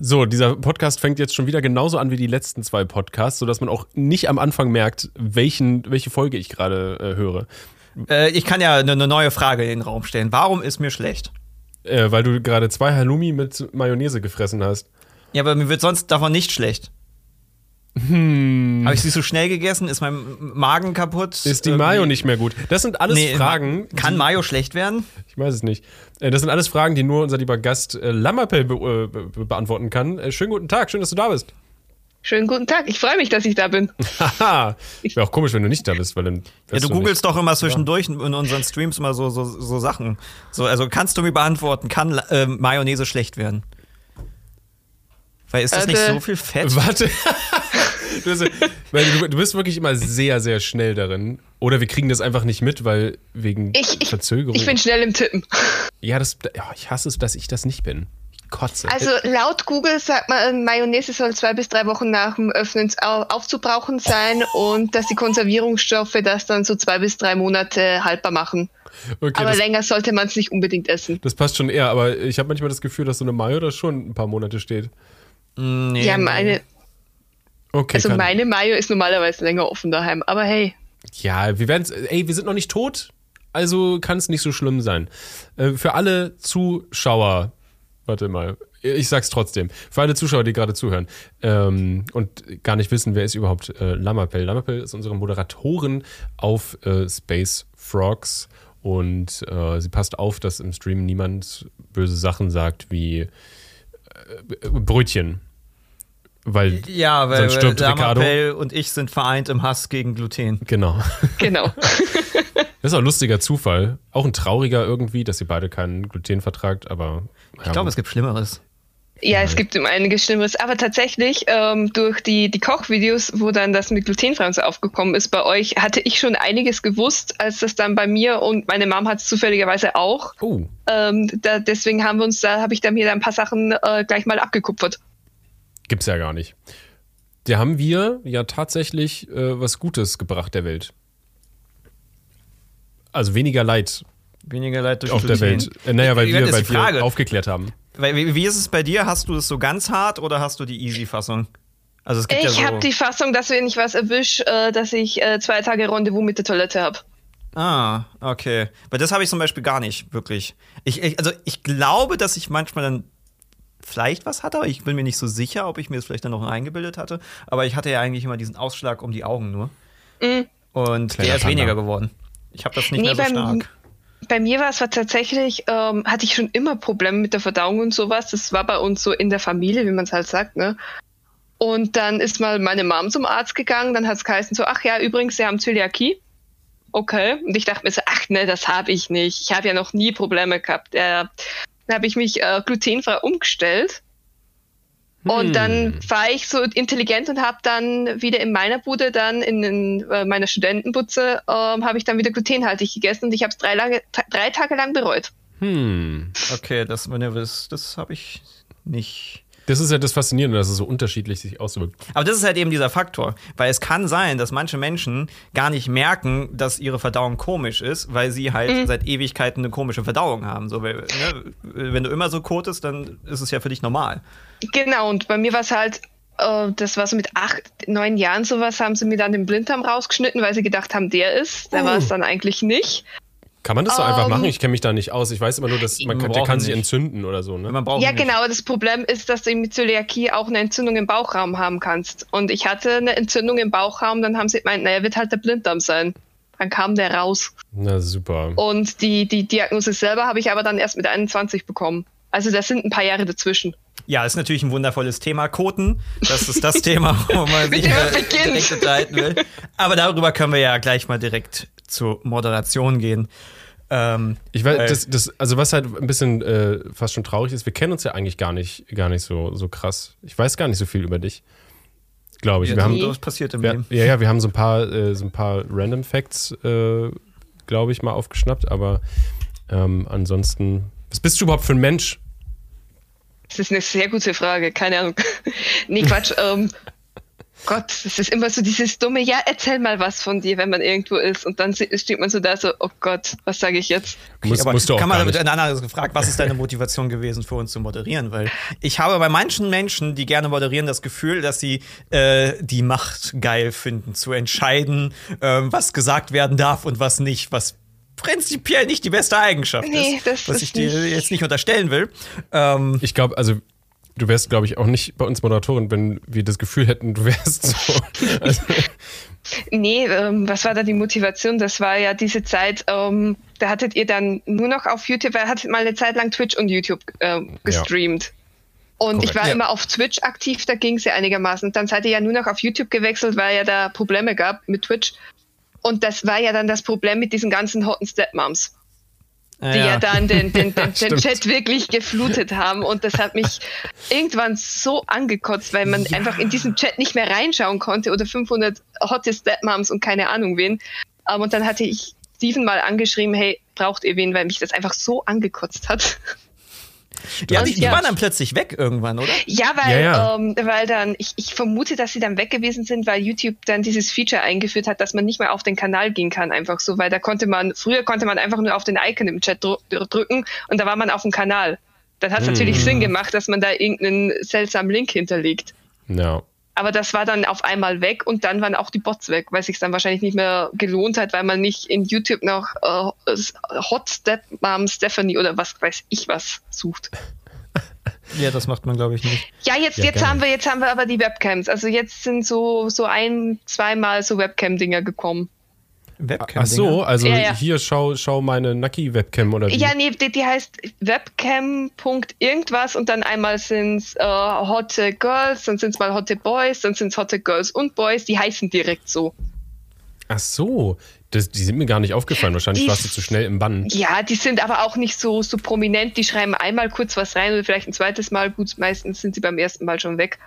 So, dieser Podcast fängt jetzt schon wieder genauso an wie die letzten zwei Podcasts, sodass man auch nicht am Anfang merkt, welchen, welche Folge ich gerade äh, höre. Äh, ich kann ja eine ne neue Frage in den Raum stellen. Warum ist mir schlecht? Äh, weil du gerade zwei Halloumi mit Mayonnaise gefressen hast. Ja, aber mir wird sonst davon nicht schlecht. Hm. Habe ich sie so schnell gegessen? Ist mein Magen kaputt? Ist die Mayo nicht mehr gut? Das sind alles nee, Fragen. Kann die, Mayo schlecht werden? Ich weiß es nicht. Äh, das sind alles Fragen, die nur unser lieber Gast äh, Lammerpell be äh, be beantworten kann. Äh, schönen guten Tag, schön, dass du da bist. Schönen guten Tag, ich freue mich, dass ich da bin. Haha, wäre auch komisch, wenn du nicht da bist, weil dann. Ja, du, du googelst nicht. doch immer zwischendurch ja. in unseren Streams immer so, so, so Sachen. So, also kannst du mir beantworten, kann äh, Mayonnaise schlecht werden? Weil ist das äh, nicht so viel Fett? Warte. Du, bist, weil du, du, bist wirklich immer sehr, sehr schnell darin. Oder wir kriegen das einfach nicht mit, weil wegen ich, ich, Verzögerung. Ich bin schnell im Tippen. Ja, das, ja, ich hasse es, dass ich das nicht bin. Ich kotze. Also laut Google sagt man, Mayonnaise soll zwei bis drei Wochen nach dem Öffnen aufzubrauchen sein oh. und dass die Konservierungsstoffe das dann so zwei bis drei Monate haltbar machen. Okay, aber das, länger sollte man es nicht unbedingt essen. Das passt schon eher, aber ich habe manchmal das Gefühl, dass so eine Mayo da schon ein paar Monate steht. Nee, ja, meine. Okay, also meine Mayo ist normalerweise länger offen daheim, aber hey. Ja, wir werden ey, wir sind noch nicht tot, also kann es nicht so schlimm sein. Äh, für alle Zuschauer, warte mal, ich sag's trotzdem, für alle Zuschauer, die gerade zuhören ähm, und gar nicht wissen, wer ist überhaupt äh, Lammerpell. Lammerpell ist unsere Moderatorin auf äh, Space Frogs und äh, sie passt auf, dass im Stream niemand böse Sachen sagt wie äh, Brötchen weil ja, weil, sonst stirbt Ricardo. und ich sind vereint im Hass gegen Gluten. Genau. Genau. das ist auch ein lustiger Zufall. Auch ein trauriger irgendwie, dass ihr beide keinen Gluten vertragt, aber. Ich glaube, es gibt Schlimmeres. Ja, es gibt einiges Schlimmeres. Aber tatsächlich, ähm, durch die, die Kochvideos, wo dann das mit glutenfrei so aufgekommen ist bei euch, hatte ich schon einiges gewusst, als das dann bei mir und meine Mom hat es zufälligerweise auch. Oh. Ähm, da, deswegen haben wir uns, da habe ich dann mir ein paar Sachen äh, gleich mal abgekupfert. Gibt's ja gar nicht. Da haben wir ja tatsächlich äh, was Gutes gebracht der Welt. Also weniger Leid. Weniger Leid durch auf der Welt. Äh, naja, weil, wir, weil wir aufgeklärt haben. Wie, wie ist es bei dir? Hast du es so ganz hart oder hast du die Easy-Fassung? Also es gibt ich ja so habe die Fassung, dass wenn ich was erwische, äh, dass ich äh, zwei Tage Rendezvous mit der Toilette habe. Ah, okay. Weil das habe ich zum Beispiel gar nicht, wirklich. Ich, ich, also ich glaube, dass ich manchmal dann vielleicht was hatte, aber ich bin mir nicht so sicher, ob ich mir das vielleicht dann noch eingebildet hatte. Aber ich hatte ja eigentlich immer diesen Ausschlag um die Augen nur. Mhm. Und Kleiner der ist weniger geworden. Ich habe das nicht nee, mehr so stark. Bei mir war es tatsächlich, ähm, hatte ich schon immer Probleme mit der Verdauung und sowas. Das war bei uns so in der Familie, wie man es halt sagt, ne? Und dann ist mal meine Mom zum Arzt gegangen, dann hat es geheißen so, ach ja, übrigens, Sie haben Zöliakie. Okay. Und ich dachte mir so, ach ne, das habe ich nicht. Ich habe ja noch nie Probleme gehabt. Der dann habe ich mich äh, glutenfrei umgestellt. Hm. Und dann war ich so intelligent und habe dann wieder in meiner Bude dann in, in äh, meiner Studentenbutze äh, habe ich dann wieder glutenhaltig gegessen und ich habe es drei, drei Tage lang bereut. Hm. Okay, das, das, das habe ich nicht das ist ja das Faszinierende, dass es so unterschiedlich sich auswirkt. Aber das ist halt eben dieser Faktor. Weil es kann sein, dass manche Menschen gar nicht merken, dass ihre Verdauung komisch ist, weil sie halt mhm. seit Ewigkeiten eine komische Verdauung haben. So, weil, ne, wenn du immer so kotest, dann ist es ja für dich normal. Genau, und bei mir war es halt, äh, das war so mit acht, neun Jahren sowas, haben sie mir dann den Blinddarm rausgeschnitten, weil sie gedacht haben, der ist. Der uh. war es dann eigentlich nicht. Kann man das so um, einfach machen? Ähm, ich kenne mich da nicht aus. Ich weiß immer nur, dass man kann, der kann sich entzünden oder so. Ne? ja, genau. Das Problem ist, dass du mit Zöliakie auch eine Entzündung im Bauchraum haben kannst. Und ich hatte eine Entzündung im Bauchraum, dann haben sie gemeint, naja, wird halt der Blinddarm sein. Dann kam der raus. Na super. Und die, die Diagnose selber habe ich aber dann erst mit 21 bekommen. Also das sind ein paar Jahre dazwischen. Ja, ist natürlich ein wundervolles Thema. Koten, das ist das Thema, wo man sich äh, direkt unterhalten will. Aber darüber können wir ja gleich mal direkt zur Moderation gehen. Ähm, ich weiß, das, das, also was halt ein bisschen äh, fast schon traurig ist, wir kennen uns ja eigentlich gar nicht, gar nicht so, so krass. Ich weiß gar nicht so viel über dich. Glaube ich. Ja, wir haben, was passiert im wir, Leben. Ja, ja, wir haben so ein paar, äh, so ein paar Random Facts, äh, glaube ich, mal aufgeschnappt, aber ähm, ansonsten, was bist du überhaupt für ein Mensch? Das ist eine sehr gute Frage, keine Ahnung. nee, Quatsch. ähm, Gott, das ist immer so dieses dumme, ja, erzähl mal was von dir, wenn man irgendwo ist. Und dann steht man so da so, oh Gott, was sage ich jetzt? Muss, aber musst du auch kann man damit einander gefragt, was ist deine Motivation gewesen für uns zu moderieren? Weil ich habe bei manchen Menschen, die gerne moderieren, das Gefühl, dass sie äh, die Macht geil finden, zu entscheiden, ähm, was gesagt werden darf und was nicht, was prinzipiell nicht die beste Eigenschaft Nee, ist, das was ist ich dir nicht- jetzt nicht unterstellen will. Ähm, Ich glaube, also du wärst, glaube ich, auch nicht bei uns Moderatorin, wenn wir das Gefühl hätten, du wärst so. Also, Nee, ähm, was war da die Motivation? Das war ja diese Zeit, ähm, da hattet ihr dann nur noch auf YouTube, weil ihr hattet mal eine Zeit lang Twitch und YouTube ähm, gestreamt. Und ich Korrekt. war Ja. immer auf Twitch aktiv, da ging es ja einigermaßen. Dann seid ihr ja nur noch auf YouTube gewechselt, weil ja da Probleme gab mit Twitch. Und das war ja dann das Problem mit diesen ganzen Hotten Stepmoms. die ja, dann den, den, den, den. Chat wirklich geflutet haben. Und das hat mich irgendwann so angekotzt, weil man einfach in diesen Chat nicht mehr reinschauen konnte oder 500 hotte Stepmoms und keine Ahnung wen. Ähm, Und dann hatte ich Steven mal angeschrieben, hey, braucht ihr wen, weil mich das einfach so angekotzt hat. Ja, die, die ja. waren dann plötzlich weg irgendwann, oder? Ja, weil, Ja, ja. Ähm, weil dann, ich, ich vermute, dass sie dann weg gewesen sind, weil YouTube dann dieses Feature eingeführt hat, dass man nicht mehr auf den Kanal gehen kann, einfach so, weil da konnte man, früher konnte man einfach nur auf den Icon im Chat drü drücken und da war man auf dem Kanal. Dann hat es natürlich Sinn gemacht, dass man da irgendeinen seltsamen Link hinterlegt. ja. Aber das war dann auf einmal weg und dann waren auch die Bots weg, weil sich dann wahrscheinlich nicht mehr gelohnt hat, weil man nicht in YouTube noch äh, Hot Step Mom Stephanie oder was weiß ich was sucht. Ja, das macht man, glaube ich, nicht. Ja, jetzt, Ja, jetzt haben wir, jetzt haben wir aber die Webcams. Also jetzt sind so, so ein, zweimal so Webcam-Dinger gekommen. Webcam. Ach so, also Ja, ja. hier schau, schau meine Nucky-Webcam oder wie? Ja, nee, die, die heißt Webcam. irgendwas und dann einmal sind's äh, Hotte Girls, dann sind's mal Hotte Boys, dann sind's Hotte Girls und Boys. Die heißen direkt so. Ach so, das, die sind mir gar nicht aufgefallen. Wahrscheinlich Die- warst du zu schnell im Bann. Ja, die sind aber auch nicht so, so prominent. Die schreiben einmal kurz was rein oder vielleicht ein zweites Mal. Gut, meistens sind sie beim ersten Mal schon weg.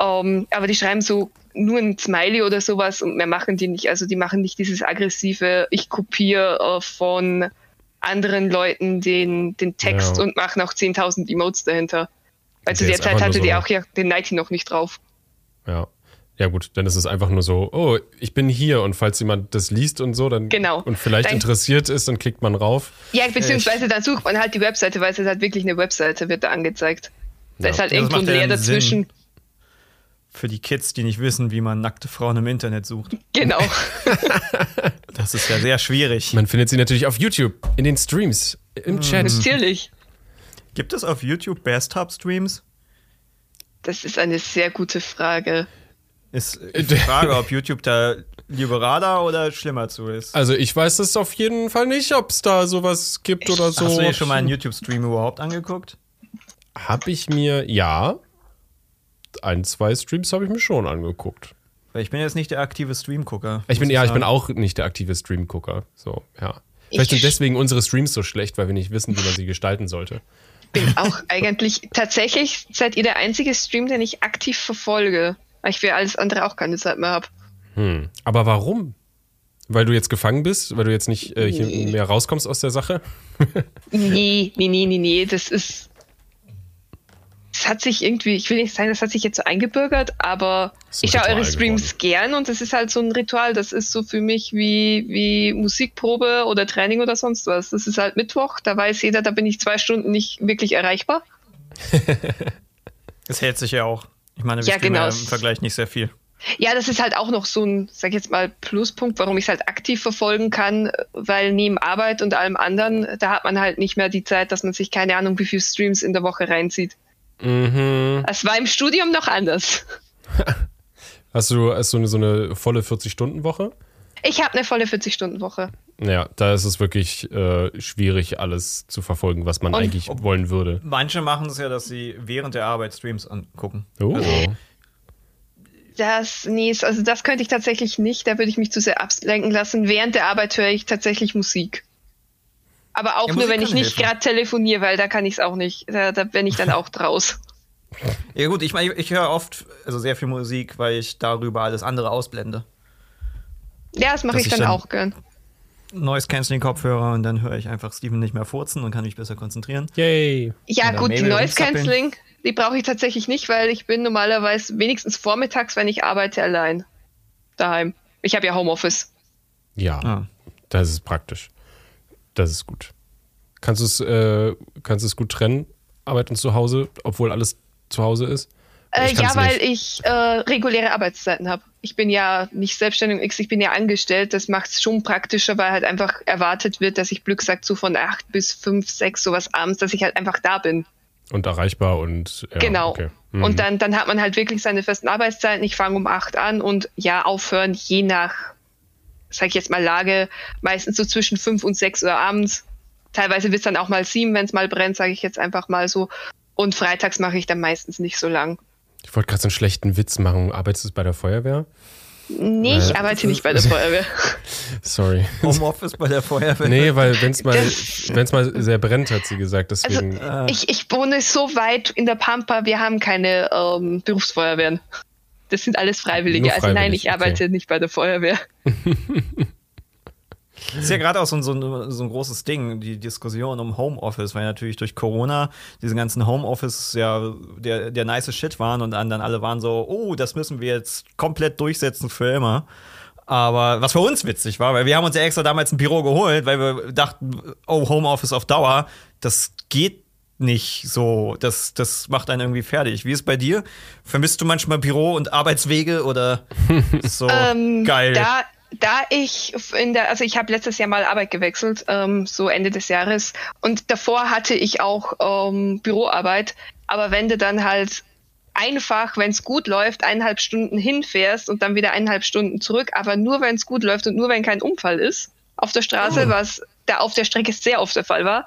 Ähm, aber die schreiben so nur ein Smiley oder sowas und mehr machen die nicht. Also die machen nicht dieses aggressive, ich kopiere äh, von anderen Leuten den, den Text Ja. und mache noch 10.000 Emotes dahinter. Weil zu Der Zeit hatte die so- auch ja den Nighty noch nicht drauf. Ja. Ja gut, dann ist es einfach nur so, oh, ich bin hier und falls jemand das liest und so, dann Genau. und vielleicht Dann- interessiert ist, dann klickt man rauf. Ja, beziehungsweise dann sucht man halt die Webseite, weil es ist halt wirklich eine Webseite, wird da angezeigt. Da Ja. ist halt irgendwo ein Leer dazwischen. Sinn. Für die Kids, die nicht wissen, wie man nackte Frauen im Internet sucht. Genau. Das ist ja sehr schwierig. Man findet sie natürlich auf YouTube, in den Streams, im Chat. Natürlich. Gibt es auf YouTube Best-Top-Streams? Das ist eine sehr gute Frage. Ist die Frage, ob YouTube da liberaler oder schlimmer zu ist. Also ich weiß es auf jeden Fall nicht, ob es da sowas gibt oder so. Hast du dir schon mal einen YouTube-Stream überhaupt angeguckt? Hab ich mir, ja, ein, zwei Streams habe ich mir schon angeguckt. Ich bin jetzt nicht der aktive Stream-Gucker. Ich bin, muss ja, ich bin sagen. auch nicht der aktive Stream-Gucker. So, ja. Vielleicht Ich- sind deswegen unsere Streams so schlecht, weil wir nicht wissen, wie man sie gestalten sollte. Bin auch eigentlich tatsächlich seid ihr der einzige Stream, den ich aktiv verfolge. Weil ich für alles andere auch keine Zeit mehr habe. Hm. Aber warum? Weil du jetzt gefangen bist? Weil du jetzt nicht äh, hier Nee. mehr rauskommst aus der Sache? Nee, nee, nee, nee, nee. Das ist. Es hat sich irgendwie, ich will nicht sagen, das hat sich jetzt so eingebürgert, aber ein ich schaue eure Streams gern und das ist halt so ein Ritual. Das ist so für mich wie, wie Musikprobe oder Training oder sonst was. Das ist halt Mittwoch, da weiß jeder, da bin ich zwei Stunden nicht wirklich erreichbar. Es hält sich ja auch. Ich meine, wir Ja, streamen genau. ja im Vergleich nicht sehr viel. Ja, das ist halt auch noch so ein, sag ich jetzt mal, Pluspunkt, warum ich es halt aktiv verfolgen kann, weil neben Arbeit und allem anderen, da hat man halt nicht mehr die Zeit, dass man sich keine Ahnung, wie viele Streams in der Woche reinzieht. Mhm. Es war im Studium noch anders. Hast du, hast du eine, so eine volle 40-Stunden-Woche? Ich habe eine volle 40-Stunden-Woche. Ja, da ist es wirklich äh, schwierig, alles zu verfolgen, was man Und- eigentlich wollen würde. Manche machen es ja, dass sie während der Arbeit Streams angucken. Oh. Also, Das, nee, also das könnte ich tatsächlich nicht, da würde ich mich zu sehr ablenken lassen. Während der Arbeit höre ich tatsächlich Musik. Aber auch Ja, nur, wenn ich nicht gerade telefoniere, weil da kann ich es auch nicht. Da, da bin ich dann auch draus. ja gut, ich meine, ich höre oft also sehr viel Musik, weil ich darüber alles andere ausblende. Ja, das mache ich ich dann dann- auch gern. Noise Canceling Kopfhörer und dann höre ich einfach Steven nicht mehr furzen und kann mich besser konzentrieren. Yay. Ja, gut, die Mabel Noise rumzappeln. Cancelling, die brauche ich tatsächlich nicht, weil ich bin normalerweise wenigstens vormittags, wenn ich arbeite, allein daheim. Ich habe ja Homeoffice. Ja, Ah. das ist praktisch. Das ist gut. Kannst du es äh, kannst du es gut trennen, Arbeit und zu Hause, obwohl alles zu Hause ist? Äh, ja, weil nicht. ich äh, reguläre Arbeitszeiten habe. Ich bin ja nicht selbstständig, ich bin ja angestellt. Das macht es schon praktischer, weil halt einfach erwartet wird, dass ich Glück sagt, so von 8 bis 5, 6, sowas abends, dass ich halt einfach da bin. Und erreichbar und ja, genau. Okay. Mhm. Und dann, dann hat man halt wirklich seine festen Arbeitszeiten. Ich fange um 8 an und ja, aufhören, je nach, sag ich jetzt mal, Lage, meistens so zwischen 5 und 6 Uhr abends. Teilweise wird es dann auch mal 7, wenn es mal brennt, sage ich jetzt einfach mal so. Und freitags mache ich dann meistens nicht so lang. Ich wollte gerade so einen schlechten Witz machen. Arbeitest du bei der Feuerwehr? Nee, ich Äh, arbeite nicht bei der Feuerwehr. Sorry. Homeoffice bei der Feuerwehr. Nee, weil wenn es mal, wenn's mal sehr brennt, hat sie gesagt. Also Deswegen. ich, ich wohne so weit in der Pampa, wir haben keine ähm, Berufsfeuerwehren. Das sind alles Freiwillige. Nur Also nein, freiwillig, ich arbeite okay. nicht bei der Feuerwehr. Das ist ja gerade auch so ein, so, ein, so ein großes Ding, die Diskussion um Homeoffice, weil natürlich durch Corona diese ganzen Homeoffice ja der, der nice Shit waren und dann, dann alle waren so, oh, das müssen wir jetzt komplett durchsetzen für immer. Aber was für uns witzig war, weil wir haben uns ja extra damals ein Büro geholt, weil wir dachten, oh, Homeoffice auf Dauer, das geht nicht so. Das, das macht einen irgendwie fertig. Wie ist es bei dir? Vermisst du manchmal Büro und Arbeitswege oder so Ähm, geil? Da, da ich in der, also ich habe letztes Jahr mal Arbeit gewechselt, ähm, so Ende des Jahres. Und davor hatte ich auch ähm, Büroarbeit. Aber wenn du dann halt einfach, wenn es gut läuft, eineinhalb Stunden hinfährst und dann wieder eineinhalb Stunden zurück, aber nur wenn es gut läuft und nur wenn kein Unfall ist auf der Straße, Oh. was da auf der Strecke sehr oft der Fall war,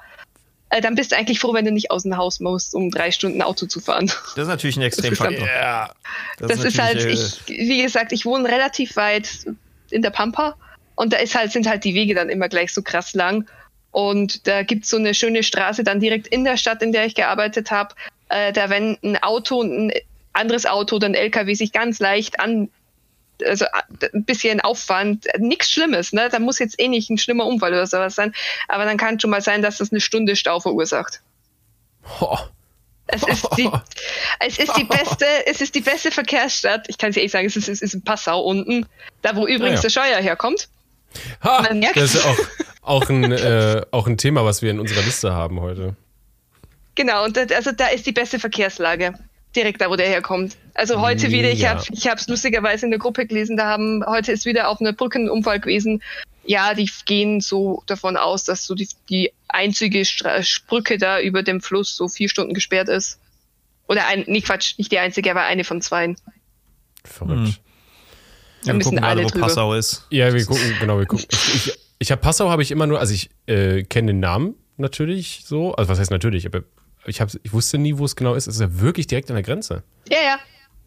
dann bist du eigentlich froh, wenn du nicht aus dem Haus musst, um drei Stunden Auto zu fahren. Das ist natürlich ein Extremfaktor. ja. Das, ist halt, natürlich, äh, ich, wie gesagt, ich wohne relativ weit in der Pampa und da ist halt, sind halt die Wege dann immer gleich so krass lang. Und da gibt's so eine schöne Straße dann direkt in der Stadt, in der ich gearbeitet habe. Äh, da wenn ein Auto, ein anderes Auto oder ein LKW sich ganz leicht an, also ein bisschen Aufwand, nichts Schlimmes, ne? Da muss jetzt eh nicht ein schlimmer Unfall oder sowas sein. Aber dann kann schon mal sein, dass das eine Stunde Stau verursacht. Oh. Es ist die, es ist die beste, es ist die beste Verkehrsstadt. Ich kann es ehrlich sagen, es ist, es ist in Passau unten, da wo übrigens Ah, ja. der Scheuer herkommt. Ha, das ist ja auch, auch, ein, äh, auch ein Thema, was wir in unserer Liste haben heute. Genau, und das, also da ist die beste Verkehrslage. Direkt da, wo der herkommt. Also heute wieder, ich Mega. habe ich es lustigerweise in der Gruppe gelesen, da haben, heute ist wieder auf einer Brücke ein Unfall gewesen. Ja, die gehen so davon aus, dass so die, die einzige Brücke da über dem Fluss so vier Stunden gesperrt ist. Oder ein, nicht Quatsch, nicht die einzige, aber eine von zwei. Verrückt. Hm. Da ja, wir müssen gucken alle wo drüber. Passau ist. Ja, wir gucken, genau, wir gucken. Ich, ich, ich habe Passau habe ich immer nur, also ich äh, kenne den Namen natürlich so, also was heißt natürlich, aber ich, hab, ich wusste nie, wo es genau ist. Es ist ja wirklich direkt an der Grenze. Ja, ja.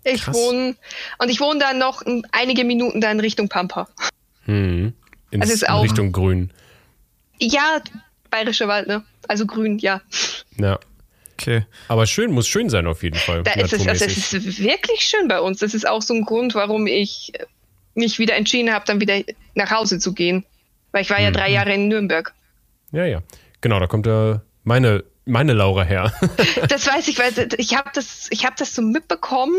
Ich Krass. wohne, und ich wohne dann noch ein- einige Minuten da in Richtung Pampa. Hm. In, Also ist in auch- Richtung Grün. Ja, Bayerischer Wald, ne? Also grün, ja. Ja. Okay. Aber schön, muss schön sein auf jeden Fall. Da ist es, also es ist wirklich schön bei uns. Das ist auch so ein Grund, warum ich mich wieder entschieden habe, dann wieder nach Hause zu gehen. Weil ich war ja Mhm. drei Jahre in Nürnberg. ja, ja. Genau, da kommt äh, meine, meine Laura her. Das weiß ich, weil ich habe das, ich habe das so mitbekommen.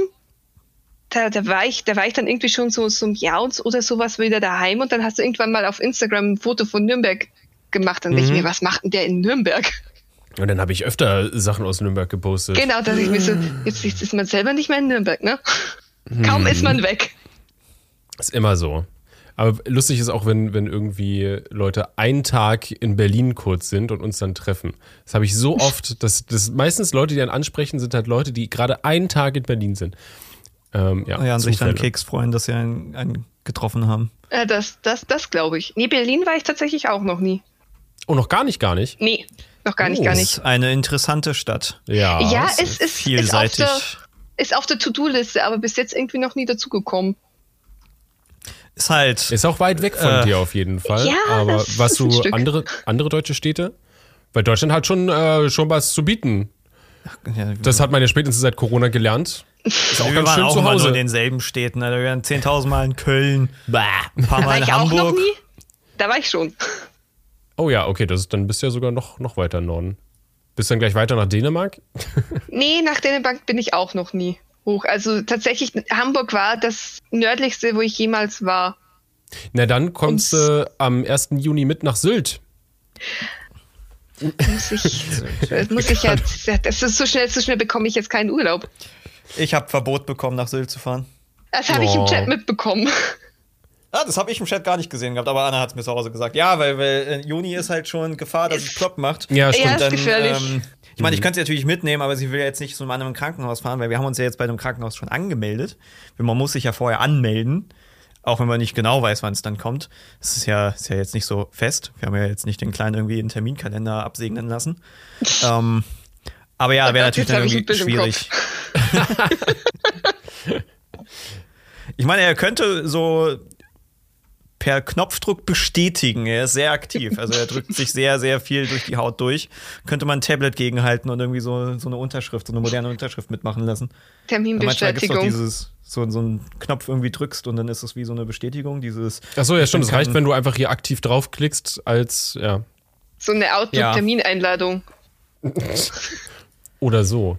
Da, da, war ich, da war ich dann irgendwie schon so, so ein Jahr und- oder sowas wieder daheim und dann hast du irgendwann mal auf Instagram ein Foto von Nürnberg gemacht. Dann Mhm. dachte ich mir, was macht denn der in Nürnberg? Und dann habe ich öfter Sachen aus Nürnberg gepostet. Genau, dass ich mir so, jetzt ist man selber nicht mehr in Nürnberg, ne? Kaum Mhm. ist man weg. Ist immer so. Aber lustig ist auch, wenn, wenn irgendwie Leute einen Tag in Berlin kurz sind und uns dann treffen. Das habe ich so oft, dass das meistens Leute, die dann ansprechen, sind halt Leute, die gerade einen Tag in Berlin sind. Ähm, ja, Ja, an sich dann. Keks freuen, dass sie einen, einen getroffen haben. Äh, das das, das glaube ich. Nee, Berlin war ich tatsächlich auch noch nie. Oh, noch gar nicht, gar nicht. Nee, noch gar nicht, Oh. gar Das nicht. ist eine interessante Stadt. Ja. Ja, es- ist, ist, auf Vielseitig. der, ist auf der To-Do-Liste, aber bis jetzt irgendwie noch nie dazugekommen. Ist halt. Ist auch weit weg von Äh, dir auf jeden Fall. ja, Aber das was ist ein du Stück. andere, andere deutsche Städte? Weil Deutschland hat schon, äh, schon was zu bieten. ja, Das hat man ja spätestens seit Corona gelernt. Ist auch wir ganz waren schön auch zu immer nur Hause. in denselben Städten. Alter. Wir waren 10.000 Mal in Köln, ein paar Da war Mal in ich auch noch Hamburg. nie. Da war ich schon. Oh ja, okay, das ist, dann bist du ja sogar noch, noch weiter im Norden. Bist du dann gleich weiter nach Dänemark? Nee, nach Dänemark bin ich auch noch nie hoch. Also tatsächlich, Hamburg war das nördlichste, wo ich jemals war. Na, dann kommst du am 1. Juni mit nach Sylt. Muss ich, das muss ich jetzt, das ist so schnell, so schnell bekomme ich jetzt keinen Urlaub. Ich habe Verbot bekommen, nach Sylt zu fahren. Das habe ich im Oh. Chat mitbekommen. Ah, das habe ich im Chat gar nicht gesehen gehabt, aber Anna hat es mir zu Hause gesagt. Ja, weil, weil äh, Juni ist halt schon Gefahr, dass es plopp macht. Ja, Ja, stimmt. ist gefährlich. ähm, ich meine, ich könnte sie natürlich mitnehmen, aber sie will ja jetzt nicht zu einem anderen Krankenhaus fahren, weil wir haben uns ja jetzt bei einem Krankenhaus schon angemeldet. Man muss sich ja vorher anmelden, auch wenn man nicht genau weiß, wann es dann kommt. Das ist ja, ist ja jetzt nicht so fest. Wir haben ja jetzt nicht den Kleinen irgendwie einen Terminkalender absegnen lassen. ähm, aber ja, wäre natürlich dann irgendwie schwierig. ich meine, er könnte so per Knopfdruck bestätigen. Er ist sehr aktiv. Also er drückt sich sehr, sehr viel durch die Haut durch. Könnte man ein Tablet gegenhalten und irgendwie so, so eine Unterschrift, so eine moderne Unterschrift mitmachen lassen. Manchmal Terminbestätigung. dieses, so, so einen Knopf irgendwie drückst und dann ist es wie so eine Bestätigung. Dieses, Achso, ja, stimmt. Es reicht, wenn du einfach hier aktiv draufklickst, als, ja. So eine Ja. Outlook-Termineinladung. Oder so.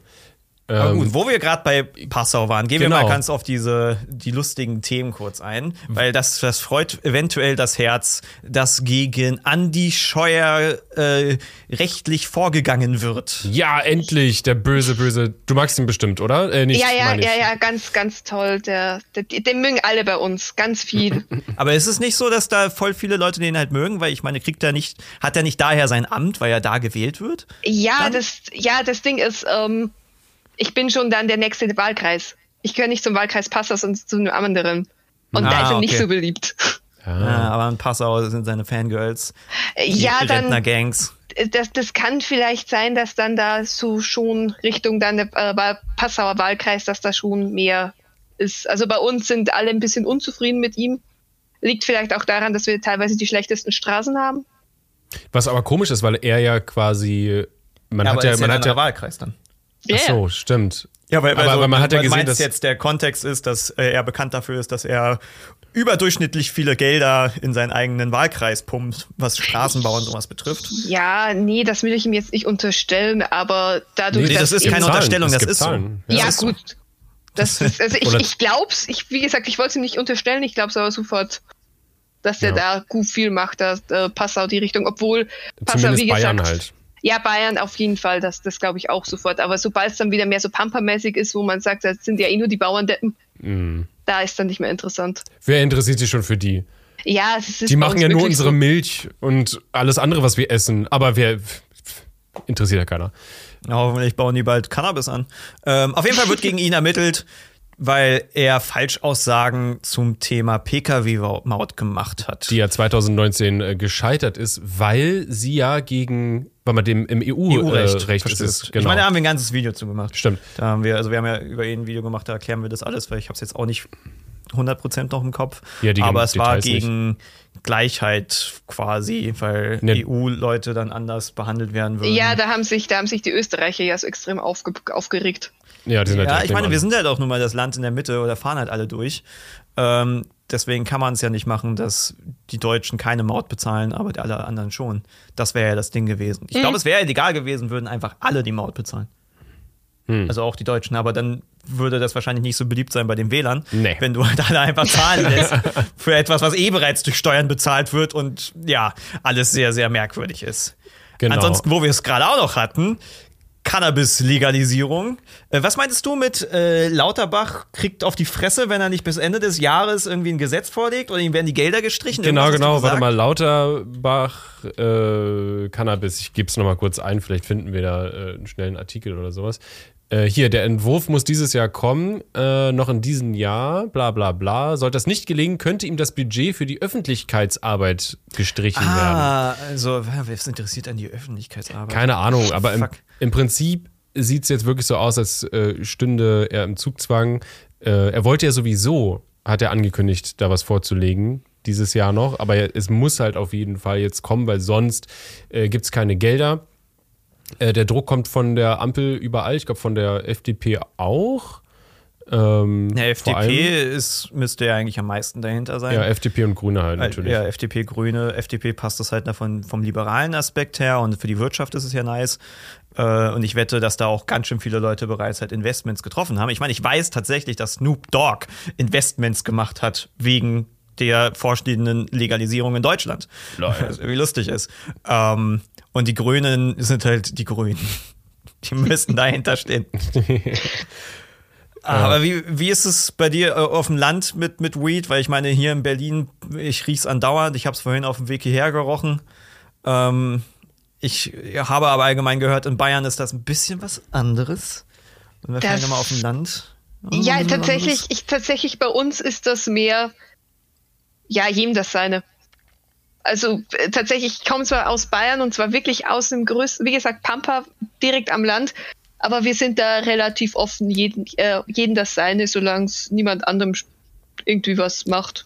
Aber Ähm, gut, wo wir gerade bei Passau waren, gehen wir Genau. mal ganz auf diese die lustigen Themen kurz ein, weil das, das freut eventuell das Herz, dass gegen Andi Scheuer äh, rechtlich vorgegangen wird. ja, endlich, der böse, böse. Du magst ihn bestimmt, oder? Äh, nicht, Ja, ja, ja, ja, ganz, ganz toll. Der, der, den mögen alle bei uns, ganz viel. Aber ist es nicht so, dass da voll viele Leute den halt mögen, weil ich meine, kriegt er nicht, hat er nicht daher sein Amt, weil er da gewählt wird? Ja, Dann- das, ja, das Ding ist, ähm, ich bin schon dann der nächste Wahlkreis. Ich gehöre nicht zum Wahlkreis Passau, sondern zu einem anderen. Und Ah, da ist er nicht okay. so beliebt. Ja. Ja, aber in Passau sind seine Fangirls, die ja, dann, Rentner-Gangs. das, das kann vielleicht sein, dass dann da so schon Richtung dann der äh, Passauer Wahlkreis, dass da schon mehr ist. Also bei uns sind alle ein bisschen unzufrieden mit ihm. Liegt vielleicht auch daran, dass wir teilweise die schlechtesten Straßen haben. Was aber komisch ist, weil er ja quasi. Man Ja, hat aber ja, ist man ja hat ja. Wahlkreis dann. Ach so, stimmt. Ja, weil, aber, aber man hat ja gesehen, dass. jetzt der Kontext ist, dass äh, er bekannt dafür ist, dass er überdurchschnittlich viele Gelder in seinen eigenen Wahlkreis pumpt, was Straßenbau und sowas betrifft. Ja, nee, das will ich ihm jetzt nicht unterstellen, aber dadurch, Nee, das dass ist keine Zahlen, Unterstellung, das ist so. Zahlen. Ja, Das ist so. gut. Das ist, also ich, ich glaub's, ich, wie gesagt, ich wollte es ihm nicht unterstellen, ich glaube es aber sofort, dass der Ja. da gut viel macht, dass äh, Passau die Richtung, obwohl Passau, Zumindest wie gesagt, Bayern halt. Ja, Bayern auf jeden Fall, das, das glaube ich auch sofort. Aber sobald es dann wieder mehr so pampermäßig ist, wo man sagt, das sind ja eh nur die Bauerndeppen, Mhm. da ist dann nicht mehr interessant. Wer interessiert sich schon für die? Ja, es ist Die machen ja nur unsere so. Milch und alles andere, was wir essen. Aber wer. Interessiert ja keiner. Ja, hoffentlich bauen die bald Cannabis an. Ähm, auf jeden Fall wird gegen ihn ermittelt, weil er Falschaussagen zum Thema Pkw-Maut gemacht hat. Die ja 2019 äh, gescheitert ist, weil sie ja gegen. Weil man dem im EU-Recht äh, Recht ist. es, Ich Genau. meine, da haben wir ein ganzes Video zu gemacht. Stimmt. Da haben wir, also wir haben ja über ihn ein Video gemacht, da erklären wir das alles, weil ich habe es jetzt auch nicht 100% noch im Kopf. Ja, die Aber es war Details nicht. gegen Gleichheit quasi, weil Ne. EU-Leute dann anders behandelt werden würden. Ja, da haben sich, da haben sich die Österreicher ja so extrem aufge aufgeregt. Ja, die sind halt Ja, ich meine, nebenan. wir sind halt auch nun mal das Land in der Mitte oder fahren halt alle durch. Ähm, deswegen kann man es ja nicht machen, dass die Deutschen keine Maut bezahlen, aber alle anderen schon. Das wäre ja das Ding gewesen. Mhm. Ich glaube, es wäre egal gewesen, würden einfach alle die Maut bezahlen. Hm. Also auch die Deutschen, aber dann würde das wahrscheinlich nicht so beliebt sein bei den Wählern, Nee. wenn du halt alle einfach zahlen lässt für etwas, was eh bereits durch Steuern bezahlt wird und ja, alles sehr, sehr merkwürdig ist. Genau. Ansonsten, wo wir es gerade auch noch hatten, Cannabis-Legalisierung. Äh, was meintest du mit äh, Lauterbach kriegt auf die Fresse, wenn er nicht bis Ende des Jahres irgendwie ein Gesetz vorlegt oder ihm werden die Gelder gestrichen? Genau, genau. Warte mal, Lauterbach, äh, Cannabis. Ich gebe es nochmal kurz ein. Vielleicht finden wir da äh, einen schnellen Artikel oder sowas. Äh, hier, der Entwurf muss dieses Jahr kommen, äh, noch in diesem Jahr, bla bla bla. Sollte das nicht gelingen, könnte ihm das Budget für die Öffentlichkeitsarbeit gestrichen werden. Ah, also, was interessiert an die Öffentlichkeitsarbeit? Keine Ahnung, aber im, im Prinzip sieht es jetzt wirklich so aus, als äh, stünde er im Zugzwang. Äh, er wollte ja sowieso, hat er angekündigt, da was vorzulegen, dieses Jahr noch, aber er- es muss halt auf jeden Fall jetzt kommen, weil sonst äh, gibt es keine Gelder. Äh, der Druck kommt von der Ampel überall, ich glaube von der FDP auch. Ähm, allem- FDP ist, müsste ja eigentlich am meisten dahinter sein. Ja, FDP und Grüne halt natürlich. Ja, FDP, Grüne. FDP passt das halt davon, vom liberalen Aspekt her und für die Wirtschaft ist es ja nice. Äh, Und ich wette, dass da auch ganz schön viele Leute bereits halt Investments getroffen haben. Ich meine, ich weiß tatsächlich, dass Snoop Dogg Investments gemacht hat wegen der vorstehenden Legalisierung in Deutschland. Was irgendwie lustig ist. Ähm, Und die Grünen sind halt die Grünen. Die müssen dahinter stehen. Aber wie, wie ist es bei dir äh, auf dem Land mit, mit Weed? Weil ich meine, hier in Berlin, ich riech's andauernd. Ich habe es vorhin auf dem Weg hierher gerochen. Ähm, ich habe aber allgemein gehört, in Bayern ist das ein bisschen was anderes. Und wahrscheinlich Das- nochmal auf dem Land. Ja, tatsächlich, ich, tatsächlich bei uns ist das mehr, ja, jedem das seine. Also äh, tatsächlich, ich komme zwar aus Bayern und zwar wirklich aus dem größten, wie gesagt, Pampa, direkt am Land, aber wir sind da relativ offen, jeden, äh, jeden das seine, solange es niemand anderem irgendwie was macht.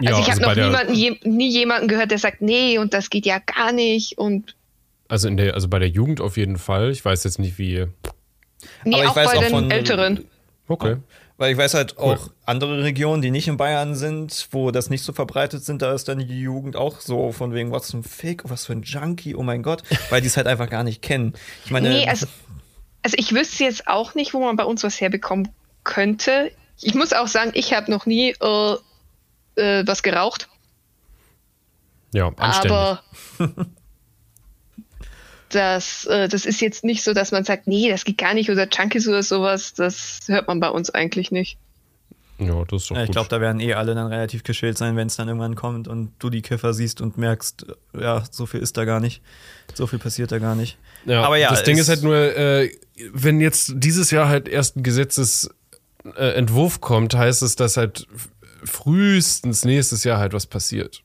Ja, also ich habe noch bei der, niemanden, je, nie jemanden gehört, der sagt, nee, und das geht ja gar nicht und also in der, also bei der Jugend auf jeden Fall. Ich weiß jetzt nicht wie. nee, Aber ich auch weiß bei auch den von- Älteren. Okay. Weil ich weiß halt auch andere Regionen, die nicht in Bayern sind, wo das nicht so verbreitet sind, da ist dann die Jugend auch so von wegen, was für ein Fick, was für ein Junkie, oh mein Gott, weil die es halt einfach gar nicht kennen. Ich meine, Nee, also, also ich wüsste jetzt auch nicht, wo man bei uns was herbekommen könnte. Ich muss auch sagen, ich habe noch nie äh, äh, was geraucht, Ja, anständig. aber das, äh, das ist jetzt nicht so, dass man sagt, nee, das geht gar nicht oder Junkies oder sowas, das hört man bei uns eigentlich nicht. ja, das ist doch Ja, ich glaube, da werden eh alle dann relativ geschillt sein, wenn es dann irgendwann kommt und du die Kiffer siehst und merkst, ja, so viel ist da gar nicht. So viel passiert da gar nicht. Ja, Aber ja, das Ding ist halt nur, äh, wenn jetzt dieses Jahr halt erst ein Gesetzesentwurf äh, kommt, heißt es, dass halt frühestens nächstes Jahr halt was passiert.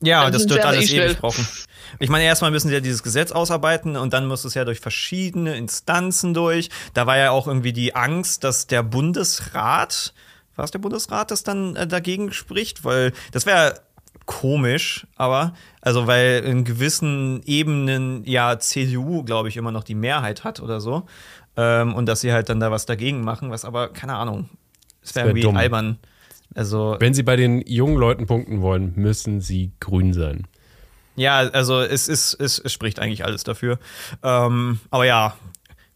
Ja, Dann das wird alles eh brauchen. Ich meine, erstmal müssen sie ja dieses Gesetz ausarbeiten und dann muss es ja durch verschiedene Instanzen durch. Da war ja auch irgendwie die Angst, dass der Bundesrat, war es der Bundesrat, das dann äh, dagegen spricht? Weil das wäre komisch, aber, also weil in gewissen Ebenen ja CDU, glaube ich, immer noch die Mehrheit hat oder so. Ähm, und dass sie halt dann da was dagegen machen, was aber, keine Ahnung, es wäre wär irgendwie dumm. albern. Also, Wenn sie bei den jungen Leuten punkten wollen, müssen sie grün sein. Ja, also es ist, es, es spricht eigentlich alles dafür. Ähm, aber ja,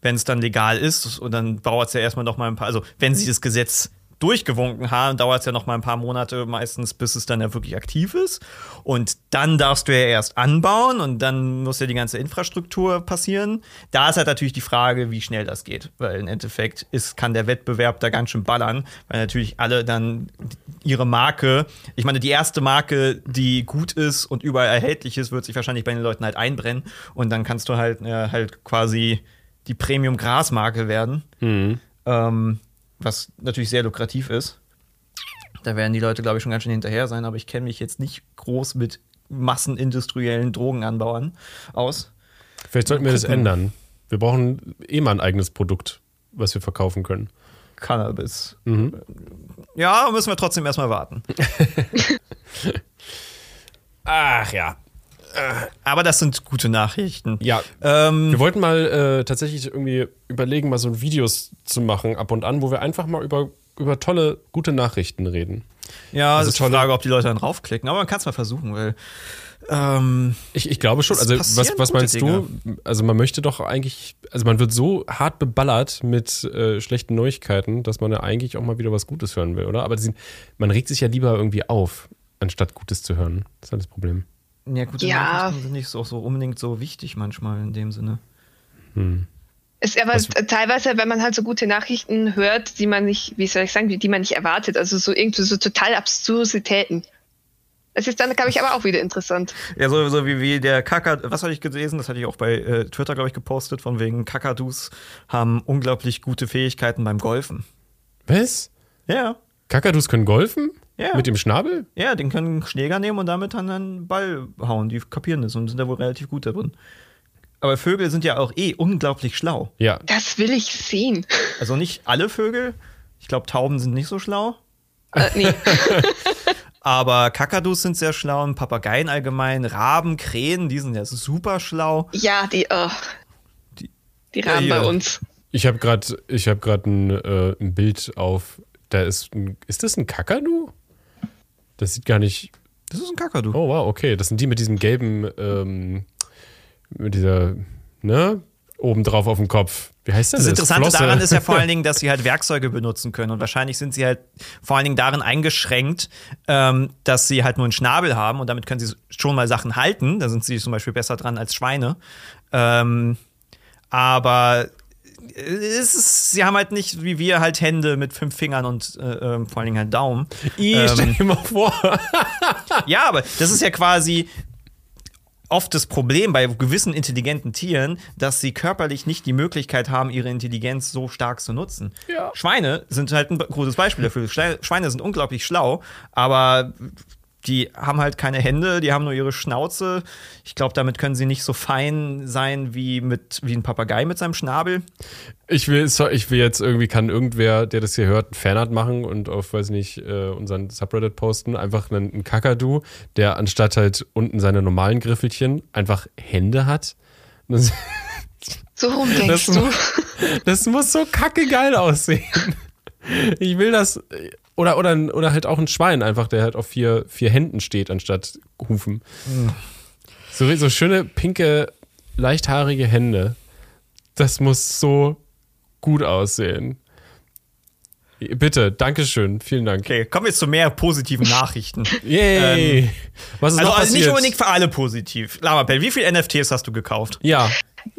wenn es dann legal ist, und dann dauert es ja erstmal noch mal ein paar, also wenn sie das Gesetz durchgewunken haben, dauert es ja noch mal ein paar Monate meistens, bis es dann ja wirklich aktiv ist. Und dann darfst du ja erst anbauen und dann muss ja die ganze Infrastruktur passieren. Da ist halt natürlich die Frage, wie schnell das geht, weil im Endeffekt ist, kann der Wettbewerb da ganz schön ballern, weil natürlich alle dann ihre Marke, ich meine, die erste Marke, die gut ist und überall erhältlich ist, wird sich wahrscheinlich bei den Leuten halt einbrennen und dann kannst du halt, äh, halt quasi die Premium-Gras-Marke werden, ähm, was natürlich sehr lukrativ ist. Da werden die Leute, glaube ich, schon ganz schön hinterher sein, aber ich kenne mich jetzt nicht groß mit massenindustriellen Drogenanbauern aus. Vielleicht sollten wir das ändern. Wir brauchen eh mal ein eigenes Produkt, was wir verkaufen können. Cannabis. Ja, müssen wir trotzdem erstmal warten. Ach ja. Aber das sind gute Nachrichten. Ja, Ähm, wir wollten mal äh, tatsächlich irgendwie überlegen, mal so Videos zu machen ab und an, wo wir einfach mal über, über tolle, gute Nachrichten reden. ja, Also das ist die tolle- Frage, ob die Leute dann raufklicken, aber man kann es mal versuchen, weil ähm, Ich, ich glaube schon. Also, was, was meinst du? Also, man möchte doch eigentlich, also, man wird so hart beballert mit äh, schlechten Neuigkeiten, dass man ja eigentlich auch mal wieder was Gutes hören will, oder? Aber die sind, man regt sich ja lieber irgendwie auf, anstatt Gutes zu hören. Das ist halt das Problem. Ja, gute Ja. Nachrichten sind nicht so, so unbedingt so wichtig manchmal in dem Sinne. Es, aber Was- teilweise, wenn man halt so gute Nachrichten hört, die man nicht, wie soll ich sagen, die, die man nicht erwartet, also so irgendwie so total Absurditäten. Das ist dann, glaube ich, aber auch wieder interessant. Ja, so, so wie, wie der Kakad, was hatte ich gelesen? Das hatte ich auch bei äh, Twitter, glaube ich, gepostet, von wegen Kakadus haben unglaublich gute Fähigkeiten beim Golfen. Was? Ja. Kakadus können golfen? Ja. Mit dem Schnabel? Ja, den können Schläger nehmen und damit dann einen Ball hauen. Die kapieren das und sind da wohl relativ gut darin. Aber Vögel sind ja auch eh unglaublich schlau. Ja. Das will ich sehen. Also nicht alle Vögel. Ich glaube, Tauben sind nicht so schlau. Äh, nee. Aber Kakadus sind sehr schlau und Papageien allgemein. Raben, Krähen, die sind ja super schlau. Ja, die, oh, Die- die Rahmen Ja, bei uns. Ich habe gerade ich hab grad ein, äh, ein Bild auf. Da ist ein, Ist das ein Kakadu? Das sieht gar nicht. Das ist ein Kakadu. Oh, wow, okay. Das sind die mit diesem gelben. Ähm, mit dieser. Ne? Obendrauf auf dem Kopf. Wie heißt Das das? Interessante Flosse. daran ist ja vor allen Dingen, dass sie halt Werkzeuge benutzen können. Und wahrscheinlich sind sie halt vor allen Dingen darin eingeschränkt, ähm, dass sie halt nur einen Schnabel haben und damit können sie schon mal Sachen halten. Da sind sie zum Beispiel besser dran als Schweine. Ähm, aber ist, sie haben halt nicht wie wir halt Hände mit fünf Fingern und äh, ähm, vor allen Dingen halt Daumen. I, Ähm, stell dir mal vor. Ja, aber das ist ja quasi oft das Problem bei gewissen intelligenten Tieren, dass sie körperlich nicht die Möglichkeit haben, ihre Intelligenz so stark zu nutzen. Ja. Schweine sind halt ein gutes Beispiel dafür. Schweine sind unglaublich schlau, aber die haben halt keine Hände, die haben nur ihre Schnauze. Ich glaube, damit können sie nicht so fein sein wie, mit, wie ein Papagei mit seinem Schnabel. Ich will, ich will jetzt irgendwie, kann irgendwer, der das hier hört, ein Fanart machen und auf, weiß nicht, äh, unseren Subreddit posten. Einfach einen, einen Kakadu, der anstatt halt unten seine normalen Griffelchen einfach Hände hat. Das, So rum Das denkst du. das muss so kacke geil aussehen. Ich will das. Oder, oder, oder halt auch ein Schwein einfach, der halt auf vier, vier Händen steht, anstatt Hufen. So, so schöne, pinke, leichthaarige Hände. Das muss so gut aussehen. Bitte, Dankeschön, vielen Dank. Okay, kommen wir jetzt zu mehr positiven Nachrichten. Yay! Was ist Also, noch also nicht unbedingt für alle positiv. Lamapel, wie viele NFTs hast du gekauft? Ja,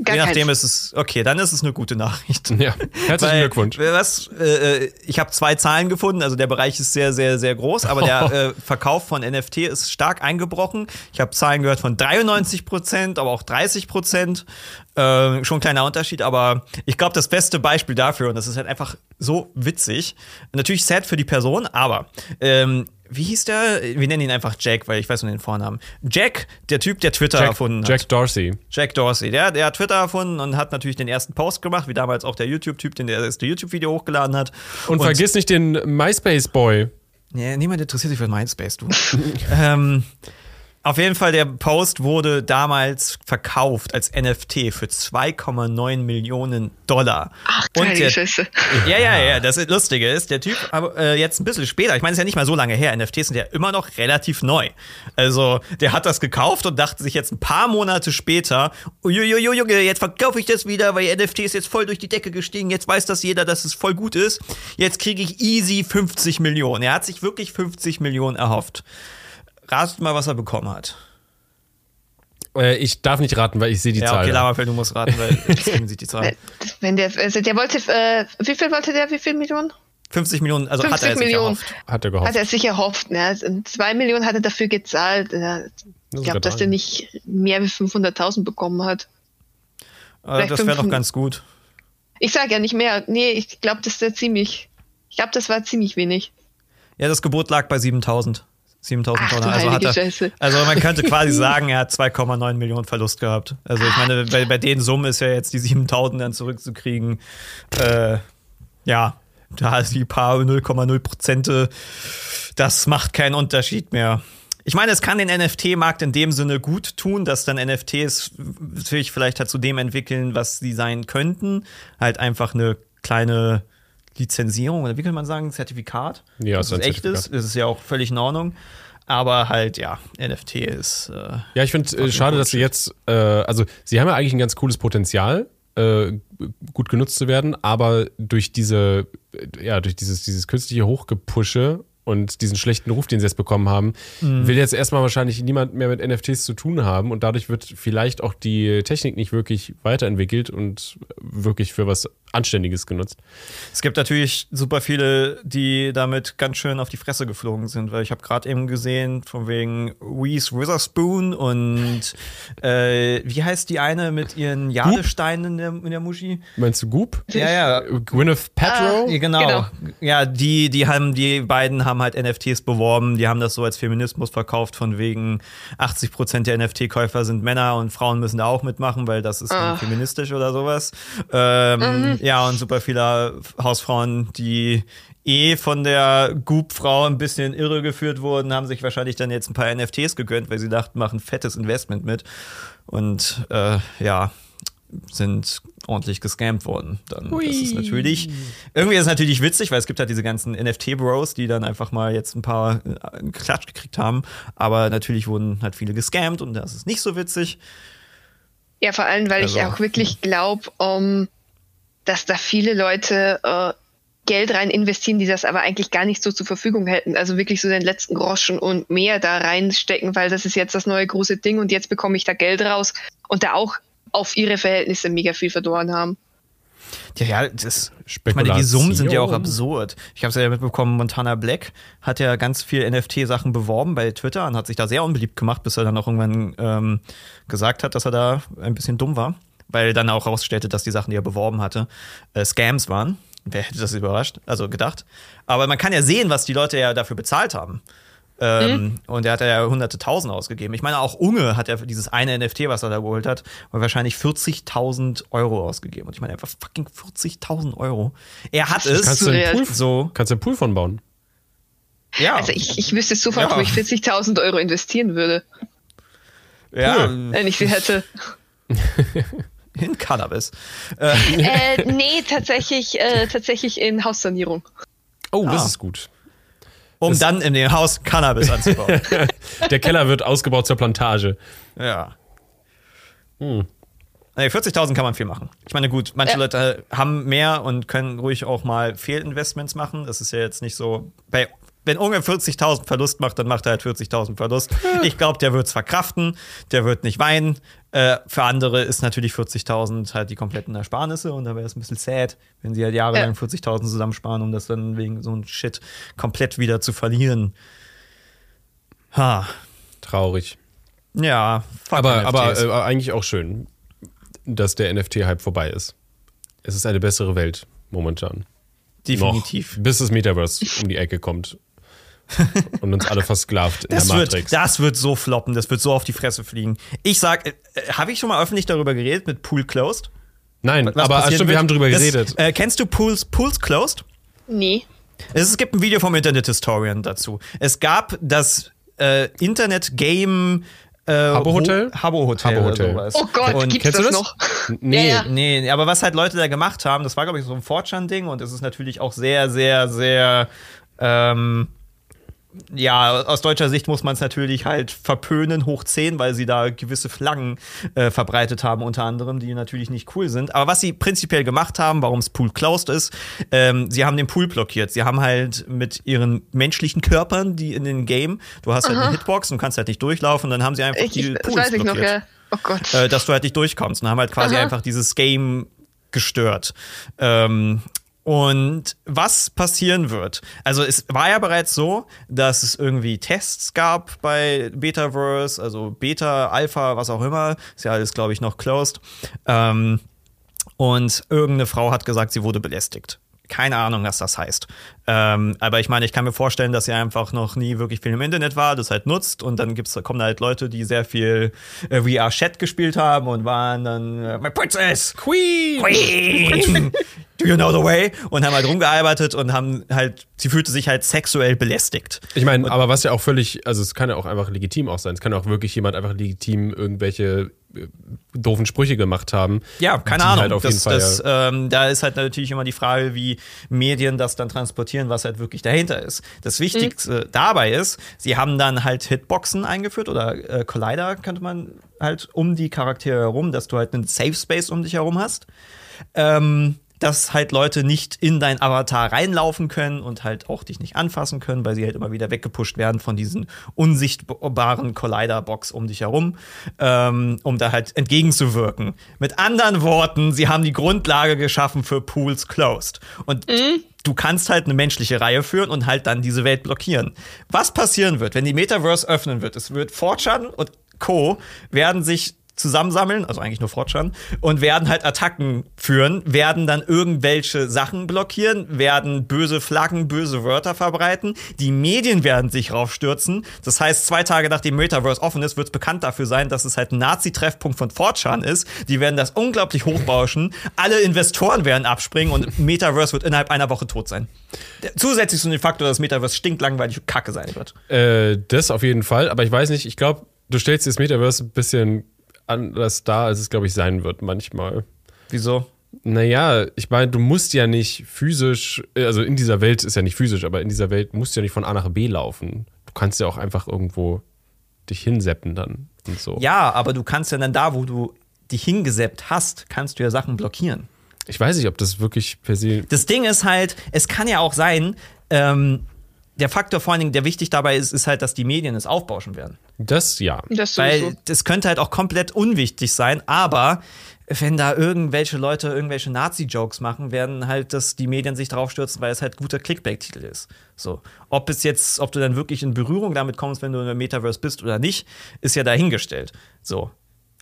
Gar Je nachdem keins. ist es, okay, dann ist es eine gute Nachricht. ja. Herzlichen Weil, Glückwunsch. Was, äh, ich habe zwei Zahlen gefunden, also der Bereich ist sehr, sehr, sehr groß, aber der äh, Verkauf von NFT ist stark eingebrochen. Ich habe Zahlen gehört von 93 Prozent, aber auch 30 Prozent. Äh, schon ein kleiner Unterschied, aber ich glaube, das beste Beispiel dafür, und das ist halt einfach so witzig, natürlich sad für die Person, aber ähm, wie hieß der? Wir nennen ihn einfach Jack, weil ich weiß nur den Vornamen. Jack, der Typ, der Twitter Jack, erfunden hat. Jack Dorsey. Jack Dorsey, der, der hat Twitter erfunden und hat natürlich den ersten Post gemacht, wie damals auch der YouTube-Typ, den der erste YouTube-Video hochgeladen hat. Und, vergiss nicht den MySpace Boy. Ja, niemand interessiert sich für MySpace, du. ähm, auf jeden Fall, der Post wurde damals verkauft als NFT für 2,9 Millionen Dollar. Ach, und der, Scheiße. ja, ja, ja, das Lustige ist, der Typ, aber äh, jetzt ein bisschen später, ich meine, es ist ja nicht mal so lange her, NFTs sind ja immer noch relativ neu. Also, der hat das gekauft und dachte sich jetzt ein paar Monate später, uiuiui, Junge, jetzt verkaufe ich das wieder, weil NFT ist jetzt voll durch die Decke gestiegen, jetzt weiß das jeder, dass es voll gut ist. Jetzt kriege ich easy 50 Millionen. Er hat sich wirklich 50 Millionen erhofft. Ratet mal, was er bekommen hat. Äh, ich darf nicht raten, weil ich sehe die Ja, Zahl. okay, Lamafeld, du musst raten, weil deswegen sieht die Zahl. Wenn der, also der wollte, äh, wie viel wollte der, wie viel Millionen? 50 Millionen, also hat 50 er sich Millionen. erhofft. Hat er gehofft. Hat er sich erhofft, ne? Und Zwei Millionen hat er dafür gezahlt. Ich glaube, dass der nicht mehr wie 500.000 bekommen hat. Äh, das wäre doch 500. ganz gut. Ich sage ja nicht mehr. Nee, ich glaube, das ist ziemlich. Ich glaube, das war ziemlich wenig. Ja, das Gebot lag bei 7000. 7000 Ach, du Dollar. Also, hat er, Scheiße. also man könnte quasi sagen, er hat 2,9 Millionen Verlust gehabt. Also ich meine, bei, bei den Summen ist ja jetzt die 7000 dann zurückzukriegen. Äh, ja, da ist die paar 0,0 Prozente. Das macht keinen Unterschied mehr. Ich meine, es kann den NFT-Markt in dem Sinne gut tun, dass dann NFTs natürlich vielleicht halt zu dem entwickeln, was sie sein könnten. Halt einfach eine kleine Lizenzierung oder wie kann man sagen, Zertifikat. Ja, dass es ein echt ist. Das ist ja auch völlig in Ordnung. Aber halt, ja, NFT ist. Äh, Ja, ich finde äh, schade, dass sie jetzt, äh, also sie haben ja eigentlich ein ganz cooles Potenzial, äh, gut genutzt zu werden, aber durch diese, äh, ja, durch dieses, dieses künstliche Hochgepusche und diesen schlechten Ruf, den sie jetzt bekommen haben, Mhm. will jetzt erstmal wahrscheinlich niemand mehr mit NFTs zu tun haben und dadurch wird vielleicht auch die Technik nicht wirklich weiterentwickelt und wirklich für was Anständiges genutzt. Es gibt natürlich super viele, die damit ganz schön auf die Fresse geflogen sind, weil ich habe gerade eben gesehen, von wegen Reese Witherspoon und äh, wie heißt die eine mit ihren Jadesteinen in der, in der Muschi? Meinst du Goop? Ja, ja. Gwyneth Paltrow? Ja, genau. Genau. Ja, die, die haben, die beiden haben halt NFTs beworben, die haben das so als Feminismus verkauft, von wegen 80% der NFT-Käufer sind Männer und Frauen müssen da auch mitmachen, weil das ist Ah. feministisch oder sowas. Ähm, Ja, und super viele Hausfrauen, die eh von der Goop-Frau ein bisschen irre geführt wurden, haben sich wahrscheinlich dann jetzt ein paar NFTs gegönnt, weil sie dachten, machen fettes Investment mit. Und äh, ja, sind ordentlich gescampt worden. Dann das ist natürlich irgendwie ist es natürlich witzig, weil es gibt halt diese ganzen NFT-Bros, die dann einfach mal jetzt ein paar äh, Klatsch gekriegt haben, aber natürlich wurden halt viele gescampt und das ist nicht so witzig. Ja, vor allem, weil ich Also, auch wirklich glaube, um, dass da viele Leute äh, Geld rein investieren, die das aber eigentlich gar nicht so zur Verfügung hätten. Also wirklich so den letzten Groschen und mehr da reinstecken, weil das ist jetzt das neue große Ding und jetzt bekomme ich da Geld raus und da auch auf ihre Verhältnisse mega viel verloren haben. Ja, ja, das, ich meine, die Summen sind ja auch absurd. Ich habe es ja mitbekommen, Montana Black hat ja ganz viel NFT-Sachen beworben bei Twitter und hat sich da sehr unbeliebt gemacht, bis er dann auch irgendwann ähm, gesagt hat, dass er da ein bisschen dumm war, weil dann auch herausstellte, dass die Sachen, die er beworben hatte, äh, Scams waren. Wer hätte das überrascht? Also gedacht. Aber man kann ja sehen, was die Leute ja dafür bezahlt haben. Ähm, Und er hat ja hunderte Tausend ausgegeben. Ich meine, auch Unge hat ja für dieses eine NFT, was er da geholt hat, wahrscheinlich 40.000 Euro ausgegeben. Und ich meine, einfach fucking 40.000 Euro. Er hat es. Kannst du einen Pool, so, kannst du einen Pool von bauen? ja. Also ich, ich wüsste sofort, Ja. wo ich 40.000 Euro investieren würde, ja, wenn ich sie hätte. in Cannabis. äh, nee, tatsächlich, äh, tatsächlich in Haussanierung. Oh, das Ah. ist gut. Um dann in dem Haus Cannabis anzubauen. Der Keller wird ausgebaut zur Plantage. ja. Hm. Nee, 40.000 kann man viel machen. Ich meine, gut, manche Ja. Leute haben mehr und können ruhig auch mal Fehlinvestments machen. Das ist ja jetzt nicht so. Bei, wenn Unge 40.000 Verlust macht, dann macht er halt 40.000 Verlust. Ich glaube, der wird es verkraften, der wird nicht weinen. Äh, für andere ist natürlich 40.000 halt die kompletten Ersparnisse und da wäre es ein bisschen sad, wenn sie halt jahrelang Ja. 40.000 zusammensparen, um das dann wegen so ein Shit komplett wieder zu verlieren. Ha. Traurig. Ja, Aber, aber äh, eigentlich auch schön, dass der NFT-Hype vorbei ist. Es ist eine bessere Welt momentan. definitiv. Noch, bis das Metaverse um die Ecke kommt. und uns alle versklavt in Das der wird, Matrix. das wird so floppen, das wird so auf die Fresse fliegen. Ich sag, äh, habe ich schon mal öffentlich darüber geredet mit Pool Closed? Nein, Was aber passieren stimmt, wir haben drüber das, geredet. Äh, kennst du Pools, Pools Closed? Nee. Es, es gibt ein Video vom Internet Historian dazu. Es gab das äh, Internet Game äh, Habbo Hotel? Ho- Habbo Hotel. Oder Hotel. sowas. Oh Gott, Und gibt's kennst du das, das? noch? nee, ja, ja. Nee, aber was halt Leute da gemacht haben, das war, glaube ich, so ein Fortran-Ding und es ist natürlich auch sehr, sehr, sehr. Ähm, ja, aus deutscher Sicht muss man es natürlich halt verpönen, hoch 10, weil sie da gewisse Flaggen äh, verbreitet haben, unter anderem, die natürlich nicht cool sind. Aber was sie prinzipiell gemacht haben, warum es Pool closed ist, ähm, sie haben den Pool blockiert. Sie haben halt mit ihren menschlichen Körpern, die in den Game, du hast halt eine Hitbox und kannst halt nicht durchlaufen, dann haben sie einfach Ich, die ich, Pools ich noch, blockiert ja. Oh Gott. äh, dass du halt nicht durchkommst und haben halt quasi Aha. einfach dieses Game gestört. Ähm, und was passieren wird? Also es war ja bereits so, dass es irgendwie Tests gab bei Betaverse, also Beta, Alpha, was auch immer. Ist ja alles, glaube ich, noch closed. Ähm, und irgendeine Frau hat gesagt, sie wurde belästigt. Keine Ahnung, was das heißt. Ähm, aber ich meine, ich kann mir vorstellen, dass sie einfach noch nie wirklich viel im Internet war, das halt nutzt und dann gibt's, kommen halt Leute, die sehr viel äh, VR-Chat gespielt haben und waren dann äh, My Princess! Queen! Queen! Do you know the way? Und haben halt rumgearbeitet und haben halt, sie fühlte sich halt sexuell belästigt. Ich meine, aber was ja auch völlig, also es kann ja auch einfach legitim auch sein. Es kann auch wirklich jemand einfach legitim irgendwelche äh, doofen Sprüche gemacht haben. Ja, keine Ahnung. Halt auf jeden das, Fall das, ähm, da ist halt natürlich immer die Frage, wie Medien das dann transportieren, was halt wirklich dahinter ist. Das Wichtigste dabei ist, sie haben dann halt Hitboxen eingeführt oder äh, Collider könnte man halt um die Charaktere herum, dass du halt einen Safe Space um dich herum hast. Ähm, dass halt Leute nicht in dein Avatar reinlaufen können und halt auch dich nicht anfassen können, weil sie halt immer wieder weggepusht werden von diesen unsichtbaren Collider-Box um dich herum, ähm, um da halt entgegenzuwirken. Mit anderen Worten, sie haben die Grundlage geschaffen für Pools Closed. Und du kannst halt eine menschliche Reihe führen und halt dann diese Welt blockieren. Was passieren wird, wenn die Metaverse öffnen wird? Es wird Fortran und Co. werden sich zusammensammeln, also eigentlich nur Fortran, und werden halt Attacken führen, werden dann irgendwelche Sachen blockieren, werden böse Flaggen, böse Wörter verbreiten, die Medien werden sich raufstürzen. Das heißt, zwei Tage nachdem Metaverse offen ist, wird es bekannt dafür sein, dass es halt ein Nazi-Treffpunkt von Fortran ist. Die werden das unglaublich hochbauschen, alle Investoren werden abspringen und Metaverse wird innerhalb einer Woche tot sein. Zusätzlich zu dem Faktor, dass Metaverse stinklangweilig und kacke sein wird. Äh, das auf jeden Fall, aber ich weiß nicht, ich glaube, du stellst dir das Metaverse ein bisschen anders da, als es, glaube ich, sein wird manchmal. Wieso? Naja, ich meine, du musst ja nicht physisch, also in dieser Welt ist ja nicht physisch, aber in dieser Welt musst du ja nicht von A nach B laufen. Du kannst ja auch einfach irgendwo dich hinseppen dann und so. Ja, aber du kannst ja dann da, wo du dich hingeseppt hast, kannst du ja Sachen blockieren. Ich weiß nicht, ob das wirklich per se. Das Ding ist halt, es kann ja auch sein, ähm, der Faktor vor allen Dingen, der wichtig dabei ist, ist halt, dass die Medien es aufbauschen werden. Das ja. Das sowieso. Weil das könnte halt auch komplett unwichtig sein, aber wenn da irgendwelche Leute irgendwelche Nazi-Jokes machen, werden halt das die Medien sich drauf stürzen, weil es halt guter Clickbait-Titel ist. So. Ob es jetzt, ob du dann wirklich in Berührung damit kommst, wenn du in der Metaverse bist oder nicht, ist ja dahingestellt. So.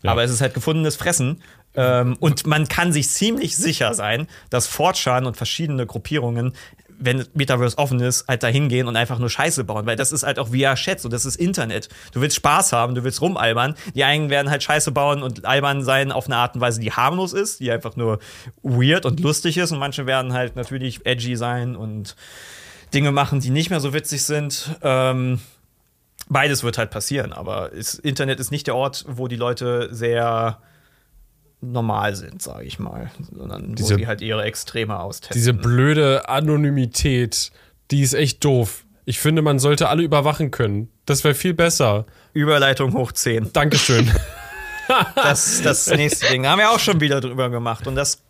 Ja. Aber es ist halt gefundenes Fressen. Ähm, und man kann sich ziemlich sicher sein, dass Fortran und verschiedene Gruppierungen, wenn Metaverse offen ist, halt da hingehen und einfach nur Scheiße bauen. Weil das ist halt auch via Chat, so das ist Internet. Du willst Spaß haben, du willst rumalbern. Die einen werden halt Scheiße bauen und albern sein auf eine Art und Weise, die harmlos ist, die einfach nur weird und lustig ist. Und manche werden halt natürlich edgy sein und Dinge machen, die nicht mehr so witzig sind. Ähm, beides wird halt passieren, aber das Internet ist nicht der Ort, wo die Leute sehr normal sind, sage ich mal, sondern Diese- wo sie halt ihre Extreme austesten. Diese blöde Anonymität, die ist echt doof. Ich finde, man sollte alle überwachen können. Das wäre viel besser. Überleitung hoch 10. Dankeschön. Das das nächste Ding. Da haben wir auch schon wieder drüber gemacht und das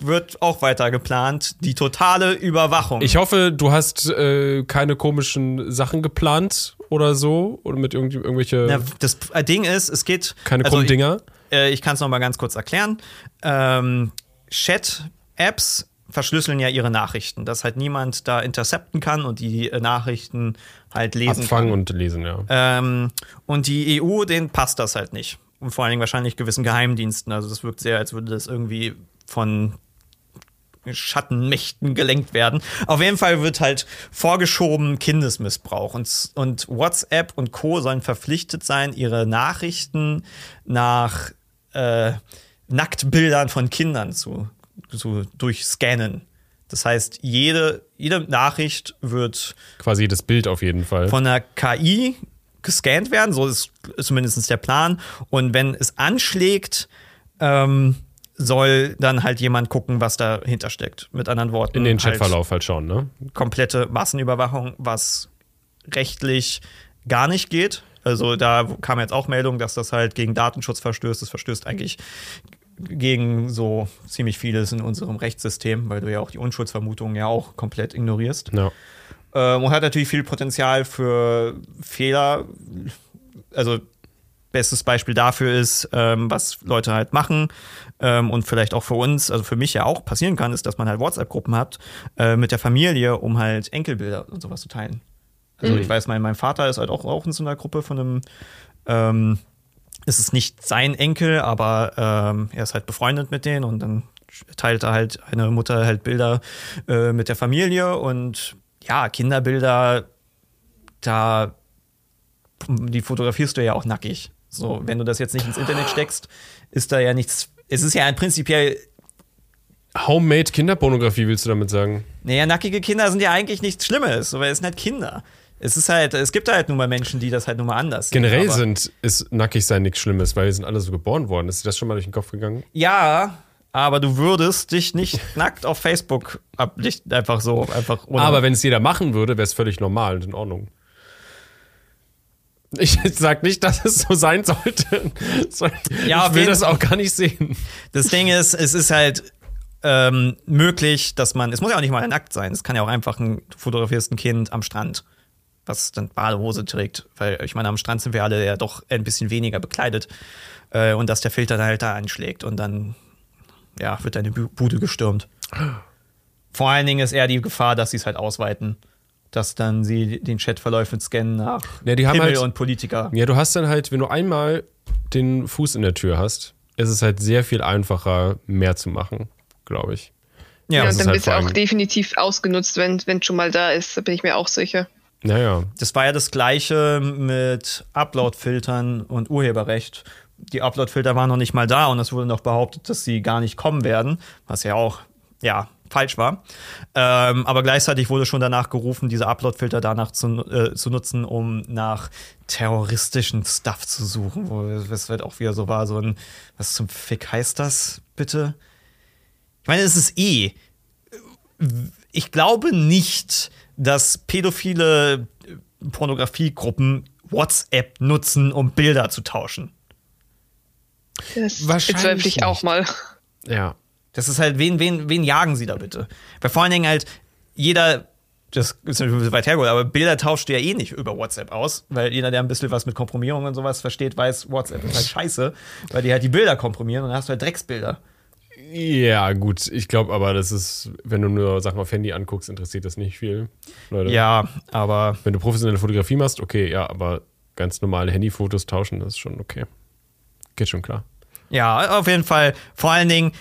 wird auch weiter geplant. Die totale Überwachung. Ich hoffe, du hast äh, keine komischen Sachen geplant oder so. Oder mit irgend, irgendwelche. Na, das Ding ist, es geht. keine also krummen Dinger. Äh, ich kann es noch mal ganz kurz erklären. Ähm, Chat-Apps verschlüsseln ja ihre Nachrichten, dass halt niemand da intercepten kann und die äh, Nachrichten halt lesen Abfangen kann. und lesen, ja. Ähm, und die EU, denen passt das halt nicht. Und vor allen Dingen wahrscheinlich gewissen Geheimdiensten. Also das wirkt sehr, als würde das irgendwie von Schattenmächten gelenkt werden. Auf jeden Fall wird halt vorgeschoben Kindesmissbrauch. Und, und WhatsApp und Co. sollen verpflichtet sein, ihre Nachrichten nach äh, Nacktbildern von Kindern zu, zu durchscannen. Das heißt, jede, jede Nachricht wird Quasi jedes Bild auf jeden Fall. von der KI gescannt werden, so ist zumindest der Plan. Und wenn es anschlägt, ähm, soll dann halt jemand gucken, was dahinter steckt. Mit anderen Worten. In den halt Chatverlauf halt schauen, ne? komplette Massenüberwachung, was rechtlich gar nicht geht. Also da kam jetzt auch Meldung, dass das halt gegen Datenschutz verstößt. Das verstößt eigentlich gegen so ziemlich vieles in unserem Rechtssystem, weil du ja auch die Unschuldsvermutung ja auch komplett ignorierst. Ja. Ähm, und hat natürlich viel Potenzial für Fehler. Also, bestes Beispiel dafür ist, ähm, was Leute halt machen ähm, und vielleicht auch für uns, also für mich ja auch passieren kann, ist, dass man halt WhatsApp-Gruppen hat äh, mit der Familie, um halt Enkelbilder und sowas zu teilen. Also, ich weiß, mein, mein Vater ist halt auch, auch in so einer Gruppe von einem. Ähm, es ist nicht sein Enkel, aber ähm, er ist halt befreundet mit denen und dann teilt er halt eine Mutter halt Bilder äh, mit der Familie und ja, Kinderbilder, da die fotografierst du ja auch nackig. So, wenn du das jetzt nicht ins Internet steckst, ist da ja nichts. Es ist ja ein prinzipiell, Homemade Kinderpornografie willst du damit sagen? naja, nackige Kinder sind ja eigentlich nichts Schlimmes, aber es sind halt Kinder. Es ist halt, es gibt halt nun mal Menschen, die das halt nun mal anders sehen, Generell sind, ist nackig sein nichts Schlimmes, weil wir sind alle so geboren worden. Ist dir das schon mal durch den Kopf gegangen? Ja, aber du würdest dich nicht nackt auf Facebook ablichten, einfach so, einfach ohne. Aber wenn es jeder machen würde, wäre es völlig normal und in Ordnung. Ich sag nicht, dass es so sein sollte. Ja, ich will das auch gar nicht sehen. Das Ding ist, es ist halt ähm, möglich, dass man, es muss ja auch nicht mal nackt sein, es kann ja auch einfach ein, du fotografierst ein Kind am Strand, was dann Badehose trägt, weil ich meine, am Strand sind wir alle ja doch ein bisschen weniger bekleidet äh, und dass der Filter dann halt da einschlägt und dann, ja, wird deine Bu- Bude gestürmt. Vor allen Dingen ist eher die Gefahr, dass sie es halt ausweiten, dass dann sie den Chatverläufe scannen nach Ja, die haben Himmel halt- und Politiker. Ja, du hast dann halt, wenn du einmal den Fuß in der Tür hast, ist es halt sehr viel einfacher, mehr zu machen, glaube ich. Ja, das und ist dann halt wird es auch definitiv ausgenutzt, wenn es schon mal da ist. Da bin ich mir auch sicher. Naja. Das war ja das gleiche mit Upload-Filtern und Urheberrecht. Die Upload-Filter waren noch nicht mal da und es wurde noch behauptet, dass sie gar nicht kommen werden, was ja auch, ja, falsch war. Ähm, aber gleichzeitig wurde schon danach gerufen, diese Upload-Filter danach zu, äh, zu nutzen, um nach terroristischen Stuff zu suchen. Wo es wird auch wieder so war, so ein, was zum Fick heißt das, bitte? Ich meine, es ist eh. Ich glaube nicht, dass pädophile Pornografiegruppen WhatsApp nutzen, um Bilder zu tauschen. Das Wahrscheinlich bezweifle ich auch mal. Ja. Das ist halt, wen, wen, wen jagen sie da bitte? Weil vor allen Dingen halt jeder, das ist natürlich ein bisschen weit hergeholt, aber Bilder tauscht du ja eh nicht über WhatsApp aus, weil jeder, der ein bisschen was mit Komprimierung und sowas versteht, weiß, WhatsApp ist halt scheiße, weil die halt die Bilder komprimieren und dann hast du halt Drecksbilder. Ja, gut. Ich glaube aber, das ist, wenn du nur Sachen auf Handy anguckst, interessiert das nicht viel. Leute. Ja, aber Wenn du professionelle Fotografie machst, okay, ja, aber ganz normale Handyfotos tauschen, das ist schon okay. Geht schon klar. ja, auf jeden Fall. Vor allen Dingen,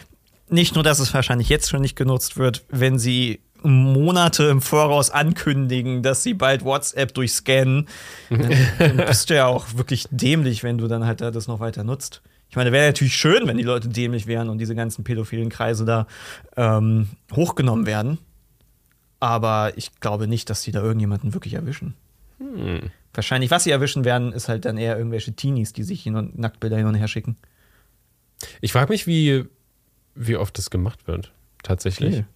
nicht nur, dass es wahrscheinlich jetzt schon nicht genutzt wird, wenn sie Monate im Voraus ankündigen, dass sie bald WhatsApp durchscannen, dann bist du ja auch wirklich dämlich, wenn du dann halt da das noch weiter nutzt. Ich meine, wäre natürlich schön, wenn die Leute dämlich wären und diese ganzen pädophilen Kreise da ähm, hochgenommen werden. Aber ich glaube nicht, dass sie da irgendjemanden wirklich erwischen. Wahrscheinlich, was sie erwischen werden, ist halt dann eher irgendwelche Teenies, die sich hin und Nacktbilder hin und her schicken. Ich frage mich, wie, wie oft das gemacht wird. Tatsächlich. Viel.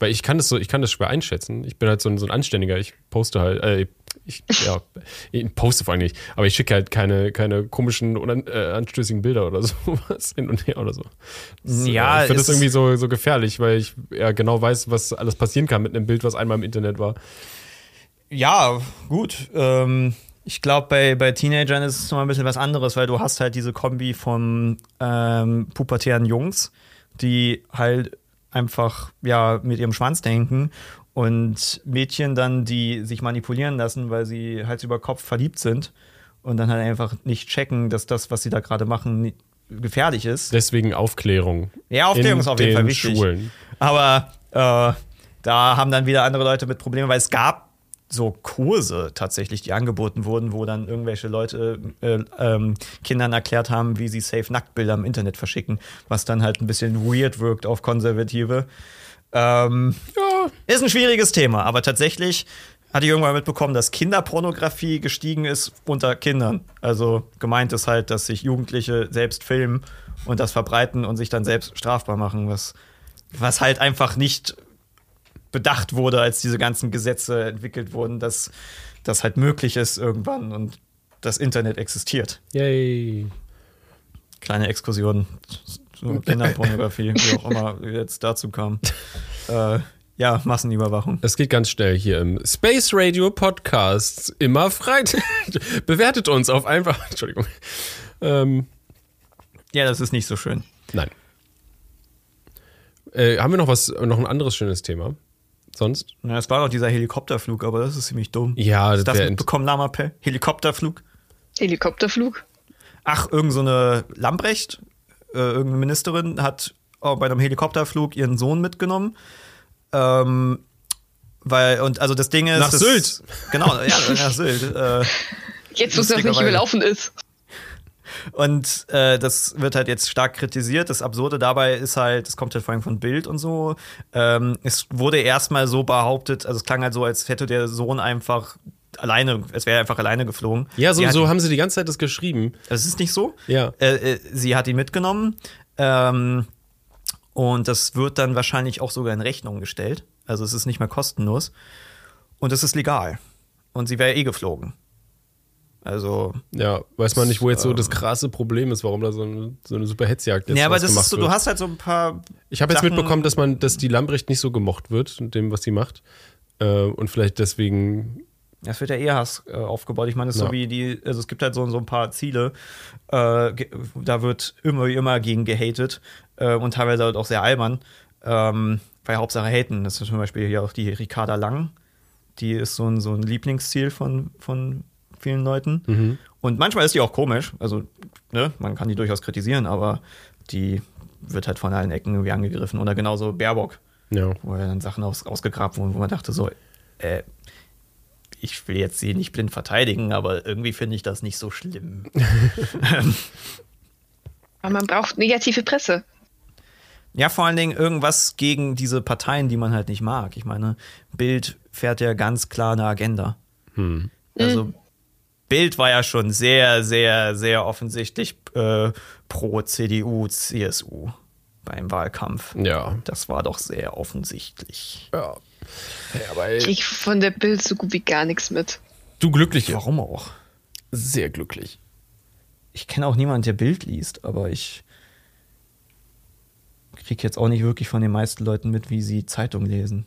Weil ich kann das so, ich kann das schwer einschätzen. Ich bin halt so ein, so ein Anständiger. Ich poste halt, äh, ich, ja, ich poste vor allem nicht, aber ich schicke halt keine, keine komischen oder äh, anstößigen Bilder oder sowas hin und her oder so. Das, Ja, ich finde das irgendwie so, so gefährlich, weil ich ja genau weiß, was alles passieren kann mit einem Bild, was einmal im Internet war. Ja, gut. Ähm, ich glaube, bei, bei Teenagern ist es noch ein bisschen was anderes, weil du hast halt diese Kombi von ähm, pubertären Jungs, die halt einfach ja mit ihrem Schwanz denken und Mädchen dann, die sich manipulieren lassen, weil sie Hals über Kopf verliebt sind und dann halt einfach nicht checken, dass das, was sie da gerade machen, gefährlich ist. Deswegen Aufklärung. Ja, Aufklärung ist auf jeden den Fall wichtig. Schulen. Aber äh, da haben dann wieder andere Leute mit Problemen, weil es gab so Kurse tatsächlich, die angeboten wurden, wo dann irgendwelche Leute äh, ähm, Kindern erklärt haben, wie sie safe Nacktbilder im Internet verschicken, was dann halt ein bisschen weird wirkt auf Konservative. Ähm, Ja, ist ein schwieriges Thema, aber tatsächlich hatte ich irgendwann mitbekommen, dass Kinderpornografie gestiegen ist unter Kindern. Also gemeint ist halt, dass sich Jugendliche selbst filmen und das verbreiten und sich dann selbst strafbar machen, was, was halt einfach nicht bedacht wurde, als diese ganzen Gesetze entwickelt wurden, dass das halt möglich ist irgendwann und das Internet existiert. yay. Kleine Exkursion zur Kinderpornografie, wie auch immer jetzt dazu kam. Äh, ja, Massenüberwachung. Es geht ganz schnell hier im Space Radio Podcast. Immer frei. Bewertet uns auf einfach. Entschuldigung. Ähm, Ja, das ist nicht so schön. nein. Äh, haben wir noch was, noch ein anderes schönes Thema? Sonst? Na, es war doch dieser Helikopterflug, aber das ist ziemlich dumm. Ja, Hast du das mitbekommen, Namape? Helikopterflug? Helikopterflug. Ach, irgend so eine Lambrecht, irgendeine Ministerin, hat auch bei einem Helikopterflug ihren Sohn mitgenommen. Ähm, weil, und also das Ding ist. Nach das, Sylt. Genau, ja, nach Sylt. Äh, Jetzt, wo es noch nicht überlaufen ist. Und äh, das wird halt jetzt stark kritisiert. Das Absurde dabei ist halt, es kommt halt vor allem von Bild und so. Ähm, es wurde erstmal so behauptet, also es klang halt so, als hätte der Sohn einfach alleine, es wäre einfach alleine geflogen. Ja, so, so ihn- haben sie die ganze Zeit das geschrieben. Das ist nicht so. Ja. Äh, äh, sie hat ihn mitgenommen. Ähm, und das wird dann wahrscheinlich auch sogar in Rechnung gestellt. Also es ist nicht mehr kostenlos. Und es ist legal. Und sie wäre eh geflogen. Also. Ja, weiß man nicht, wo jetzt so das krasse Problem ist, warum da so eine, so eine super Hetzjagd jetzt Ja, aber das ist so, wird. du hast halt so ein paar. Ich habe jetzt mitbekommen, dass man, dass die Lambrecht nicht so gemocht wird in dem, was sie macht. Äh, und vielleicht deswegen. Es wird ja eher Hass äh, aufgebaut. Ich meine, es ist Ja. so wie die, also es gibt halt so, so ein paar Ziele, äh, da wird immer, immer gegen gehatet äh, und teilweise halt auch sehr albern. Ähm, weil Hauptsache haten. Das ist zum Beispiel hier auch die Ricarda Lang. Die ist so ein, so ein Lieblingsziel von, von vielen Leuten. Und manchmal ist die auch komisch. Also, ne, man kann die durchaus kritisieren, aber die wird halt von allen Ecken irgendwie angegriffen. Oder genauso Baerbock Ja. wo ja dann Sachen aus, ausgegraben wurden, wo man dachte so, äh, ich will jetzt sie nicht blind verteidigen, aber irgendwie finde ich das nicht so schlimm. Aber man braucht negative Presse. Ja, vor allen Dingen irgendwas gegen diese Parteien, die man halt nicht mag. Ich meine, Bild fährt ja ganz klar eine Agenda. Hm. Also Bild war ja schon sehr, sehr, sehr offensichtlich äh, pro CDU, CSU beim Wahlkampf. Ja. Das war doch sehr offensichtlich. ja. Ja Ich von der Bild so gut wie gar nichts mit. du glücklich. Warum auch? Sehr glücklich. Ich kenne auch niemanden, der Bild liest, aber ich kriege jetzt auch nicht wirklich von den meisten Leuten mit, wie sie Zeitung lesen.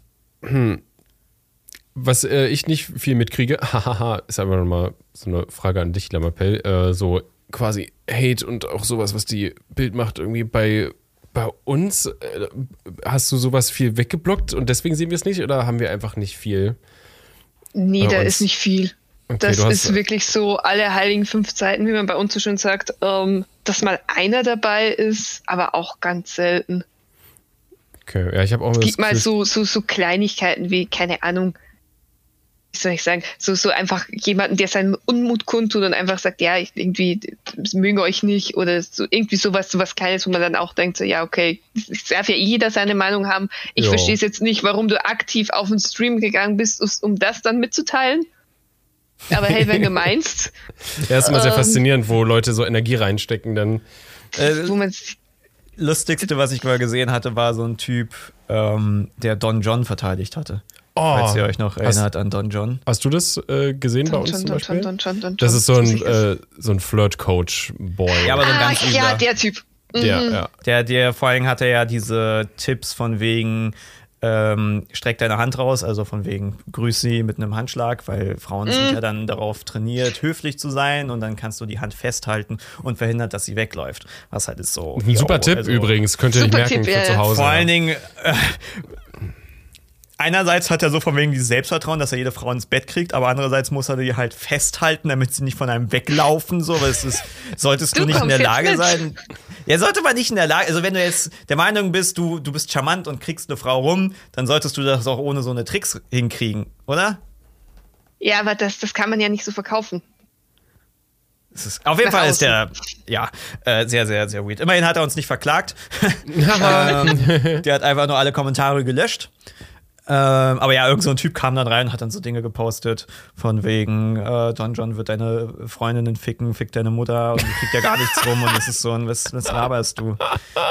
Was äh, ich nicht viel mitkriege, hahaha, ist aber nochmal so eine Frage an dich, Lamapel, äh, so quasi Hate und auch sowas, was die Bild macht, irgendwie bei, bei uns. Äh, hast du sowas viel weggeblockt und deswegen sehen wir es nicht oder haben wir einfach nicht viel? Nee, da uns. ist nicht viel. Okay, das ist wirklich so alle heiligen fünf Zeiten, wie man bei uns so schön sagt, ähm, dass mal einer dabei ist, aber auch ganz selten. Okay, ja, ich habe auch Es gibt mal so, so, so Kleinigkeiten wie, keine Ahnung, wie soll ich sagen, so, so einfach jemanden, der seinen Unmut kundtut und einfach sagt, ja, ich irgendwie mögen euch nicht oder so irgendwie sowas, sowas Kleines, wo man dann auch denkt, so, ja, okay, es darf ja jeder seine Meinung haben. Ich verstehe es jetzt nicht, warum du aktiv auf den Stream gegangen bist, um das dann mitzuteilen. Aber hey, wenn du meinst, Ja, ist immer sehr ähm, faszinierend, wo Leute so Energie reinstecken, dann. wo man Lustigste, was ich mal gesehen hatte, war so ein Typ, ähm, der Don John verteidigt hatte. Oh, Falls ihr euch noch hast, erinnert an Don John. hast du das äh, gesehen bei uns zum Beispiel? das ist so ein, äh, so ein Flirt-Coach-Boy. Ja, aber so ein ah, ganz ja, übler. der Typ. der, Mhm. ja. Der, der, vor allem hat er ja diese Tipps von wegen, ähm, streck deine Hand raus, also von wegen, grüß sie mit einem Handschlag, weil Frauen Mhm. sind ja dann darauf trainiert, höflich zu sein und dann kannst du die Hand festhalten und verhindert, dass sie wegläuft. Was halt ist so. Ein super yo, Tipp also- übrigens, könnt ihr nicht merken Tipp, für ja, zu ja. Hause. Vor allen Dingen, äh, einerseits hat er so von wegen dieses Selbstvertrauen, dass er jede Frau ins Bett kriegt, aber andererseits muss er die halt festhalten, damit sie nicht von einem weglaufen. So, weil es ist, solltest du, Du nicht in der Lage sein. Ja, sollte man nicht in der Lage, also wenn du jetzt der Meinung bist, du, du bist charmant und kriegst eine Frau rum, dann solltest du das auch ohne so eine Tricks hinkriegen, oder? Ja, aber das, das kann man ja nicht so verkaufen. Ist, auf jeden Nach Fall ist der, ja, äh, sehr, sehr, sehr weird. Immerhin hat er uns nicht verklagt. ähm, der hat einfach nur alle Kommentare gelöscht. Ähm, aber ja, irgend so ein Typ kam dann rein und hat dann so Dinge gepostet, von wegen, äh, Don John wird deine Freundinnen ficken, fickt deine Mutter und die kriegt ja gar nichts rum und es ist so ein, was, was laberst du?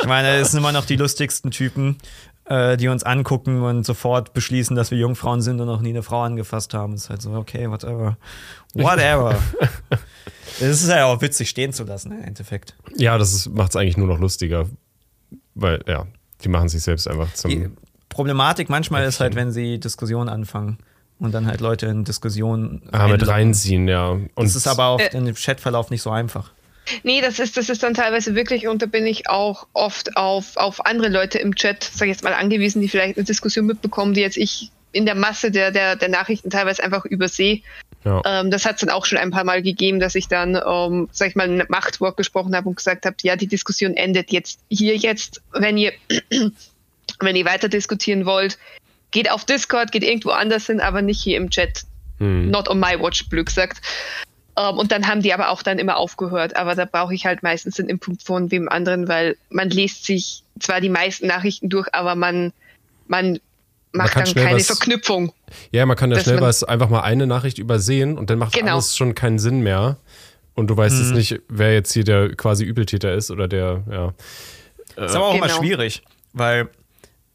Ich meine, es sind immer noch die lustigsten Typen, äh, die uns angucken und sofort beschließen, dass wir Jungfrauen sind und noch nie eine Frau angefasst haben. Es ist halt so, okay, whatever. Whatever. Es ist ja auch witzig stehen zu lassen, im Endeffekt. Ja, das macht es eigentlich nur noch lustiger. Weil, ja, die machen sich selbst einfach zum. Die Problematik manchmal ist halt, wenn sie Diskussionen anfangen und dann halt Leute in Diskussionen ah, mit reinziehen, ja. Und Das ist aber oft Äh. in dem Chatverlauf nicht so einfach. Nee, das ist, das ist dann teilweise wirklich, und da bin ich auch oft auf, auf andere Leute im Chat, sag ich jetzt mal, angewiesen, die vielleicht eine Diskussion mitbekommen, die jetzt ich in der Masse der, der, der Nachrichten teilweise einfach übersehe. ja. Ähm, das hat es dann auch schon ein paar Mal gegeben, dass ich dann, ähm, sag ich mal, ein Machtwort gesprochen habe und gesagt habe, ja, die Diskussion endet jetzt hier jetzt. Wenn ihr, wenn ihr weiter diskutieren wollt, geht auf Discord, geht irgendwo anders hin, aber nicht hier im Chat. Hm. Not on my watch, Blöd gesagt. Ähm, und dann haben die aber auch dann immer aufgehört. Aber da brauche ich halt meistens den Input von wem anderen, weil man liest sich zwar die meisten Nachrichten durch, aber man, man macht kann dann keine was- Verknüpfung. ja, man kann ja schnell man- was einfach mal eine Nachricht übersehen und dann macht Genau. alles schon keinen Sinn mehr. Und du weißt Mhm. jetzt nicht, wer jetzt hier der quasi Übeltäter ist oder der, ja. ist aber auch immer Genau. schwierig, weil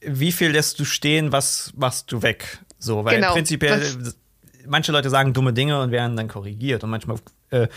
wie viel lässt du stehen, was machst du weg? So, weil Genau. prinzipiell manche Leute sagen dumme Dinge und werden dann korrigiert und manchmal äh,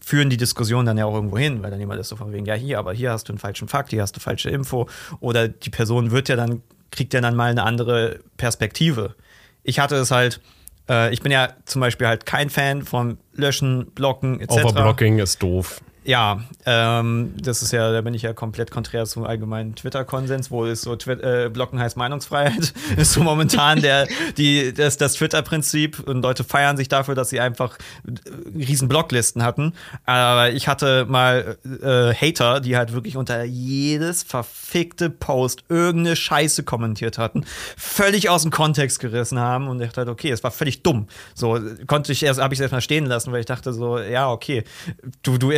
führen die Diskussionen dann ja auch irgendwo hin, weil dann jemand ist so von wegen, ja hier, aber hier hast du einen falschen Fakt, hier hast du falsche Info oder die Person wird ja dann, kriegt ja dann mal eine andere Perspektive. Ich hatte es halt, äh, ich bin ja zum Beispiel halt kein Fan vom Löschen, Blocken etc. Overblocking ist doof. Ja, ähm, das ist ja, da bin ich ja komplett konträr zum allgemeinen Twitter-Konsens, wo es so Twi äh, Blocken heißt Meinungsfreiheit, ist so momentan der, die, das, das Twitter-Prinzip und Leute feiern sich dafür, dass sie einfach äh, riesen Blocklisten hatten. Aber ich hatte mal äh, Hater, die halt wirklich unter jedes verfickte Post irgendeine Scheiße kommentiert hatten, völlig aus dem Kontext gerissen haben und ich dachte, okay, es war völlig dumm. So konnte ich erst, habe ich es erst mal stehen lassen, weil ich dachte so, ja, okay, du, du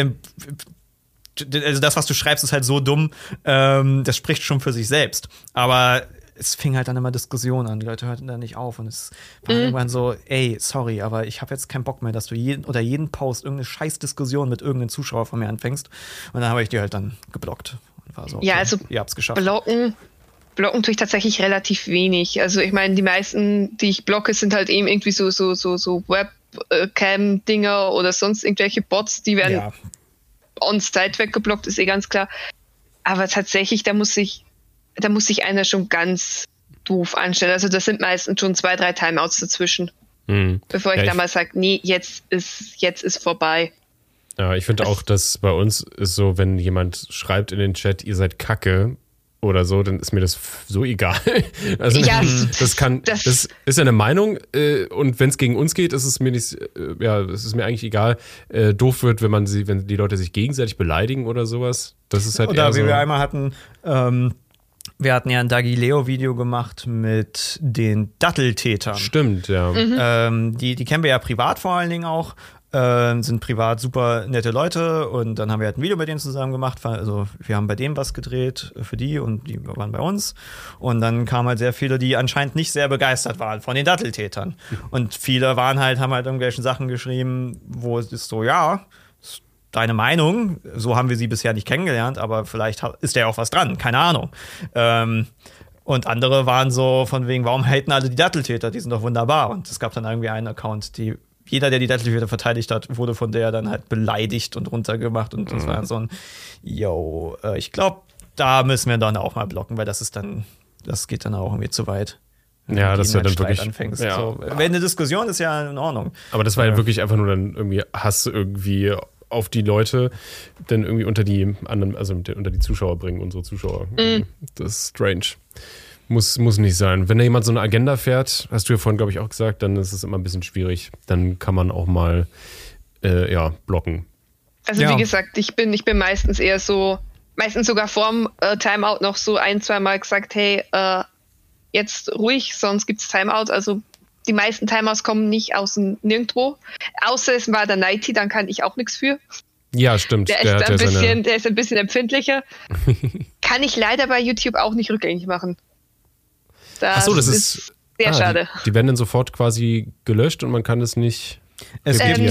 also das, was du schreibst, ist halt so dumm, ähm, das spricht schon für sich selbst. Aber es fing halt dann immer Diskussionen an. Die Leute hörten da nicht auf und es war mhm. irgendwann so, ey, sorry, aber ich habe jetzt keinen Bock mehr, dass du jeden oder jeden Post irgendeine scheiß Diskussion mit irgendeinem Zuschauer von mir anfängst. Und dann habe ich die halt dann geblockt. So, okay, ja, also ihr habt's geschafft. Blocken, blocken tue ich tatsächlich relativ wenig. Also ich meine, die meisten, die ich blocke, sind halt eben irgendwie so, so, so, so Webcam-Dinger oder sonst irgendwelche Bots, die werden ja. On-site weggeblockt, ist eh ganz klar. Aber tatsächlich, da muss ich da muss sich einer schon ganz doof anstellen. Also das sind meistens schon zwei, drei Timeouts dazwischen. Hm. Bevor ich ja, da mal sage, nee, jetzt ist, jetzt ist vorbei. Ja, ich finde auch, dass bei uns ist so, wenn jemand schreibt in den Chat, ihr seid Kacke oder so, dann ist mir das so egal. Also ja, das kann, das, das ist ja eine Meinung äh, und wenn es gegen uns geht, ist es mir nicht, äh, ja, es ist mir eigentlich egal. Äh, doof wird, wenn man sie, wenn die Leute sich gegenseitig beleidigen oder sowas. Das ist halt oder eher wie so, wir einmal hatten. Ähm wir hatten ja ein Dagileo-Video gemacht mit den Datteltätern. Stimmt, ja. Mhm. Ähm, die, die kennen wir ja privat vor allen Dingen auch. Äh, sind privat super nette Leute und dann haben wir halt ein Video mit denen zusammen gemacht. Also wir haben bei dem was gedreht für die und die waren bei uns. Und dann kamen halt sehr viele, die anscheinend nicht sehr begeistert waren von den Datteltätern. Und viele waren halt, haben halt irgendwelche Sachen geschrieben, wo es ist so, ja, deine Meinung. So haben wir sie bisher nicht kennengelernt, aber vielleicht ist da ja auch was dran, keine Ahnung. Ähm, und andere waren so von wegen, warum haten alle die Datteltäter? Die sind doch wunderbar. Und es gab dann irgendwie einen Account, die jeder, der die Datteltäter verteidigt hat, wurde von der dann halt beleidigt und runtergemacht. Und das mhm. war so ein, yo, äh, ich glaube, da müssen wir dann auch mal blocken, weil das ist dann, das geht dann auch irgendwie zu weit. Ja, das ist ja dann wirklich. Anfängst. Ja. So, wenn eine Diskussion ist ja in Ordnung. Aber das war ja wirklich einfach nur dann irgendwie Hass irgendwie auf die Leute dann irgendwie unter die anderen, also unter die Zuschauer bringen, unsere Zuschauer. Mhm. Das ist strange. Muss, muss nicht sein. Wenn da jemand so eine Agenda fährt, hast du ja vorhin, glaube ich, auch gesagt, dann ist es immer ein bisschen schwierig. Dann kann man auch mal äh, ja, blocken. Also ja. wie gesagt, ich bin, ich bin meistens eher so, meistens sogar vorm äh, Timeout noch so ein, zwei Mal gesagt, hey, äh, jetzt ruhig, sonst gibt es Timeout. Also die meisten Timers kommen nicht aus nirgendwo. Außer es war der Nighty, dann kann ich auch nichts für. Ja, stimmt. Der, der ist, ein bisschen, seine... der ist ein bisschen empfindlicher. kann ich leider bei YouTube auch nicht rückgängig machen. Das Ach so, das ist, ist sehr ah, schade. Die, die, werden dann sofort quasi gelöscht und man kann es nicht es ähm,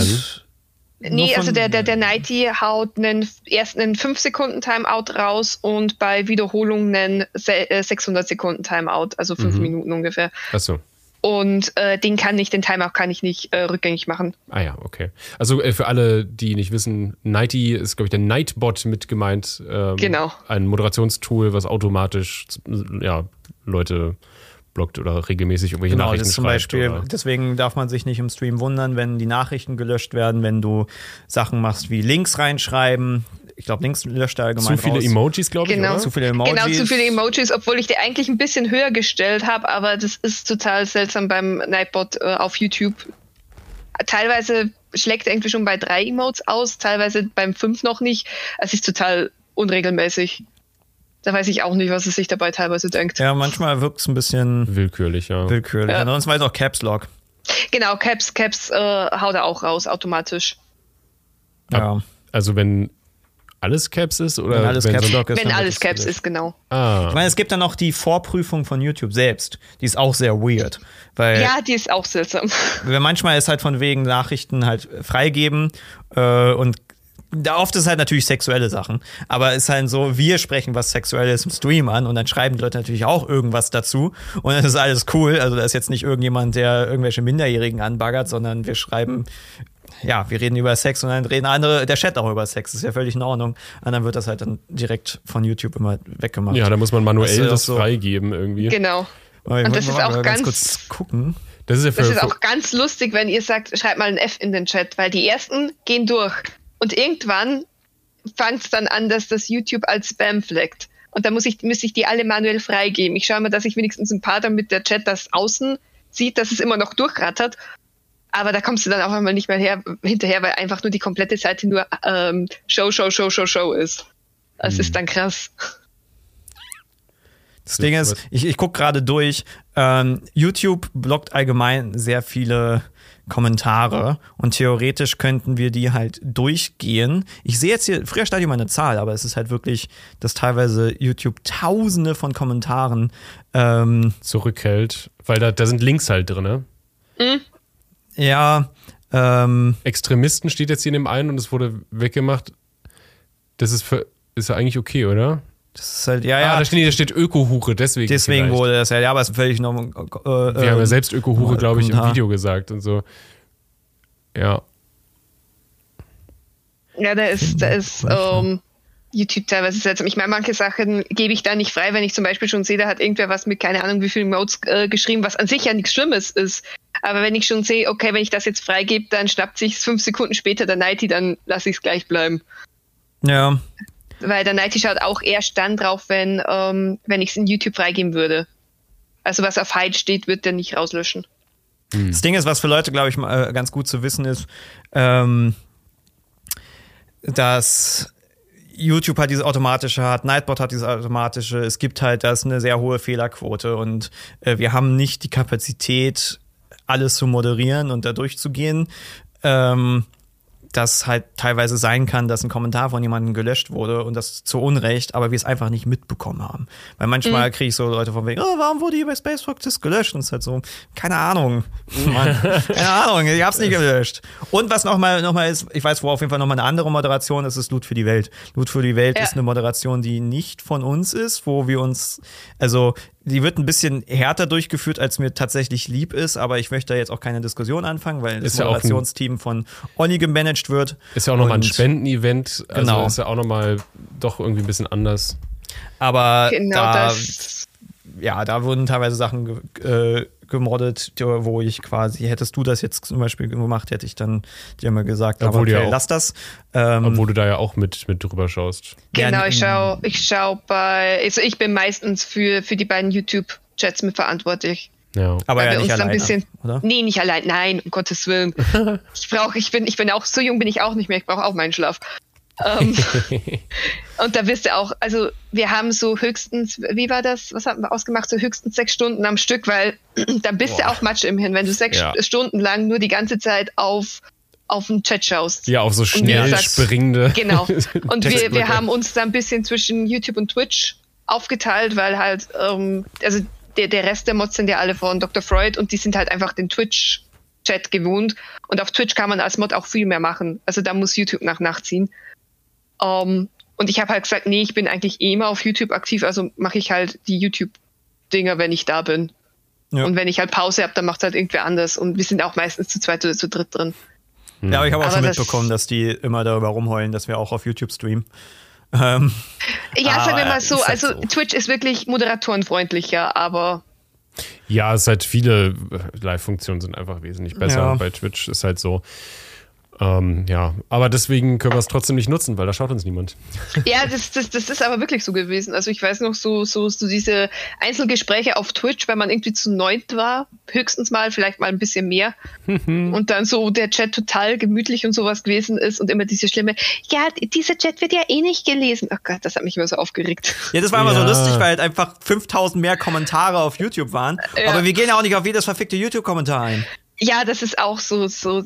Nee, also der, der, der Nighty haut einen, erst einen 5-Sekunden-Timeout raus und bei Wiederholungen einen 600-Sekunden-Timeout, also 5 mhm. Minuten ungefähr. Achso. Und äh, den kann ich, den Timer kann ich nicht äh, rückgängig machen. Ah ja, okay. Also äh, für alle, die nicht wissen, Nighty ist, glaube ich, der Nightbot mit gemeint. Ähm, genau. Ein Moderationstool, was automatisch ja, Leute blockt oder regelmäßig irgendwelche genau, Nachrichten das zum Beispiel, oder? Deswegen darf man sich nicht im Stream wundern, wenn die Nachrichten gelöscht werden, wenn du Sachen machst wie Links reinschreiben, ich glaube, links löscht er allgemein Zu viele raus. Emojis, glaube ich, genau. oder? Zu viele Emojis. Genau, zu viele Emojis, obwohl ich die eigentlich ein bisschen höher gestellt habe, aber das ist total seltsam beim Nightbot äh, auf YouTube. Teilweise schlägt er irgendwie schon bei drei Emotes aus, teilweise beim fünf noch nicht. Es ist total unregelmäßig. Da weiß ich auch nicht, was es sich dabei teilweise denkt. Ja, manchmal wirkt es ein bisschen willkürlich, ja. Willkürlich. Ja. Ansonsten war es auch Caps Lock. Genau, Caps, Caps äh, haut er auch raus, automatisch. Ja. Also wenn alles Caps ist? Oder wenn alles wenn Caps Lock ist. Wenn alles Caps ist, genau. Ah. Ich meine, es gibt dann noch die Vorprüfung von YouTube selbst. Die ist auch sehr weird. Weil ja, die ist auch seltsam. Weil manchmal ist halt von wegen Nachrichten halt freigeben äh, und da oft ist halt natürlich sexuelle Sachen, aber es ist halt so, wir sprechen was Sexuelles im Stream an und dann schreiben die Leute natürlich auch irgendwas dazu und dann ist alles cool. Also da ist jetzt nicht irgendjemand, der irgendwelche Minderjährigen anbaggert, sondern wir schreiben ja, wir reden über Sex und dann reden andere, der Chat auch über Sex, das ist ja völlig in Ordnung. Und dann wird das halt dann direkt von YouTube immer weggemacht. Ja, da muss man manuell das, das so freigeben irgendwie. Genau. Und das ist auch ganz, ganz gucken. Das ist, ja für, das ist auch ganz lustig, wenn ihr sagt, schreibt mal ein F in den Chat, weil die ersten gehen durch. Und irgendwann fängt es dann an, dass das YouTube als Spam fleckt. Und da muss ich, muss ich die alle manuell freigeben. Ich schaue mal, dass ich wenigstens ein paar, damit der Chat das außen sieht, dass es immer noch durchrattert. Aber da kommst du dann auch einmal nicht mehr her, hinterher, weil einfach nur die komplette Seite nur ähm, Show, Show, Show, Show, Show ist. Das mhm. ist dann krass. Das Ding ist, ich, ich gucke gerade durch. Ähm, YouTube blockt allgemein sehr viele Kommentare und theoretisch könnten wir die halt durchgehen. Ich sehe jetzt hier, früher stand hier mal eine Zahl, aber es ist halt wirklich, dass teilweise YouTube tausende von Kommentaren ähm, zurückhält, weil da, da sind Links halt drin, ne? Mhm. Ja, ähm, Extremisten steht jetzt hier in dem einen und es wurde weggemacht. Das ist, für, ist ja eigentlich okay, oder? Das ist halt, ja, ja. Ah, da steht, da steht Öko-Hure, deswegen. Deswegen vielleicht. wurde das ja, ja, aber es ist völlig normal. Äh, Wir haben ja selbst Öko-Hure, glaube ich, im Video gesagt und so. Ja. Ja, da ist, da ist ähm, YouTube teilweise seltsam. Ich meine, manche Sachen gebe ich da nicht frei, wenn ich zum Beispiel schon sehe, da hat irgendwer was mit keine Ahnung wie vielen Modes äh, geschrieben, was an sich ja nichts Schlimmes ist. Aber wenn ich schon sehe, okay, wenn ich das jetzt freigebe, dann schnappt sich fünf Sekunden später der Nighty, dann lasse ich es gleich bleiben. Ja. Weil der Nighty schaut auch erst dann drauf, wenn, ähm, wenn ich es in YouTube freigeben würde. Also was auf Hide steht, wird der nicht rauslöschen. Das Ding ist, was für Leute, glaube ich, mal ganz gut zu wissen ist, ähm, dass YouTube hat dieses automatische, hat Nightbot hat dieses automatische. Es gibt halt das eine sehr hohe Fehlerquote und äh, wir haben nicht die Kapazität, alles zu moderieren und da durchzugehen. Ähm, das halt teilweise sein kann, dass ein Kommentar von jemandem gelöscht wurde und das zu Unrecht, aber wir es einfach nicht mitbekommen haben. Weil manchmal mhm. kriege ich so Leute von wegen, oh, warum wurde hier bei Space Practice gelöscht? Und es ist halt so, keine Ahnung. Mann, keine Ahnung, ich hab's nicht gelöscht. Und was nochmal noch mal ist, ich weiß, wo auf jeden Fall nochmal eine andere Moderation ist, ist Loot für die Welt. Loot für die Welt ja. ist eine Moderation, die nicht von uns ist, wo wir uns, also die wird ein bisschen härter durchgeführt, als mir tatsächlich lieb ist, aber ich möchte da jetzt auch keine Diskussion anfangen, weil das Moderationsteam von Olli gemanagt wird. Ist ja auch nochmal ein Spendenevent, also genau. ist ja auch nochmal doch irgendwie ein bisschen anders. Aber genau da, das. ja, da wurden teilweise Sachen äh, gemoddet, wo ich quasi, hättest du das jetzt zum Beispiel gemacht, hätte ich dann dir mal gesagt, obwohl aber okay, ja lass das. Ähm, obwohl du da ja auch mit, mit drüber schaust. Genau, ich schaue ich schau bei, also ich bin meistens für, für die beiden YouTube-Chats mitverantwortlich. Ja. Aber ja nicht alleine, bisschen, oder? Nee, nicht allein, nein, um Gottes Willen. ich brauche, ich bin, ich bin auch, so jung bin ich auch nicht mehr, ich brauche auch meinen Schlaf. Ähm, und da wirst du auch, also wir haben so höchstens, wie war das, was haben wir ausgemacht, so höchstens sechs Stunden am Stück, weil dann bist Boah. du auch Matsch im Hirn, wenn du sechs ja. Stunden lang nur die ganze Zeit auf auf den Chat schaust. Ja, auf so schnell gesagt, springende. Genau. Und wir, wir haben uns da ein bisschen zwischen YouTube und Twitch aufgeteilt, weil halt, ähm, also der, der Rest der Mods sind ja alle von Dr. Freud und die sind halt einfach den Twitch-Chat gewohnt. Und auf Twitch kann man als Mod auch viel mehr machen. Also da muss YouTube nach nachziehen. Ähm, und ich habe halt gesagt, nee, ich bin eigentlich eh immer auf YouTube aktiv, also mache ich halt die YouTube-Dinger, wenn ich da bin. Ja. Und wenn ich halt Pause habe, dann macht es halt irgendwer anders. Und wir sind auch meistens zu zweit oder zu dritt drin. Ja, aber ich habe auch aber schon mitbekommen, dass die immer darüber rumheulen, dass wir auch auf YouTube streamen. Ähm, ja, sagen wir mal so, halt also so. Twitch ist wirklich moderatorenfreundlicher, aber ja, es ist halt viele Live-Funktionen sind einfach wesentlich besser. Ja. Bei Twitch ist halt so, ähm, ja, aber deswegen können wir es trotzdem nicht nutzen, weil da schaut uns niemand. Ja, das, das, das ist aber wirklich so gewesen. Also ich weiß noch so, so, so diese Einzelgespräche auf Twitch, wenn man irgendwie zu neunt war, höchstens mal, vielleicht mal ein bisschen mehr. und dann so der Chat total gemütlich und sowas gewesen ist und immer diese schlimme, ja, dieser Chat wird ja eh nicht gelesen. Oh Gott, das hat mich immer so aufgeregt. Ja, das war immer ja. so lustig, weil halt einfach 5000 mehr Kommentare auf YouTube waren. Ja. Aber wir gehen ja auch nicht auf jedes verfickte YouTube-Kommentar ein. Ja, das ist auch so, so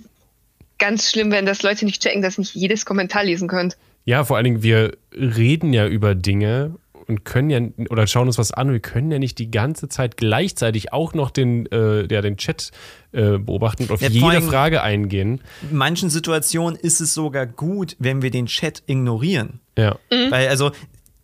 ganz schlimm, wenn das Leute nicht checken, dass nicht jedes Kommentar lesen könnt. Ja, vor allen Dingen, wir reden ja über Dinge und können ja oder schauen uns was an. Wir können ja nicht die ganze Zeit gleichzeitig auch noch den, äh, ja, den Chat äh, beobachten und auf ja, jede Frage eingehen. In manchen Situationen ist es sogar gut, wenn wir den Chat ignorieren. Ja. Mhm. Weil also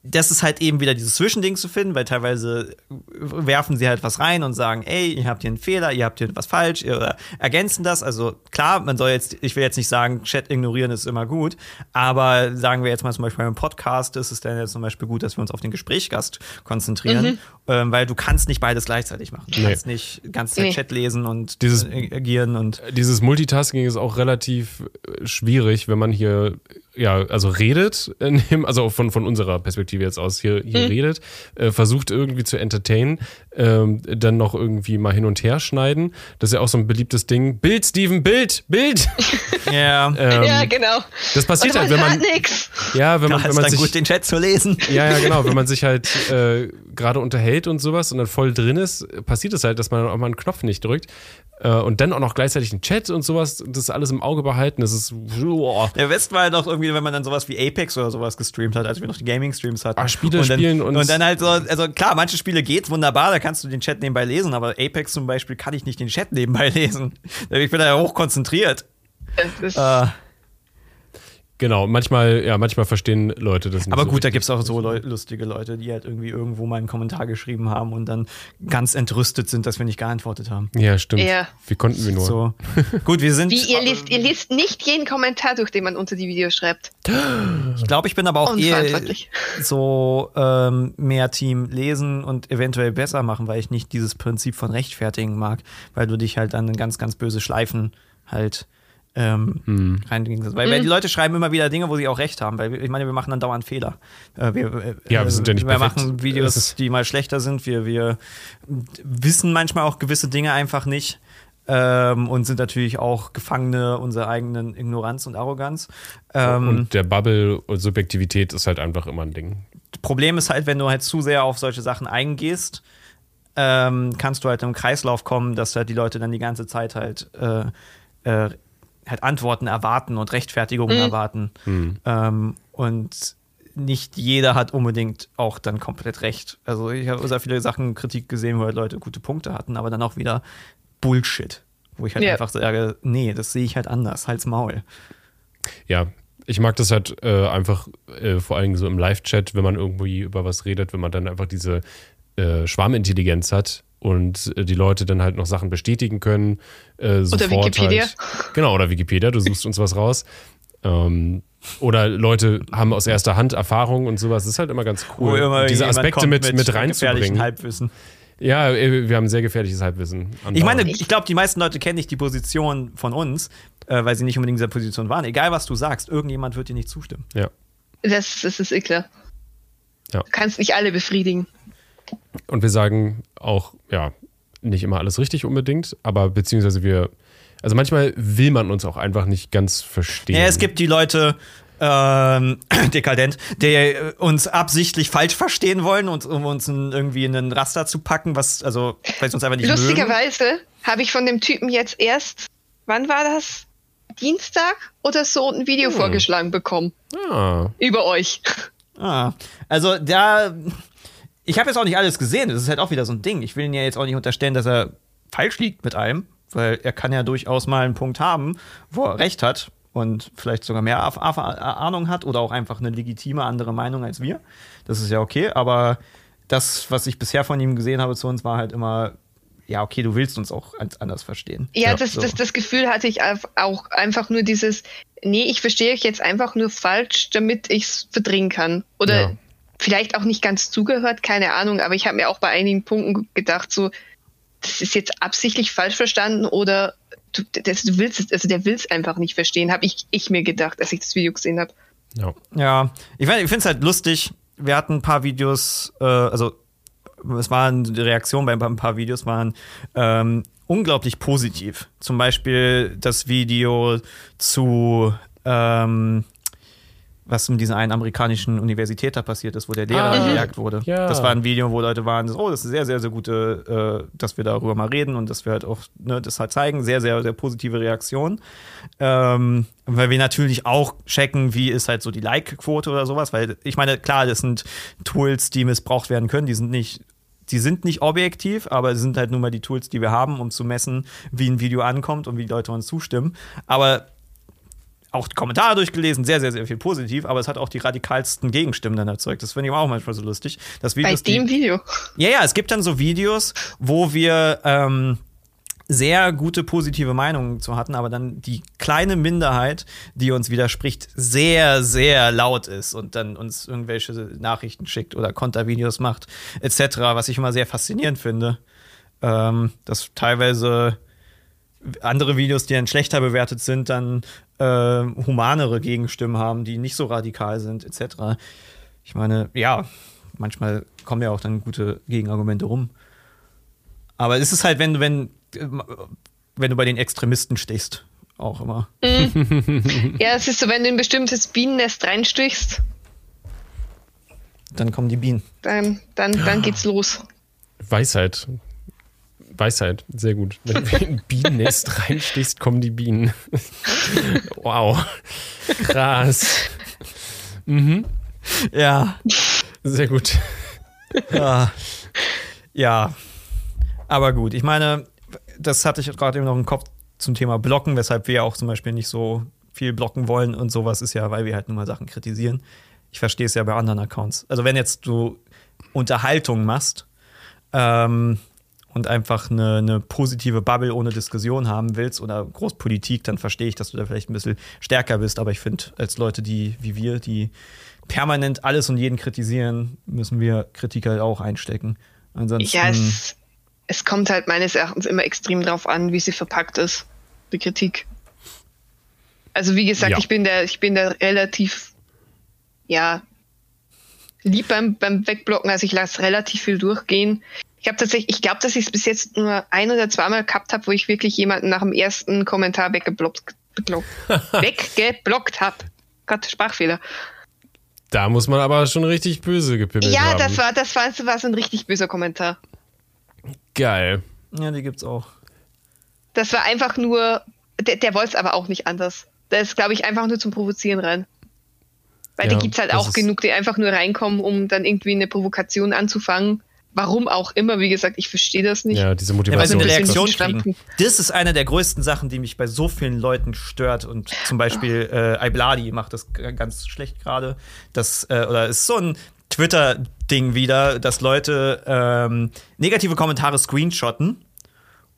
das ist halt eben wieder dieses Zwischending zu finden, weil teilweise werfen sie halt was rein und sagen, ey, ihr habt hier einen Fehler, ihr habt hier was falsch, oder ergänzen das. Also klar, man soll jetzt, ich will jetzt nicht sagen, Chat ignorieren ist immer gut, aber sagen wir jetzt mal zum Beispiel beim Podcast ist es dann jetzt zum Beispiel gut, dass wir uns auf den Gesprächsgast konzentrieren, mhm. ähm, weil du kannst nicht beides gleichzeitig machen. Du nee. kannst nicht ganz Zeit nee. Chat lesen und dieses, agieren und dieses Multitasking ist auch relativ schwierig, wenn man hier ja, also redet, dem, also von, von unserer Perspektive jetzt aus hier, hier mhm. redet, äh, versucht irgendwie zu entertainen, ähm, dann noch irgendwie mal hin und her schneiden. Das ist ja auch so ein beliebtes Ding. Bild, Steven, Bild, Bild. Ja. ähm, ja, genau. Das passiert halt, wenn man, nix. ja, wenn Da man, wenn ist man dann sich, gut, den Chat zu lesen. ja, ja, genau, wenn man sich halt äh, gerade unterhält und sowas und dann voll drin ist, passiert es halt, dass man auch mal einen Knopf nicht drückt äh, und dann auch noch gleichzeitig einen Chat und sowas, das alles im Auge behalten, das ist, boah. Der West war halt auch irgendwie, wenn man dann sowas wie Apex oder sowas gestreamt hat, als wir noch die Gaming-Streams hatten. Ah, Spiele und dann, spielen und- und dann halt so, also klar, manche Spiele geht wunderbar, da kannst du den Chat nebenbei lesen, aber Apex zum Beispiel kann ich nicht den Chat nebenbei lesen. Ich bin da ja hoch konzentriert. Das, Äh, Genau, manchmal, ja, manchmal verstehen Leute das nicht. aber so gut, da gibt es auch so Leu lustige Leute, die halt irgendwie irgendwo mal einen Kommentar geschrieben haben und dann ganz entrüstet sind, dass wir nicht geantwortet haben. Ja, stimmt. Ja. Wie konnten wir nur? So. gut, wir sind. wie ihr liest, ihr liest nicht jeden Kommentar durch, den man unter die Videos schreibt. Ich glaube, ich bin aber auch eher so ähm, mehr Team lesen und eventuell besser machen, weil ich nicht dieses Prinzip von rechtfertigen mag, weil du dich halt dann in ganz, ganz böse Schleifen halt ähm, Hm. Weil, weil die Leute schreiben immer wieder Dinge, wo sie auch recht haben, weil ich meine, wir machen dann dauernd Fehler. Äh, wir, äh, Ja, wir sind ja nicht Wir perfekt. machen Videos, ist- die mal schlechter sind. Wir, wir wissen manchmal auch gewisse Dinge einfach nicht. Ähm, und sind natürlich auch Gefangene unserer eigenen Ignoranz und Arroganz. Ähm, Und der Bubble und Subjektivität ist halt einfach immer ein Ding. Problem ist halt, wenn du halt zu sehr auf solche Sachen eingehst, ähm, kannst du halt im Kreislauf kommen, dass halt die Leute dann die ganze Zeit halt, äh, äh, halt Antworten erwarten und Rechtfertigungen erwarten. Ähm, und nicht jeder hat unbedingt auch dann komplett recht. Also ich habe sehr viele Sachen Kritik gesehen, wo halt Leute gute Punkte hatten, aber dann auch wieder Bullshit. Wo ich halt Ja. einfach sage, nee, das sehe ich halt anders, halt's Maul. Ja, ich mag das halt äh, einfach äh, vor allem so im Live-Chat, wenn man irgendwie über was redet, wenn man dann einfach diese äh, Schwarmintelligenz hat und äh, die Leute dann halt noch Sachen bestätigen können. Äh, sofort Wikipedia. Halt. Genau, oder Wikipedia, du suchst uns was raus. Ähm, oder Leute haben aus erster Hand Erfahrung und sowas. Das ist halt immer ganz cool, immer diese Aspekte mit, mit gefährlichen reinzubringen. Halbwissen. Ja, äh, wir haben sehr gefährliches Halbwissen. Ich meine, ich glaube, die meisten Leute kennen nicht die Position von uns, äh, weil sie nicht unbedingt in dieser Position waren. Egal, was du sagst, irgendjemand wird dir nicht zustimmen. ja. Das, das ist eh klar. Ja. Du kannst nicht alle befriedigen. Und wir sagen auch, ja, nicht immer alles richtig unbedingt, aber beziehungsweise wir, also manchmal will man uns auch einfach nicht ganz verstehen. Ja, es gibt die Leute, ähm, dekadent, die uns absichtlich falsch verstehen wollen und um uns in, irgendwie in einen Raster zu packen, was, also, weil sie uns einfach nicht. Lustigerweise habe ich von dem Typen jetzt erst, wann war das? Dienstag oder so ein Video vorgeschlagen bekommen. Ah, Über euch. Ah, also da, ich habe jetzt auch nicht alles gesehen. Das ist halt auch wieder so ein Ding. Ich will ihn ja jetzt auch nicht unterstellen, dass er falsch liegt mit allem, weil er kann ja durchaus mal einen Punkt haben, wo er recht hat und vielleicht sogar mehr Ahnung hat oder auch einfach eine legitime andere Meinung als wir. Das ist ja okay, aber das, was ich bisher von ihm gesehen habe zu uns, war halt immer, ja, okay, du willst uns auch anders verstehen. Ja, Ja, das, so. das, das Gefühl hatte ich auch einfach nur dieses, nee, ich verstehe euch jetzt einfach nur falsch, damit ich es verdrängen kann. Oder Ja. Vielleicht auch nicht ganz zugehört, keine Ahnung, aber ich habe mir auch bei einigen Punkten gedacht, so, das ist jetzt absichtlich falsch verstanden oder du, das, du willst es, also der will es einfach nicht verstehen, habe ich, ich mir gedacht, als ich das Video gesehen habe. ja. Ja, ich, mein, ich finde es halt lustig. Wir hatten ein paar Videos, äh, also es waren die Reaktionen bei ein paar Videos waren ähm, unglaublich positiv. Zum Beispiel das Video zu ähm, was in dieser einen amerikanischen Universität da passiert ist, wo der Lehrer Ah, gejagt wurde. ja. Das war ein Video, wo Leute waren, oh, das ist sehr, sehr, sehr gute, äh, dass wir darüber mal reden und dass wir halt auch ne, das halt zeigen. Sehr, sehr, sehr positive Reaktion. Ähm, weil wir natürlich auch checken, wie ist halt so die Like-Quote oder sowas, weil ich meine, klar, das sind Tools, die missbraucht werden können, die sind nicht die sind nicht objektiv, aber es sind halt nun mal die Tools, die wir haben, um zu messen, wie ein Video ankommt und wie die Leute uns zustimmen. Aber auch die Kommentare durchgelesen, sehr, sehr, sehr viel positiv, aber es hat auch die radikalsten Gegenstimmen dann erzeugt. Das finde ich auch manchmal so lustig. Das Bei Videos, die- dem Video. ja, ja, es gibt dann so Videos, wo wir ähm, sehr gute positive Meinungen zu hatten, aber dann die kleine Minderheit, die uns widerspricht, sehr, sehr laut ist und dann uns irgendwelche Nachrichten schickt oder Kontervideos macht, etc., was ich immer sehr faszinierend finde. Ähm, dass teilweise andere Videos, die dann schlechter bewertet sind, dann äh, humanere Gegenstimmen haben, die nicht so radikal sind, etc. Ich meine, ja, manchmal kommen ja auch dann gute Gegenargumente rum. Aber es ist halt, wenn du, wenn, wenn du bei den Extremisten stehst, auch immer. Ja, es ist so, wenn du in ein bestimmtes Bienennest reinstichst, Dann kommen die Bienen. dann, dann, dann geht's los. Weisheit. Weisheit, sehr gut. Wenn du in ein Bienennest reinstichst, kommen die Bienen. wow. Krass. Ja. Sehr gut. ja. ja. Aber gut, ich meine, das hatte ich gerade eben noch im Kopf zum Thema Blocken, weshalb wir auch zum Beispiel nicht so viel blocken wollen und sowas ist ja, weil wir halt nur mal Sachen kritisieren. Ich verstehe es ja bei anderen Accounts. Also wenn jetzt du Unterhaltung machst ähm, und einfach eine, eine positive Bubble ohne Diskussion haben willst oder Großpolitik, dann verstehe ich, dass du da vielleicht ein bisschen stärker bist. Aber ich finde, als Leute, die wie wir, die permanent alles und jeden kritisieren, müssen wir Kritik halt auch einstecken. Ansonsten. Ja, es, es kommt halt meines Erachtens immer extrem drauf an, wie sie verpackt ist, die Kritik. Also wie gesagt, Ja. ich bin da, ich bin da relativ, ja, lieb beim, beim Wegblocken, also ich lasse relativ viel durchgehen. Ich habe tatsächlich, ich glaube, dass ich es bis jetzt nur ein oder zweimal gehabt habe, wo ich wirklich jemanden nach dem ersten Kommentar weggeblockt, weggeblockt habe. Gott, Sprachfehler. Da muss man aber schon richtig böse gepimmelt Ja, haben. das war, das war, das war so ein richtig böser Kommentar. Geil. ja, die gibt's auch. Das war einfach nur, der, der wollte es aber auch nicht anders. Der ist, glaube ich, einfach nur zum Provozieren rein. Weil Ja, da gibt es halt das auch genug, die einfach nur reinkommen, um dann irgendwie eine Provokation anzufangen. Warum auch immer, wie gesagt, ich verstehe das nicht. Ja, diese Ja, weil Motivation. eine bisschen Reaktion bisschen kriegen. Das ist eine der größten Sachen, die mich bei so vielen Leuten stört. Und zum Beispiel äh, Ibladi macht das ganz schlecht gerade. Das, äh, oder ist so ein Twitter-Ding wieder, dass Leute ähm, negative Kommentare screenshotten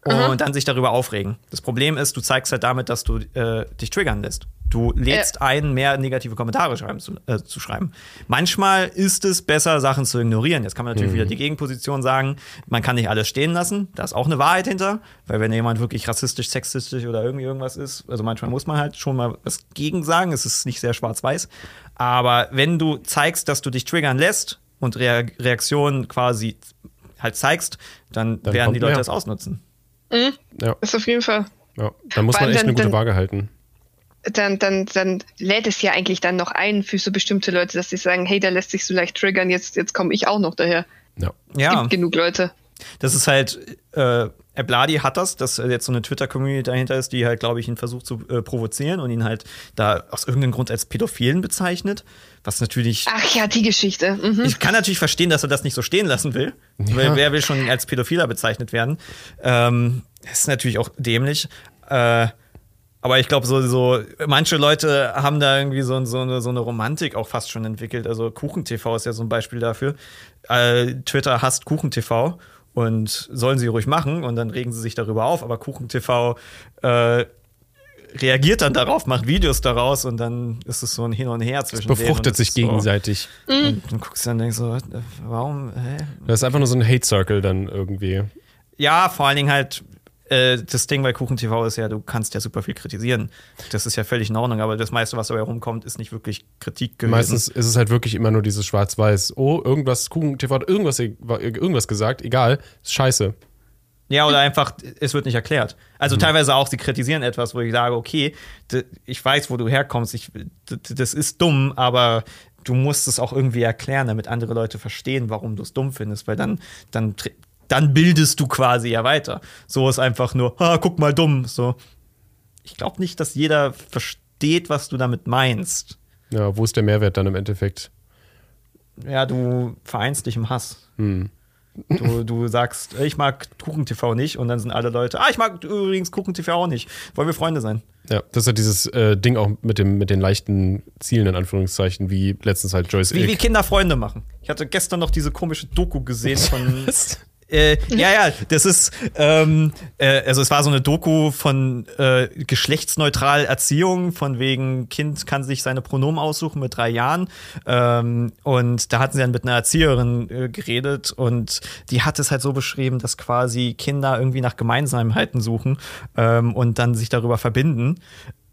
und dann sich darüber aufregen. Das Problem ist, du zeigst halt damit, dass du äh, dich triggern lässt. Du lädst ein, mehr negative Kommentare schreiben, zu, äh, zu schreiben. Manchmal ist es besser, Sachen zu ignorieren. Jetzt kann man natürlich wieder die Gegenposition sagen, man kann nicht alles stehen lassen. Da ist auch eine Wahrheit hinter, weil wenn jemand wirklich rassistisch, sexistisch oder irgendwie irgendwas ist, also manchmal muss man halt schon mal was gegen sagen. Es ist nicht sehr schwarz-weiß. Aber wenn du zeigst, dass du dich triggern lässt und Rea Reaktionen quasi halt zeigst, dann, Dann werden die Leute mehr. das ausnutzen. Ja, Ist auf jeden Fall. ja. Da muss man echt eine dann- gute dann- Waage halten. Dann, dann, dann lädt es ja eigentlich dann noch ein für so bestimmte Leute, dass sie sagen, hey, der lässt sich so leicht triggern, jetzt, jetzt komme ich auch noch daher. Ja. Ja. Gibt genug Leute. Das ist halt, äh, Ebladi hat das, dass jetzt so eine Twitter-Community dahinter ist, die halt, glaube ich, ihn versucht zu äh, provozieren und ihn halt da aus irgendeinem Grund als Pädophilen bezeichnet. Was natürlich. Ach ja, die Geschichte. Mhm. Ich kann natürlich verstehen, dass er das nicht so stehen lassen will. Weil wer will schon als Pädophiler bezeichnet werden? Ähm, das ist natürlich auch dämlich. Äh, aber ich glaube, so, so, manche Leute haben da irgendwie so, so, eine, so eine Romantik auch fast schon entwickelt. Also KuchenTV ist ja so ein Beispiel dafür. Äh, Twitter hasst KuchenTV und sollen sie ruhig machen und dann regen sie sich darüber auf. Aber KuchenTV äh, reagiert dann darauf, macht Videos daraus und dann ist es so ein Hin und Her zwischen und Befruchtet es sich so- gegenseitig. und du guckst dann und denkst so, warum, hä? Das ist einfach nur so ein Hate-Circle dann irgendwie. Ja, vor allen Dingen halt, äh, das Ding bei Kuchen TV ist ja, du kannst ja super viel kritisieren. Das ist ja völlig in Ordnung, aber das meiste, was dabei rumkommt, ist nicht wirklich Kritik gewesen. Meistens ist es halt wirklich immer nur dieses Schwarz-Weiß. Oh, irgendwas, Kuchen TV hat irgendwas, irgendwas gesagt, egal, ist scheiße. Ja, oder einfach, es wird nicht erklärt. Also teilweise auch, sie kritisieren etwas, wo ich sage, okay, ich weiß, wo du herkommst, ich, das ist dumm, aber du musst es auch irgendwie erklären, damit andere Leute verstehen, warum du es dumm findest, weil dann, dann, dann bildest du quasi ja weiter. So ist einfach nur, ha, guck mal dumm. So. Ich glaube nicht, dass jeder versteht, was du damit meinst. Ja, wo ist der Mehrwert dann im Endeffekt? Ja, du vereinst dich im Hass. Hm. Du, du sagst, ich mag KuchenTV nicht und dann sind alle Leute, ah, ich mag übrigens KuchenTV auch nicht. Wollen wir Freunde sein? Ja, das ist ja dieses äh, Ding auch mit, dem, mit den leichten Zielen, in Anführungszeichen, wie letztens halt Joyce Wie, wie. Kinder Freunde machen. Ich hatte gestern noch diese komische Doku gesehen von. Äh, ja, ja, das ist, ähm, äh, also es war so eine Doku von äh, geschlechtsneutral Erziehung, von wegen Kind kann sich seine Pronomen aussuchen mit drei Jahren. Ähm, und da hatten sie dann mit einer Erzieherin äh, geredet und die hat es halt so beschrieben, dass quasi Kinder irgendwie nach Gemeinsamkeiten suchen ähm, und dann sich darüber verbinden.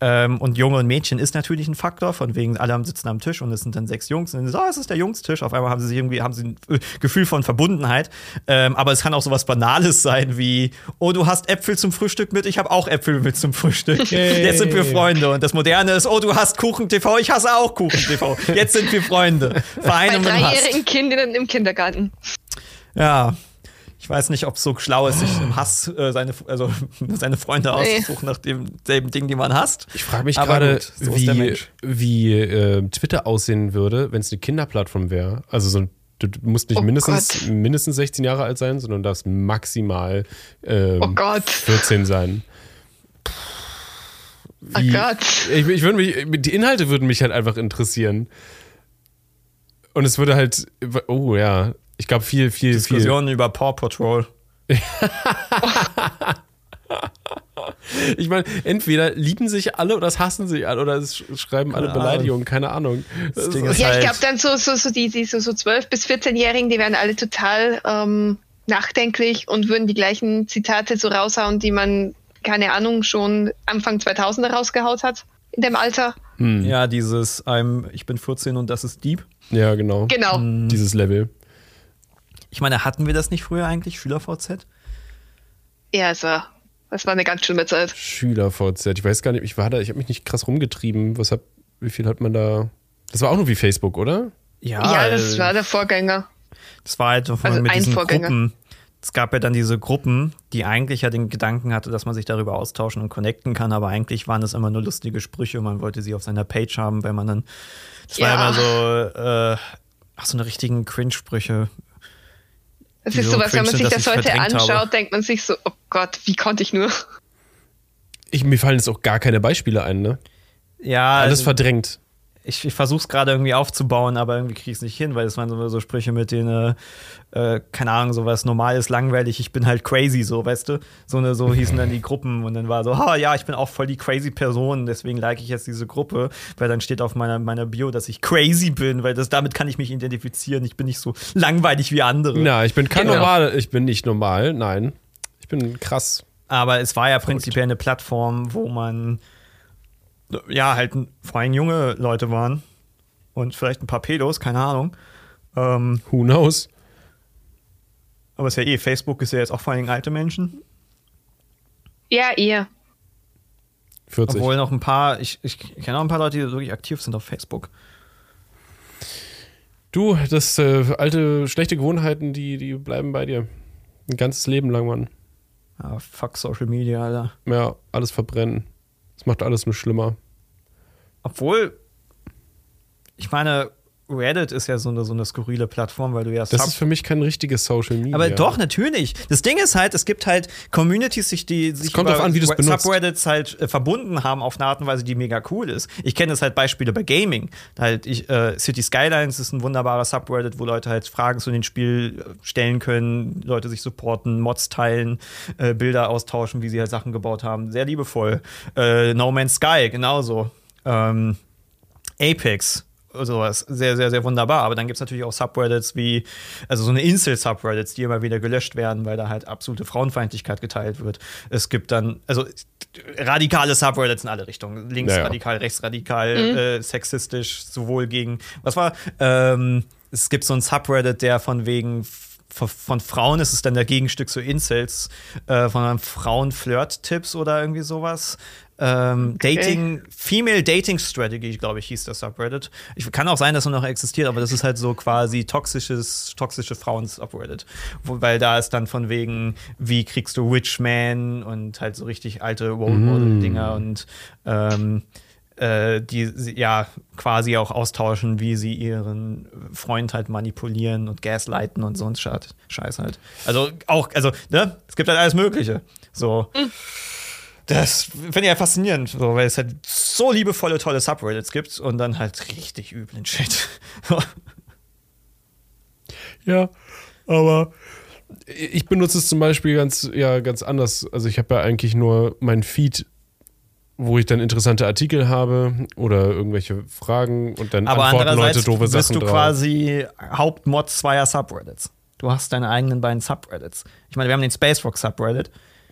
Ähm, und Junge und Mädchen ist natürlich ein Faktor, von wegen alle sitzen am Tisch und es sind dann sechs Jungs und dann so, oh, es ist der Jungstisch. Auf einmal haben sie sich irgendwie haben sie ein äh, Gefühl von Verbundenheit. Ähm, aber es kann auch so was Banales sein wie, oh, du hast Äpfel zum Frühstück mit, ich habe auch Äpfel mit zum Frühstück. Yay. Jetzt sind wir Freunde. Und das Moderne ist, oh, du hast Kuchen TV, ich hasse auch Kuchen TV. Jetzt sind wir Freunde. Bei im Hass. dreijährigen Kindern im Kindergarten. Ja. Ich weiß nicht, ob es so schlau ist, sich im Hass äh, seine, also, seine Freunde Nee. auszusuchen nach demselben Ding, die man hasst. Ich frage mich gerade, so wie, wie äh, Twitter aussehen würde, wenn es eine Kinderplattform wäre. Also so ein Du musst nicht Oh mindestens, Gott. mindestens 16 Jahre alt sein, sondern darfst maximal ähm, Oh Gott. 14 sein. Oh Wie- Gott. Ich, ich würde mich, die Inhalte würden mich halt einfach interessieren. Und es würde halt, oh ja, ich glaube viel, viel, viel. Diskussionen über Paw Patrol. Ich meine, entweder lieben sich alle oder es hassen sich alle oder es sch- schreiben alle Keine Beleidigungen, keine Ahnung. Das ist Ja, ich halt- glaube dann so, so, so die, die so, so 12- bis 14-Jährigen, die wären alle total ähm, nachdenklich und würden die gleichen Zitate so raushauen, die man, keine Ahnung, schon Anfang 2000er rausgehaut hat in dem Alter. Hm. Ja, dieses I'm, ich bin 14 und das ist Dieb. Ja, genau. Genau. Dieses Level. Ich meine, hatten wir das nicht früher eigentlich, SchülerVZ? Ja, also, das war eine ganz schlimme Zeit. Schüler-VZ. Ich weiß gar nicht, ich war da, ich habe mich nicht krass rumgetrieben. Was hab, wie viel hat man da? Das war auch nur wie Facebook, oder? Ja, das äh, war der Vorgänger. Das war halt so von Also mit ein diesen Vorgänger. Gruppen. Es gab ja dann diese Gruppen, die eigentlich ja den Gedanken hatte, dass man sich darüber austauschen und connecten kann, aber eigentlich waren das immer nur lustige Sprüche. Man wollte sie auf seiner Page haben, wenn man dann. Das war Ja. immer so, äh, ach, so eine richtigen Cringe-Sprüche. Das die ist so sowas, wenn man sich das heute anschaut, habe. denkt man sich so, oh Gott, wie konnte ich nur? Ich, mir fallen jetzt auch gar keine Beispiele ein, ne? Ja, Alles verdrängt. Ich, ich versuche es gerade irgendwie aufzubauen, aber irgendwie kriege ich es nicht hin, weil es waren so, so Sprüche mit denen, äh, äh, keine Ahnung, sowas Normales, langweilig, ich bin halt crazy, so, weißt du? So, eine, so hießen dann die Gruppen und dann war so, ha, ja, ich bin auch voll die crazy Person, deswegen like ich jetzt diese Gruppe, weil dann steht auf meiner, meiner Bio, dass ich crazy bin, weil das, damit kann ich mich identifizieren, ich bin nicht so langweilig wie andere. Na, ich bin kein Genau. normal, ich bin nicht normal, nein. Ich bin krass. Aber es war ja prinzipiell eine Plattform, wo man ja halt vor allem junge Leute waren und vielleicht ein paar Pedos, keine Ahnung. Ähm, Who knows? aber es ist ja eh, Facebook ist ja jetzt auch vor allem alte Menschen. Ja, ihr. 40. Obwohl noch ein paar, ich, ich kenne auch ein paar Leute, die wirklich aktiv sind auf Facebook. Du, das äh, alte, schlechte Gewohnheiten, die, die bleiben bei dir. Ein ganzes Leben lang, Mann. Ja, fuck Social Media, Alter. Ja, alles verbrennen. Das macht alles nur schlimmer. Obwohl, ich meine, Reddit ist ja so eine, so eine skurrile Plattform, weil du ja Das ist für mich kein richtiges Social Media. Aber doch, natürlich. Das Ding ist halt, es gibt halt Communities, sich, die sich kommt drauf an, wie. Subreddits halt äh, verbunden haben auf eine Art und Weise, die mega cool ist. Ich kenne das halt Beispiele bei Gaming. Halt, ich, äh, City Skylines ist ein wunderbarer Subreddit, wo Leute halt Fragen zu dem Spiel äh, stellen können, Leute sich supporten, Mods teilen, äh, Bilder austauschen, wie sie halt Sachen gebaut haben. Sehr liebevoll. Äh, no Man's Sky, genauso. Ähm, Apex sowas. Sehr, sehr, sehr wunderbar. Aber dann gibt es natürlich auch Subreddits wie, also so eine Insel-Subreddits, die immer wieder gelöscht werden, weil da halt absolute Frauenfeindlichkeit geteilt wird. Es gibt dann, also radikale Subreddits in alle Richtungen. Linksradikal, rechtsradikal, äh, sexistisch, sowohl gegen, was war, ähm, es gibt so ein Subreddit, der von wegen von, von Frauen ist es dann der Gegenstück zu Incels, äh, von einem Frauen-Flirt-Tipps oder irgendwie sowas. Ähm, Okay. Dating, Female Dating Strategy, glaube ich, hieß das Subreddit. Ich, kann auch sein, dass er noch existiert, aber das ist halt so quasi toxisches, toxische Frauen-Subreddit. Weil da ist dann von wegen, wie kriegst du Rich Man und halt so richtig alte Role Model-Dinger und ähm, äh, die ja quasi auch austauschen, wie sie ihren Freund halt manipulieren und gaslighten und sonst Scheiß Scheiß halt. Also auch, also, ne, es gibt halt alles Mögliche. So. Das finde ich ja faszinierend, so, weil es halt so liebevolle, tolle Subreddits gibt und dann halt richtig üblen Shit. Ja, aber ich benutze es zum Beispiel ganz, ja, ganz anders. Also ich habe ja eigentlich nur mein Feed, wo ich dann interessante Artikel habe oder irgendwelche Fragen und dann Aber antworten Leute doofe bist Sachen du drauf. quasi Hauptmod zweier Subreddits. Du hast deine eigenen beiden Subreddits. Ich meine, wir haben den Space Rock Subreddit,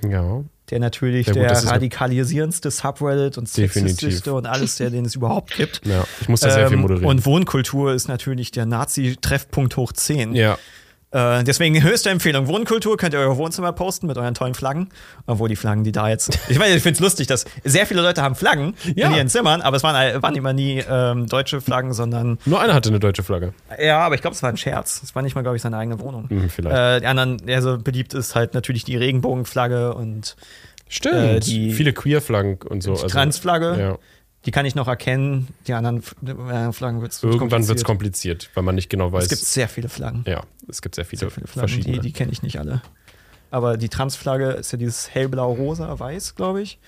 Ja. der natürlich Ja, gut, der radikalisierendste Subreddit und sexistischste und alles, der den es überhaupt gibt. Ja, ich muss da sehr viel Ähm, moderieren. Und Wohnkultur ist natürlich der Nazi-Treffpunkt hoch 10. ja. Äh, deswegen höchste Empfehlung. Wohnkultur könnt ihr euer Wohnzimmer posten mit euren tollen Flaggen. Obwohl die Flaggen, die da jetzt. Ich meine, ich finde es lustig, dass sehr viele Leute haben Flaggen Ja. in ihren Zimmern, aber es waren, waren immer nie ähm, deutsche Flaggen, sondern. Nur einer hatte eine deutsche Flagge. Ja, aber ich glaube, es war ein Scherz. Es war nicht mal, glaube ich, seine eigene Wohnung. Hm, vielleicht. Äh, die anderen, der so beliebt ist halt natürlich die Regenbogenflagge und Stimmt. äh, die- Viele Queer-Flaggen und so. die Also, Transflagge. ja. Die kann ich noch erkennen. Die anderen äh, Flaggen wird es Irgendwann wird es kompliziert, weil man nicht genau weiß. Es gibt sehr viele Flaggen. ja, es gibt sehr viele, sehr viele Flaggen, verschiedene. die, die kenne ich nicht alle. Aber die Transflagge ist ja dieses hellblau, rosa, weiß, glaube ich.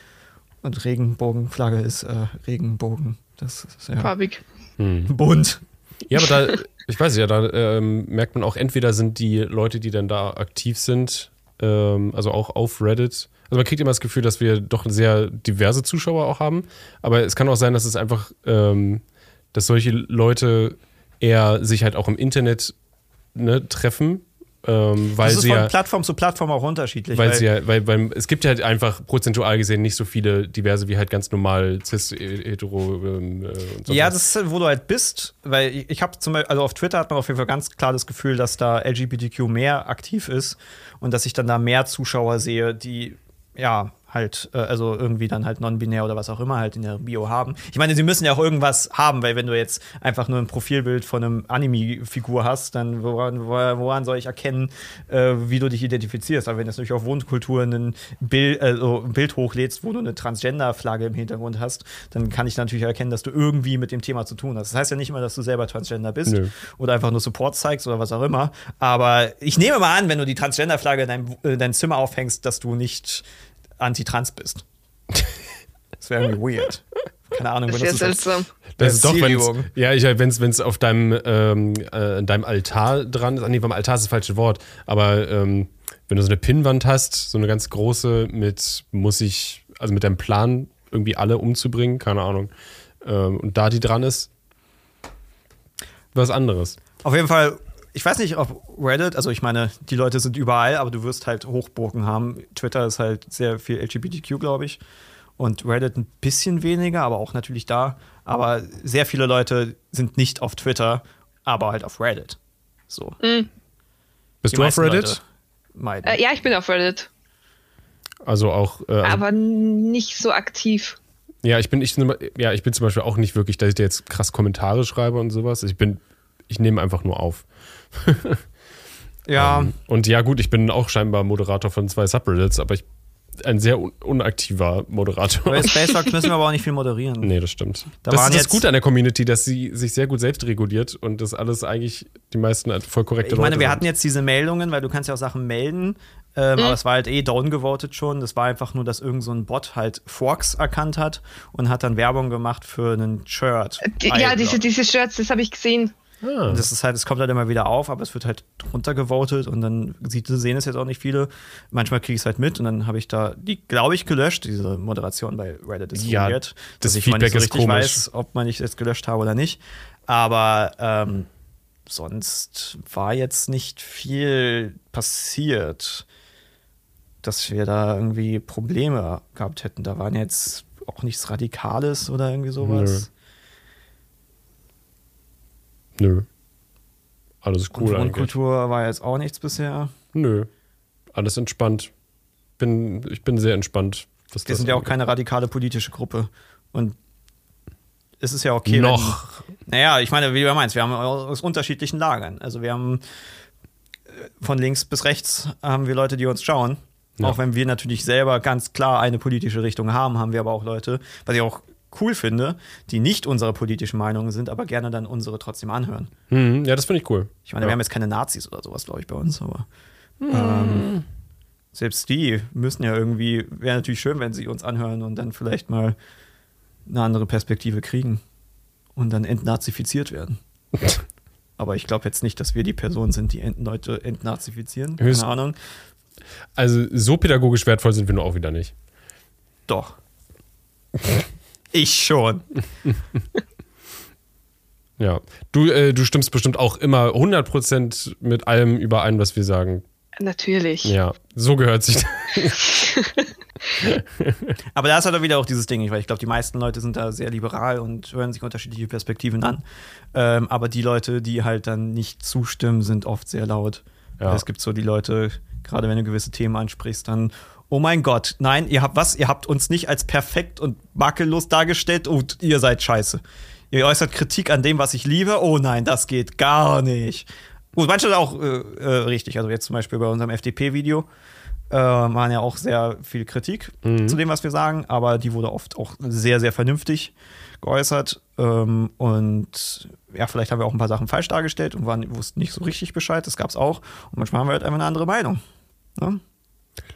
Und Regenbogenflagge ist äh, Regenbogen. Das ist ja Farbig. Hm. bunt. Ja, aber da, ich weiß ja, da ähm, merkt man auch, entweder sind die Leute, die dann da aktiv sind, ähm, also auch auf Reddit, also man kriegt immer das Gefühl, dass wir doch sehr diverse Zuschauer auch haben, aber es kann auch sein, dass es einfach, ähm, dass solche Leute eher sich halt auch im Internet ne, treffen, ähm, weil das ist sie von ja Plattform zu Plattform auch unterschiedlich. weil sie ja, weil, weil es gibt halt einfach prozentual gesehen nicht so viele diverse wie halt ganz normal cis, hetero ähm, äh, und so Ja, was. das ist, halt, wo du halt bist, weil ich, ich habe zum Beispiel, also auf Twitter hat man auf jeden Fall ganz klar das Gefühl, dass da LGBTQ mehr aktiv ist und dass ich dann da mehr Zuschauer sehe, die ja halt, äh, also irgendwie dann halt non-binär oder was auch immer halt in der Bio haben. Ich meine, sie müssen ja auch irgendwas haben, weil wenn du jetzt einfach nur ein Profilbild von einem Anime-Figur hast, dann woran, woran soll ich erkennen, äh, wie du dich identifizierst? Aber wenn du natürlich auf Wohnkultur ein Bild, also ein Bild hochlädst, wo du eine Transgender-Flagge im Hintergrund hast, dann kann ich natürlich erkennen, dass du irgendwie mit dem Thema zu tun hast. Das heißt ja nicht immer, dass du selber Transgender bist Nö. oder einfach nur Support zeigst oder was auch immer. Aber ich nehme mal an, wenn du die Transgender-Flagge in deinem, äh, dein Zimmer aufhängst, dass du nicht anti-trans bist. Das wäre irgendwie weird. Keine Ahnung, Das wenn ist das seltsam. Das ist doch, wenn ja, ich wenn es auf deinem ähm, äh, deinem Altar dran ist. Ah, nee, beim Altar ist das falsche Wort. Aber ähm, wenn du so eine Pinnwand hast, so eine ganz große mit muss ich also mit deinem Plan irgendwie alle umzubringen, keine Ahnung. Ähm, und da die dran ist, was anderes. Auf jeden Fall, ich weiß nicht, ob Reddit, also ich meine, die Leute sind überall, aber du wirst halt Hochburgen haben. Twitter ist halt sehr viel LGBTQ, glaube ich. Und Reddit ein bisschen weniger, aber auch natürlich da. Aber sehr viele Leute sind nicht auf Twitter, aber halt auf Reddit. So. Bist Die du auf Reddit? Äh, ja, ich bin auf Reddit, Also auch äh, also, aber nicht so aktiv. ja, ich bin ich ja, ich bin zum Beispiel auch nicht wirklich, dass ich dir jetzt krass Kommentare schreibe und sowas. Ich bin ich nehme einfach nur auf. ja, Ähm, und ja, gut, ich bin auch scheinbar Moderator von zwei Subreddits, aber ich ein sehr un unaktiver Moderator. bei Spacelock müssen wir aber auch nicht viel moderieren. Nee, das stimmt. Da das ist das jetzt- Gute an der Community, dass sie sich sehr gut selbst reguliert und das alles eigentlich die meisten voll korrekte Ich meine, Leute wir sind. hatten jetzt diese Meldungen, weil du kannst ja auch Sachen melden, ähm, aber es war halt eh downgevotet schon. Das war einfach nur, dass irgend so ein Bot halt Forks erkannt hat und hat dann Werbung gemacht für einen Shirt. Die, ja, diese, diese Shirts, das habe ich gesehen. Ah, Das ist halt, es kommt halt immer wieder auf, aber es wird halt runtergevotet und dann sieht, sehen es jetzt auch nicht viele. Manchmal kriege ich es halt mit und dann habe ich da die, glaube ich, gelöscht. Diese Moderation bei Reddit ist Ja, weird, das dass ich Feedback nicht so richtig komisch. weiß, ob man nicht jetzt gelöscht habe oder nicht. Aber ähm, sonst war jetzt nicht viel passiert, dass wir da irgendwie Probleme gehabt hätten. Da waren jetzt auch nichts Radikales oder irgendwie sowas. nö. Alles ist cool und. Wohnkultur war jetzt auch nichts bisher. Nö. Alles entspannt. Bin, ich bin sehr entspannt. Wir sind ja auch angeht. keine radikale politische Gruppe. Und es ist ja okay. Noch. Wenn, naja, ich meine, wie du meinst, wir haben aus unterschiedlichen Lagern. Also wir haben äh, von links bis rechts haben wir Leute, die uns schauen. Ja. Auch wenn wir natürlich selber ganz klar eine politische Richtung haben, haben wir aber auch Leute, was ich auch cool finde, die nicht unserer politischen Meinung sind, aber gerne dann unsere trotzdem anhören. Hm, ja, das finde ich cool. Ich meine, ja. wir haben jetzt keine Nazis oder sowas, glaube ich, bei uns, aber ähm, selbst die müssen ja irgendwie, wäre natürlich schön, wenn sie uns anhören und dann vielleicht mal eine andere Perspektive kriegen und dann entnazifiziert werden. aber ich glaube jetzt nicht, dass wir die Person sind, die ent Leute entnazifizieren. Keine Höchst- Ahnung. Also so pädagogisch wertvoll sind wir nur auch wieder nicht. Doch. ich schon. Ja. Du, äh, du stimmst bestimmt auch immer 100% mit allem überein, was wir sagen. Natürlich. Ja, so gehört sich. Aber da ist halt auch wieder auch dieses Ding, weil ich glaube, die meisten Leute sind da sehr liberal und hören sich unterschiedliche Perspektiven an. Ähm, aber die Leute, die halt dann nicht zustimmen, sind oft sehr laut. Ja. Es gibt so die Leute, gerade wenn du gewisse Themen ansprichst, dann, oh mein Gott, nein, ihr habt was? Ihr habt uns nicht als perfekt und makellos dargestellt und ihr seid scheiße. Ihr äußert Kritik an dem, was ich liebe. Oh nein, das geht gar nicht. Gut, manche auch äh, äh, richtig. Also jetzt zum Beispiel bei unserem FDP-Video äh, waren ja auch sehr viel Kritik zu dem, was wir sagen, aber die wurde oft auch sehr, sehr vernünftig geäußert. Ähm, und ja, vielleicht haben wir auch ein paar Sachen falsch dargestellt und waren, wussten nicht so richtig Bescheid. Das gab es auch. Und manchmal haben wir halt einfach eine andere Meinung. Ne?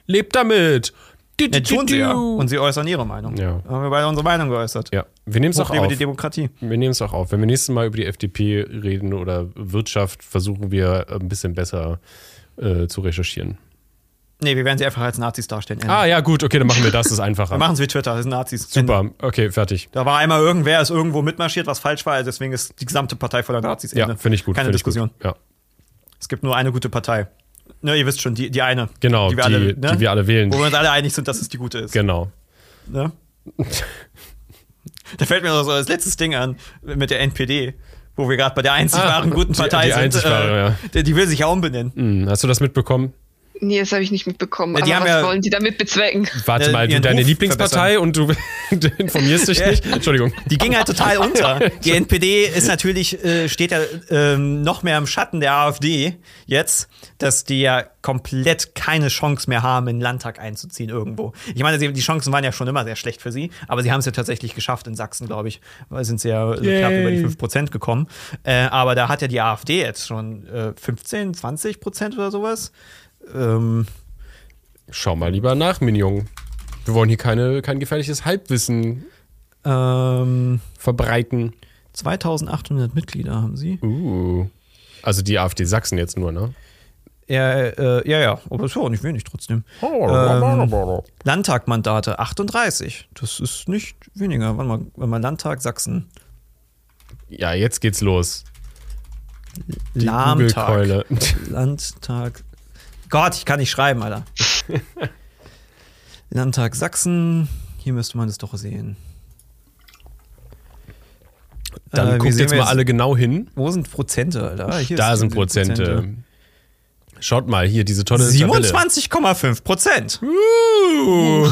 Lebt damit! Du, du, Ja, tun sie ja. Und sie äußern ihre Meinung. Ja. Da haben wir beide unsere Meinung geäußert. Ja, wir nehmen es auch auf. die Demokratie. Wir nehmen es auch auf. Wenn wir nächstes Mal über die FDP reden oder Wirtschaft, versuchen wir ein bisschen besser äh, zu recherchieren. Nee, wir werden sie einfach als Nazis darstellen. Ah ja, gut, okay, dann machen wir das, das ist einfacher. machen es wie Twitter, das sind Nazis. Super, okay, fertig. Da war einmal irgendwer, ist irgendwo mitmarschiert, was falsch war, also deswegen ist die gesamte Partei voller Nazis. Ja, Ende. finde ich gut. Keine Diskussion. Gut. Ja, Es gibt nur eine gute Partei. Ne, ihr wisst schon, die, die eine. genau, Die wir alle, ne? die wir alle wählen. Wo wir uns alle einig sind, dass es die gute ist. Genau. Ne? da fällt mir noch so das letztes Ding an mit der NPD, wo wir gerade bei der einzig Ah, wahren guten die- Partei die sind. einzig wahre, ja. die, die will sich ja umbenennen. Hm, hast du das mitbekommen? Nee, das habe ich nicht mitbekommen. Ja, die Aber haben was ja- wollen die damit bezwecken? Warte Äh, mal, du deine Ruf Lieblingspartei und du, du informierst dich nicht? Entschuldigung. Die ging halt total unter. Die NPD ist natürlich, äh, steht ja ähm, noch mehr im Schatten der AfD jetzt, dass die ja komplett keine Chance mehr haben, in den Landtag einzuziehen irgendwo. Ich meine, die Chancen waren ja schon immer sehr schlecht für sie, aber sie haben es ja tatsächlich geschafft in Sachsen, glaube ich. Da sind sie ja so knapp Yay. über die 5% gekommen. Äh, aber da hat ja die AfD jetzt schon äh, 15, 20% oder sowas. Ähm, Schau mal lieber nach, Mignon. Wir wollen hier keine, kein gefährliches Halbwissen ähm, verbreiten. 2800 Mitglieder haben sie. Uh. Also die AfD Sachsen jetzt nur, ne? Ja, äh, ja, ja, aber ist ja auch nicht wenig trotzdem. Ähm, Landtagmandate 38. Das ist nicht weniger. Warte mal, warte mal Landtag Sachsen. Ja, jetzt geht's los. Die Lahmtag. Landtag. Gott, ich kann nicht schreiben, Alter. Landtag Sachsen. Hier müsste man das doch sehen. Dann Äh, guckt jetzt mal alle genau hin. Wo sind Prozente, Alter? Hier Da sind Prozente. Schaut mal, hier diese tolle Tabelle. 27,5 Prozent. Uh.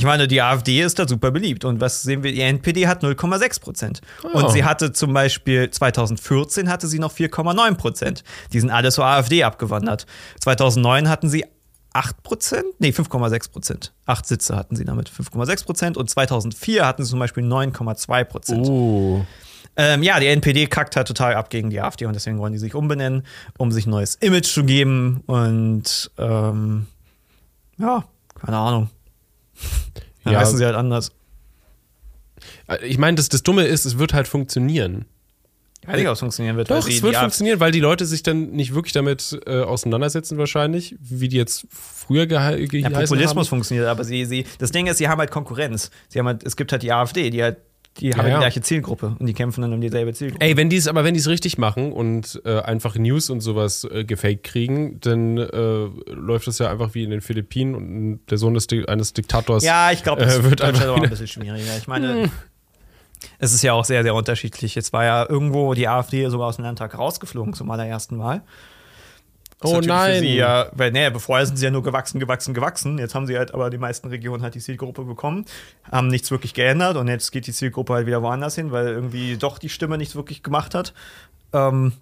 Ich meine, die AfD ist da super beliebt. Und was sehen wir? Die NPD hat 0,6 Prozent. Oh. Und sie hatte zum Beispiel 2014 hatte sie noch 4,9 Prozent. Die sind alle zur AfD abgewandert. 2009 hatten sie 8 Prozent? Nee, 5,6 Prozent. Acht Sitze hatten sie damit. 5,6 Prozent. Und 2004 hatten sie zum Beispiel 9,2 Prozent. Uh. Ähm, ja, die NPD kackt halt total ab gegen die AfD und deswegen wollen die sich umbenennen, um sich ein neues Image zu geben. Und ähm, ja, keine Ahnung. Dann Ja. heißen sie halt anders. Ich meine, das, das Dumme ist, es wird halt funktionieren. Ich weiß nicht, ob es funktionieren wird. Doch, es wird funktionieren, weil die Leute sich dann nicht wirklich damit äh, auseinandersetzen wahrscheinlich, wie die jetzt früher gehe ge Ja, Populismus haben. funktioniert, aber sie, sie, das Ding ist, sie haben halt Konkurrenz. Sie haben halt, es gibt halt die AfD, die halt, die haben ja. die gleiche Zielgruppe und die kämpfen dann um dieselbe Zielgruppe. Ey, wenn die es, aber wenn die es richtig machen und äh, einfach News und sowas äh, gefaked kriegen, dann äh, läuft das ja einfach wie in den Philippinen und der Sohn des, eines Diktators. Ja, ich glaube, das Äh, wird einfach auch ein Hm. bisschen schwieriger. Ich meine, es ist ja auch sehr, sehr unterschiedlich. Jetzt war ja irgendwo die AfD sogar aus dem Landtag rausgeflogen zum allerersten Wahl. Das oh nein. Ja, weil, nee, bevor sind sie ja nur gewachsen, gewachsen, gewachsen. Jetzt haben sie halt aber die meisten Regionen halt die Zielgruppe bekommen, haben nichts wirklich geändert und jetzt geht die Zielgruppe halt wieder woanders hin, weil irgendwie doch die Stimme nichts wirklich gemacht hat. Ähm,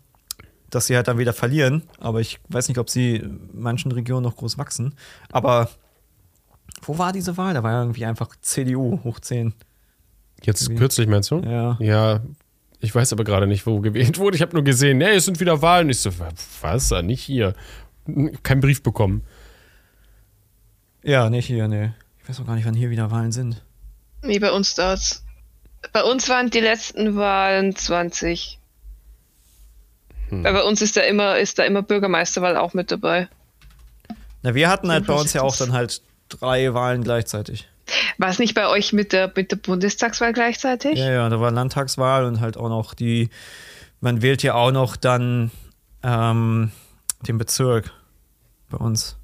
dass sie halt dann wieder verlieren. Aber ich weiß nicht, ob sie in manchen Regionen noch groß wachsen. Aber wo war diese Wahl? Da war ja irgendwie einfach CDU hoch 10. Jetzt kürzlich meinst du? Ja. Ja. Ich weiß aber gerade nicht, wo gewählt wurde. Ich habe nur gesehen, nee, es sind wieder Wahlen. Ich so, was? Ah, Nicht hier. Kein Brief bekommen. Ja, nicht hier, nee. Ich weiß auch gar nicht, wann hier wieder Wahlen sind. Nee, bei uns dauert's. Bei uns waren die letzten Wahlen 20. Hm. Weil bei uns ist da immer, ist da immer Bürgermeisterwahl auch mit dabei. Na, wir hatten halt bei uns ja auch dann halt drei Wahlen gleichzeitig. War es nicht bei euch mit der, mit der Bundestagswahl gleichzeitig? Ja, ja, da war Landtagswahl und halt auch noch die, man wählt ja auch noch dann ähm, den Bezirk. bei uns.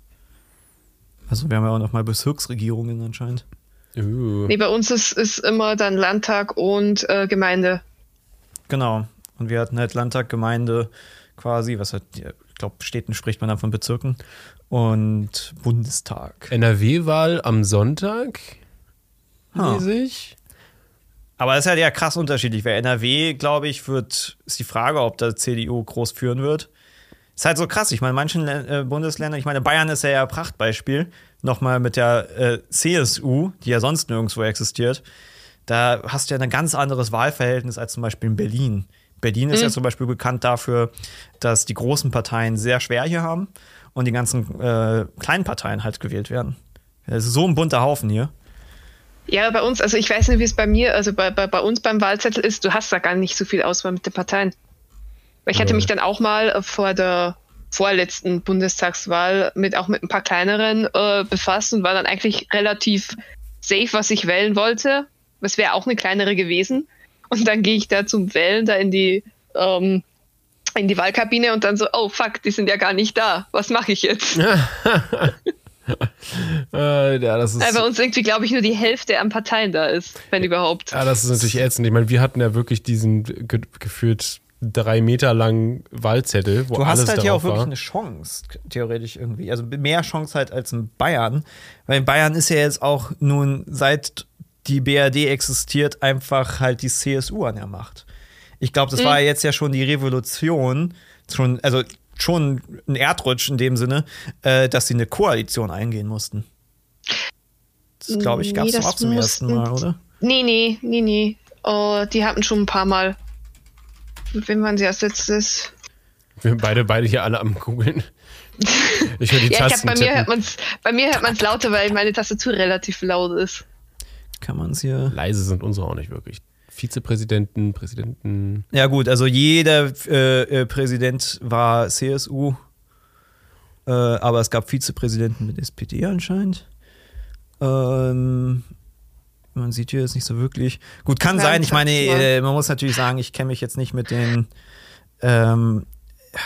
Also wir haben ja auch noch mal Bezirksregierungen anscheinend. Uh. Nee, bei uns ist, ist immer dann Landtag und äh, Gemeinde. Genau. Und wir hatten halt Landtag, Gemeinde quasi, was halt, ich glaube, Städten spricht man dann von Bezirken. Und Bundestag. NRW-Wahl am Sonntag. Mäßig. Aber das ist halt ja krass unterschiedlich, weil NRW, glaube ich, wird, ist die Frage, ob da CDU groß führen wird. Ist halt so krass. Ich meine, in manchen äh, Bundesländern, ich meine, Bayern ist ja ja ein Prachtbeispiel. Nochmal mit der äh, CSU, die ja sonst nirgendwo existiert. Da hast du ja ein ganz anderes Wahlverhältnis als zum Beispiel in Berlin. Berlin ist ja zum Beispiel bekannt dafür, dass die großen Parteien sehr schwer hier haben und die ganzen äh, kleinen Parteien halt gewählt werden. Es ist so ein bunter Haufen hier. Ja, bei uns, also ich weiß nicht, wie es bei mir, also bei, bei, bei uns beim Wahlzettel ist, du hast da gar nicht so viel Auswahl mit den Parteien. Weil ich hatte mich dann auch mal äh, vor der vorletzten Bundestagswahl mit auch mit ein paar kleineren äh, befasst und war dann eigentlich relativ safe, was ich wählen wollte. Es wäre auch eine kleinere gewesen. Und dann gehe ich da zum Wählen da in die ähm, in die Wahlkabine und dann so, oh fuck, die sind ja gar nicht da. Was mache ich jetzt? Äh, ja, das ist, Weil bei uns irgendwie, glaube ich, nur die Hälfte an Parteien da ist, wenn überhaupt. ja, das ist natürlich ätzend. Ich meine, wir hatten ja wirklich diesen ge gefühlt drei Meter langen Wahlzettel, wo Du alles hast halt hier darauf auch wirklich war. eine Chance, theoretisch irgendwie. Also mehr Chance halt als in Bayern. Weil in Bayern ist ja jetzt auch nun, seit die BRD existiert, einfach halt die CSU an der Macht. Ich glaube, das war jetzt ja schon die Revolution, schon, also schon ein Erdrutsch in dem Sinne, äh, dass sie eine Koalition eingehen mussten. Das glaube ich, gab es Nee, doch auch zum ersten mussten- Mal, oder? Nee, nee, nee, nee. Oh, die hatten schon ein paar Mal. Mit wem waren sie als letztes? Wir beide, beide hier alle am googeln. Ich höre die Ja, ich Tasten hab, bei, mir hört tippen. man's, bei mir hört man es lauter, weil meine Tastatur relativ laut ist. Kann man es hier. Leise sind unsere auch nicht wirklich. Vizepräsidenten, Präsidenten. Ja, gut, also jeder äh, äh, Präsident war CSU, äh, aber es gab Vizepräsidenten mit SPD anscheinend. Ähm, man sieht hier jetzt nicht so wirklich. Gut, kann sein. Ich meine, äh, man muss natürlich sagen, ich kenne mich jetzt nicht mit den ähm,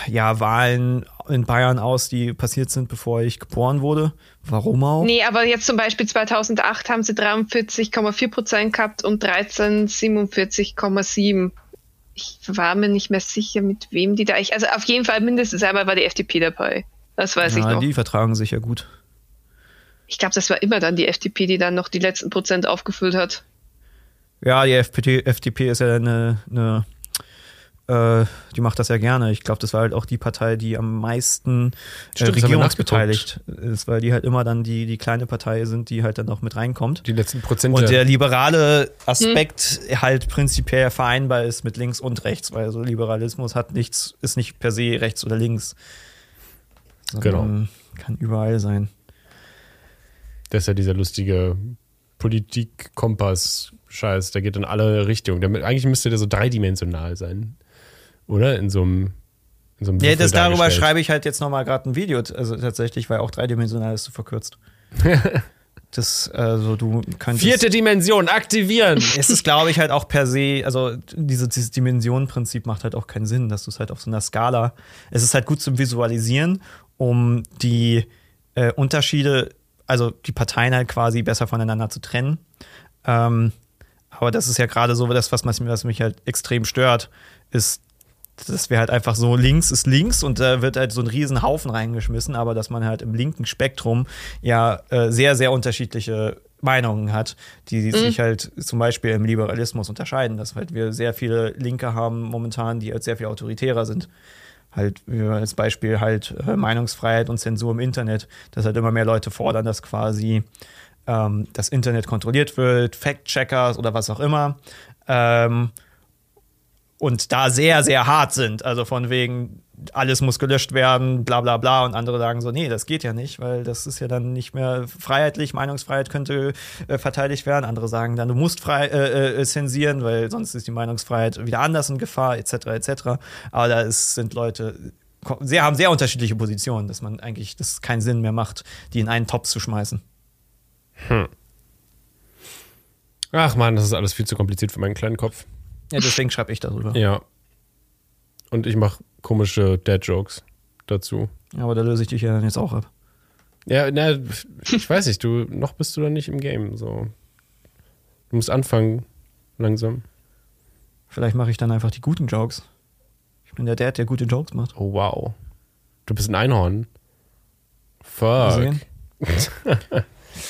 ja, Wahlen in Bayern aus, die passiert sind, bevor ich geboren wurde. Warum auch? Nee, aber jetzt zum Beispiel 2008 haben sie 43,4 Prozent gehabt und 13 47,7. Ich war mir nicht mehr sicher, mit wem die da. Ich, also auf jeden Fall mindestens einmal war die FDP dabei. Das weiß ich ja, noch. die vertragen sich ja gut. Ich glaube, das war immer dann die FDP, die dann noch die letzten Prozent aufgefüllt hat. Ja, die FPT, FDP ist ja eine, eine äh, die macht das ja gerne. Ich glaube, das war halt auch die Partei, die am meisten äh, Stimmt, regierungsbeteiligt ist, weil die halt immer dann die, die kleine Partei sind, die halt dann noch mit reinkommt. Die letzten Prozente. Und der liberale Aspekt halt prinzipiell vereinbar ist mit links und rechts, weil so Liberalismus hat nichts, ist nicht per se rechts oder links. sondern Kann überall sein. Das ist ja dieser lustige Politik-Kompass-Scheiß, der geht in alle Richtungen. Eigentlich müsste der so dreidimensional sein. Oder? In so einem. In so einem Ja, das darüber schreibe ich halt jetzt nochmal gerade ein Video, also tatsächlich, weil auch dreidimensional ist zu verkürzt. das, also du könntest. Vierte Dimension, aktivieren! Es ist, glaube ich, halt auch per se, also diese, dieses Dimensionenprinzip macht halt auch keinen Sinn, dass du es halt auf so einer Skala. Es ist halt gut zum Visualisieren, um die äh, Unterschiede, also die Parteien halt quasi besser voneinander zu trennen. Ähm, aber das ist ja gerade so das, was, was mich halt extrem stört, ist, dass wir halt einfach so links ist links und da wird halt so ein riesen Haufen reingeschmissen, aber dass man halt im linken Spektrum ja äh, sehr, sehr unterschiedliche Meinungen hat, die sich halt zum Beispiel im Liberalismus unterscheiden, dass halt wir sehr viele Linke haben momentan, die halt sehr viel autoritärer sind. Halt, wie als Beispiel halt äh, Meinungsfreiheit und Zensur im Internet, dass halt immer mehr Leute fordern, dass quasi ähm, das Internet kontrolliert wird, Fact-Checkers oder was auch immer. Ähm, und da sehr, sehr hart sind. Also von wegen, alles muss gelöscht werden, bla bla bla. Und andere sagen so, nee, das geht ja nicht, weil das ist ja dann nicht mehr freiheitlich. Meinungsfreiheit könnte äh, verteidigt werden. Andere sagen dann, du musst frei äh, äh, zensieren, weil sonst ist die Meinungsfreiheit wieder anders in Gefahr, etc. etc. Aber da ist, sind Leute, sehr, haben sehr unterschiedliche Positionen, dass man eigentlich, das keinen Sinn mehr macht, die in einen Topf zu schmeißen. Ach man, das ist alles viel zu kompliziert für meinen kleinen Kopf. Ja, deswegen schreibe ich darüber. Ja. Und ich mache komische Dad-Jokes. dazu. Aber da löse ich dich ja dann jetzt auch ab. Ja, na, ich weiß nicht, du, noch bist du da nicht im Game, so. Du musst anfangen, langsam. Vielleicht mache ich dann einfach die guten Jokes. Ich bin der Dad, der gute Jokes macht. Oh, wow. Du bist ein Einhorn. Fuck.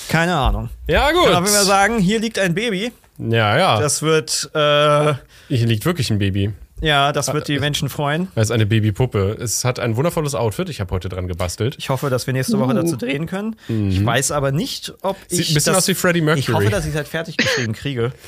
Keine Ahnung. Ja, gut. Dann will wir sagen, hier liegt ein Baby. Ja, ja. Das wird, äh, Hier liegt wirklich ein Baby. ja, das wird die Menschen freuen. Es ist eine Babypuppe. Es hat ein wundervolles Outfit. Ich habe heute dran gebastelt. Ich hoffe, dass wir nächste Woche dazu drehen können. Ich weiß aber nicht, ob Mhm. Sieht ich ein bisschen das, aus wie Freddie Mercury. Ich hoffe, dass ich es halt fertig geschrieben kriege.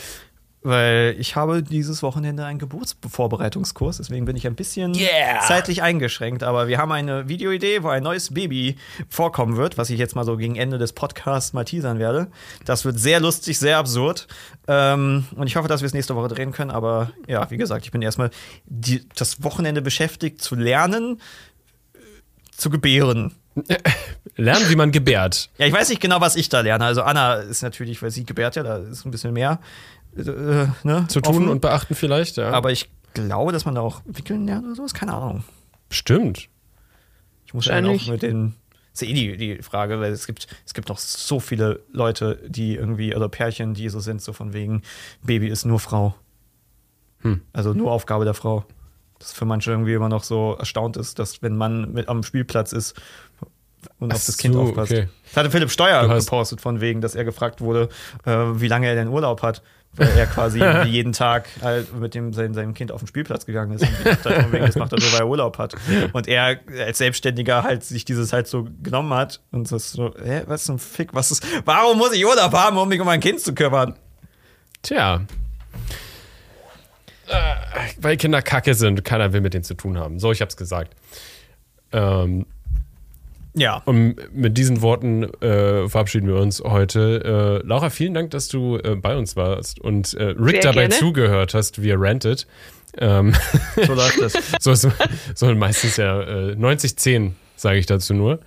Weil ich habe dieses Wochenende einen Geburtsvorbereitungskurs, deswegen bin ich ein bisschen Yeah. zeitlich eingeschränkt. Aber wir haben eine Videoidee, wo ein neues Baby vorkommen wird, was ich jetzt mal so gegen Ende des Podcasts mal teasern werde. Das wird sehr lustig, sehr absurd. Ähm, und ich hoffe, dass wir es nächste Woche drehen können. Aber ja, wie gesagt, ich bin erstmal die, das Wochenende beschäftigt zu lernen, äh, zu gebären. Lernen, wie man gebärt. Ja, ich weiß nicht genau, was ich da lerne. Also Anna ist natürlich, weil sie gebärt ja, da ist ein bisschen mehr äh, ne, Zu tun offen. und beachten vielleicht, ja. Aber ich glaube, dass man da auch wickeln lernt oder sowas. Keine Ahnung. Bestimmt. Ich muss ja auch mit den. Das ist eh die, die Frage, weil es gibt, es gibt noch so viele Leute, die irgendwie, oder Pärchen, die so sind, so von wegen, Baby ist nur Frau. Hm. Also nur Aufgabe der Frau. Das für manche irgendwie immer noch so erstaunt ist, dass wenn man mit am Spielplatz ist und Ach auf das Kind so, aufpasst. okay. Das hatte Philipp Steuer gepostet von wegen, dass er gefragt wurde, äh, wie lange er denn Urlaub hat, weil er quasi jeden Tag halt mit dem, seinem, seinem Kind auf den Spielplatz gegangen ist. Und wegen, das macht er nur, weil er Urlaub hat. Und er als Selbstständiger halt sich dieses halt so genommen hat und das so, hä, was zum Fick, was ist, warum muss ich Urlaub haben, um mich um mein Kind zu kümmern? Tja. Äh, weil Kinder kacke sind, keiner will mit denen zu tun haben. So, ich hab's gesagt. Ähm, Ja. und mit diesen Worten äh, verabschieden wir uns heute. Äh, Laura, vielen Dank, dass du äh, bei uns warst und äh, Rick Sehr dabei gerne. zugehört hast, wie er rantet. Ähm, So läuft das. so, ist, so meistens ja äh, 90-10, sage ich dazu nur.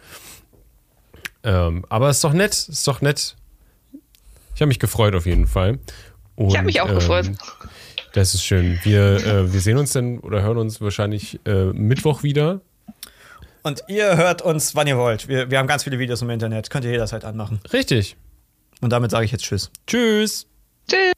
Ähm, aber ist doch nett, ist doch nett. Ich habe mich gefreut auf jeden Fall. Und, Ich habe mich auch ähm, gefreut. Das ist schön. Wir, äh, wir sehen uns dann oder hören uns wahrscheinlich äh, Mittwoch wieder. Und ihr hört uns, wann ihr wollt. Wir, wir haben ganz viele Videos im Internet. Könnt ihr jederzeit anmachen. Richtig. Und damit sage ich jetzt Tschüss. Tschüss. Tschüss.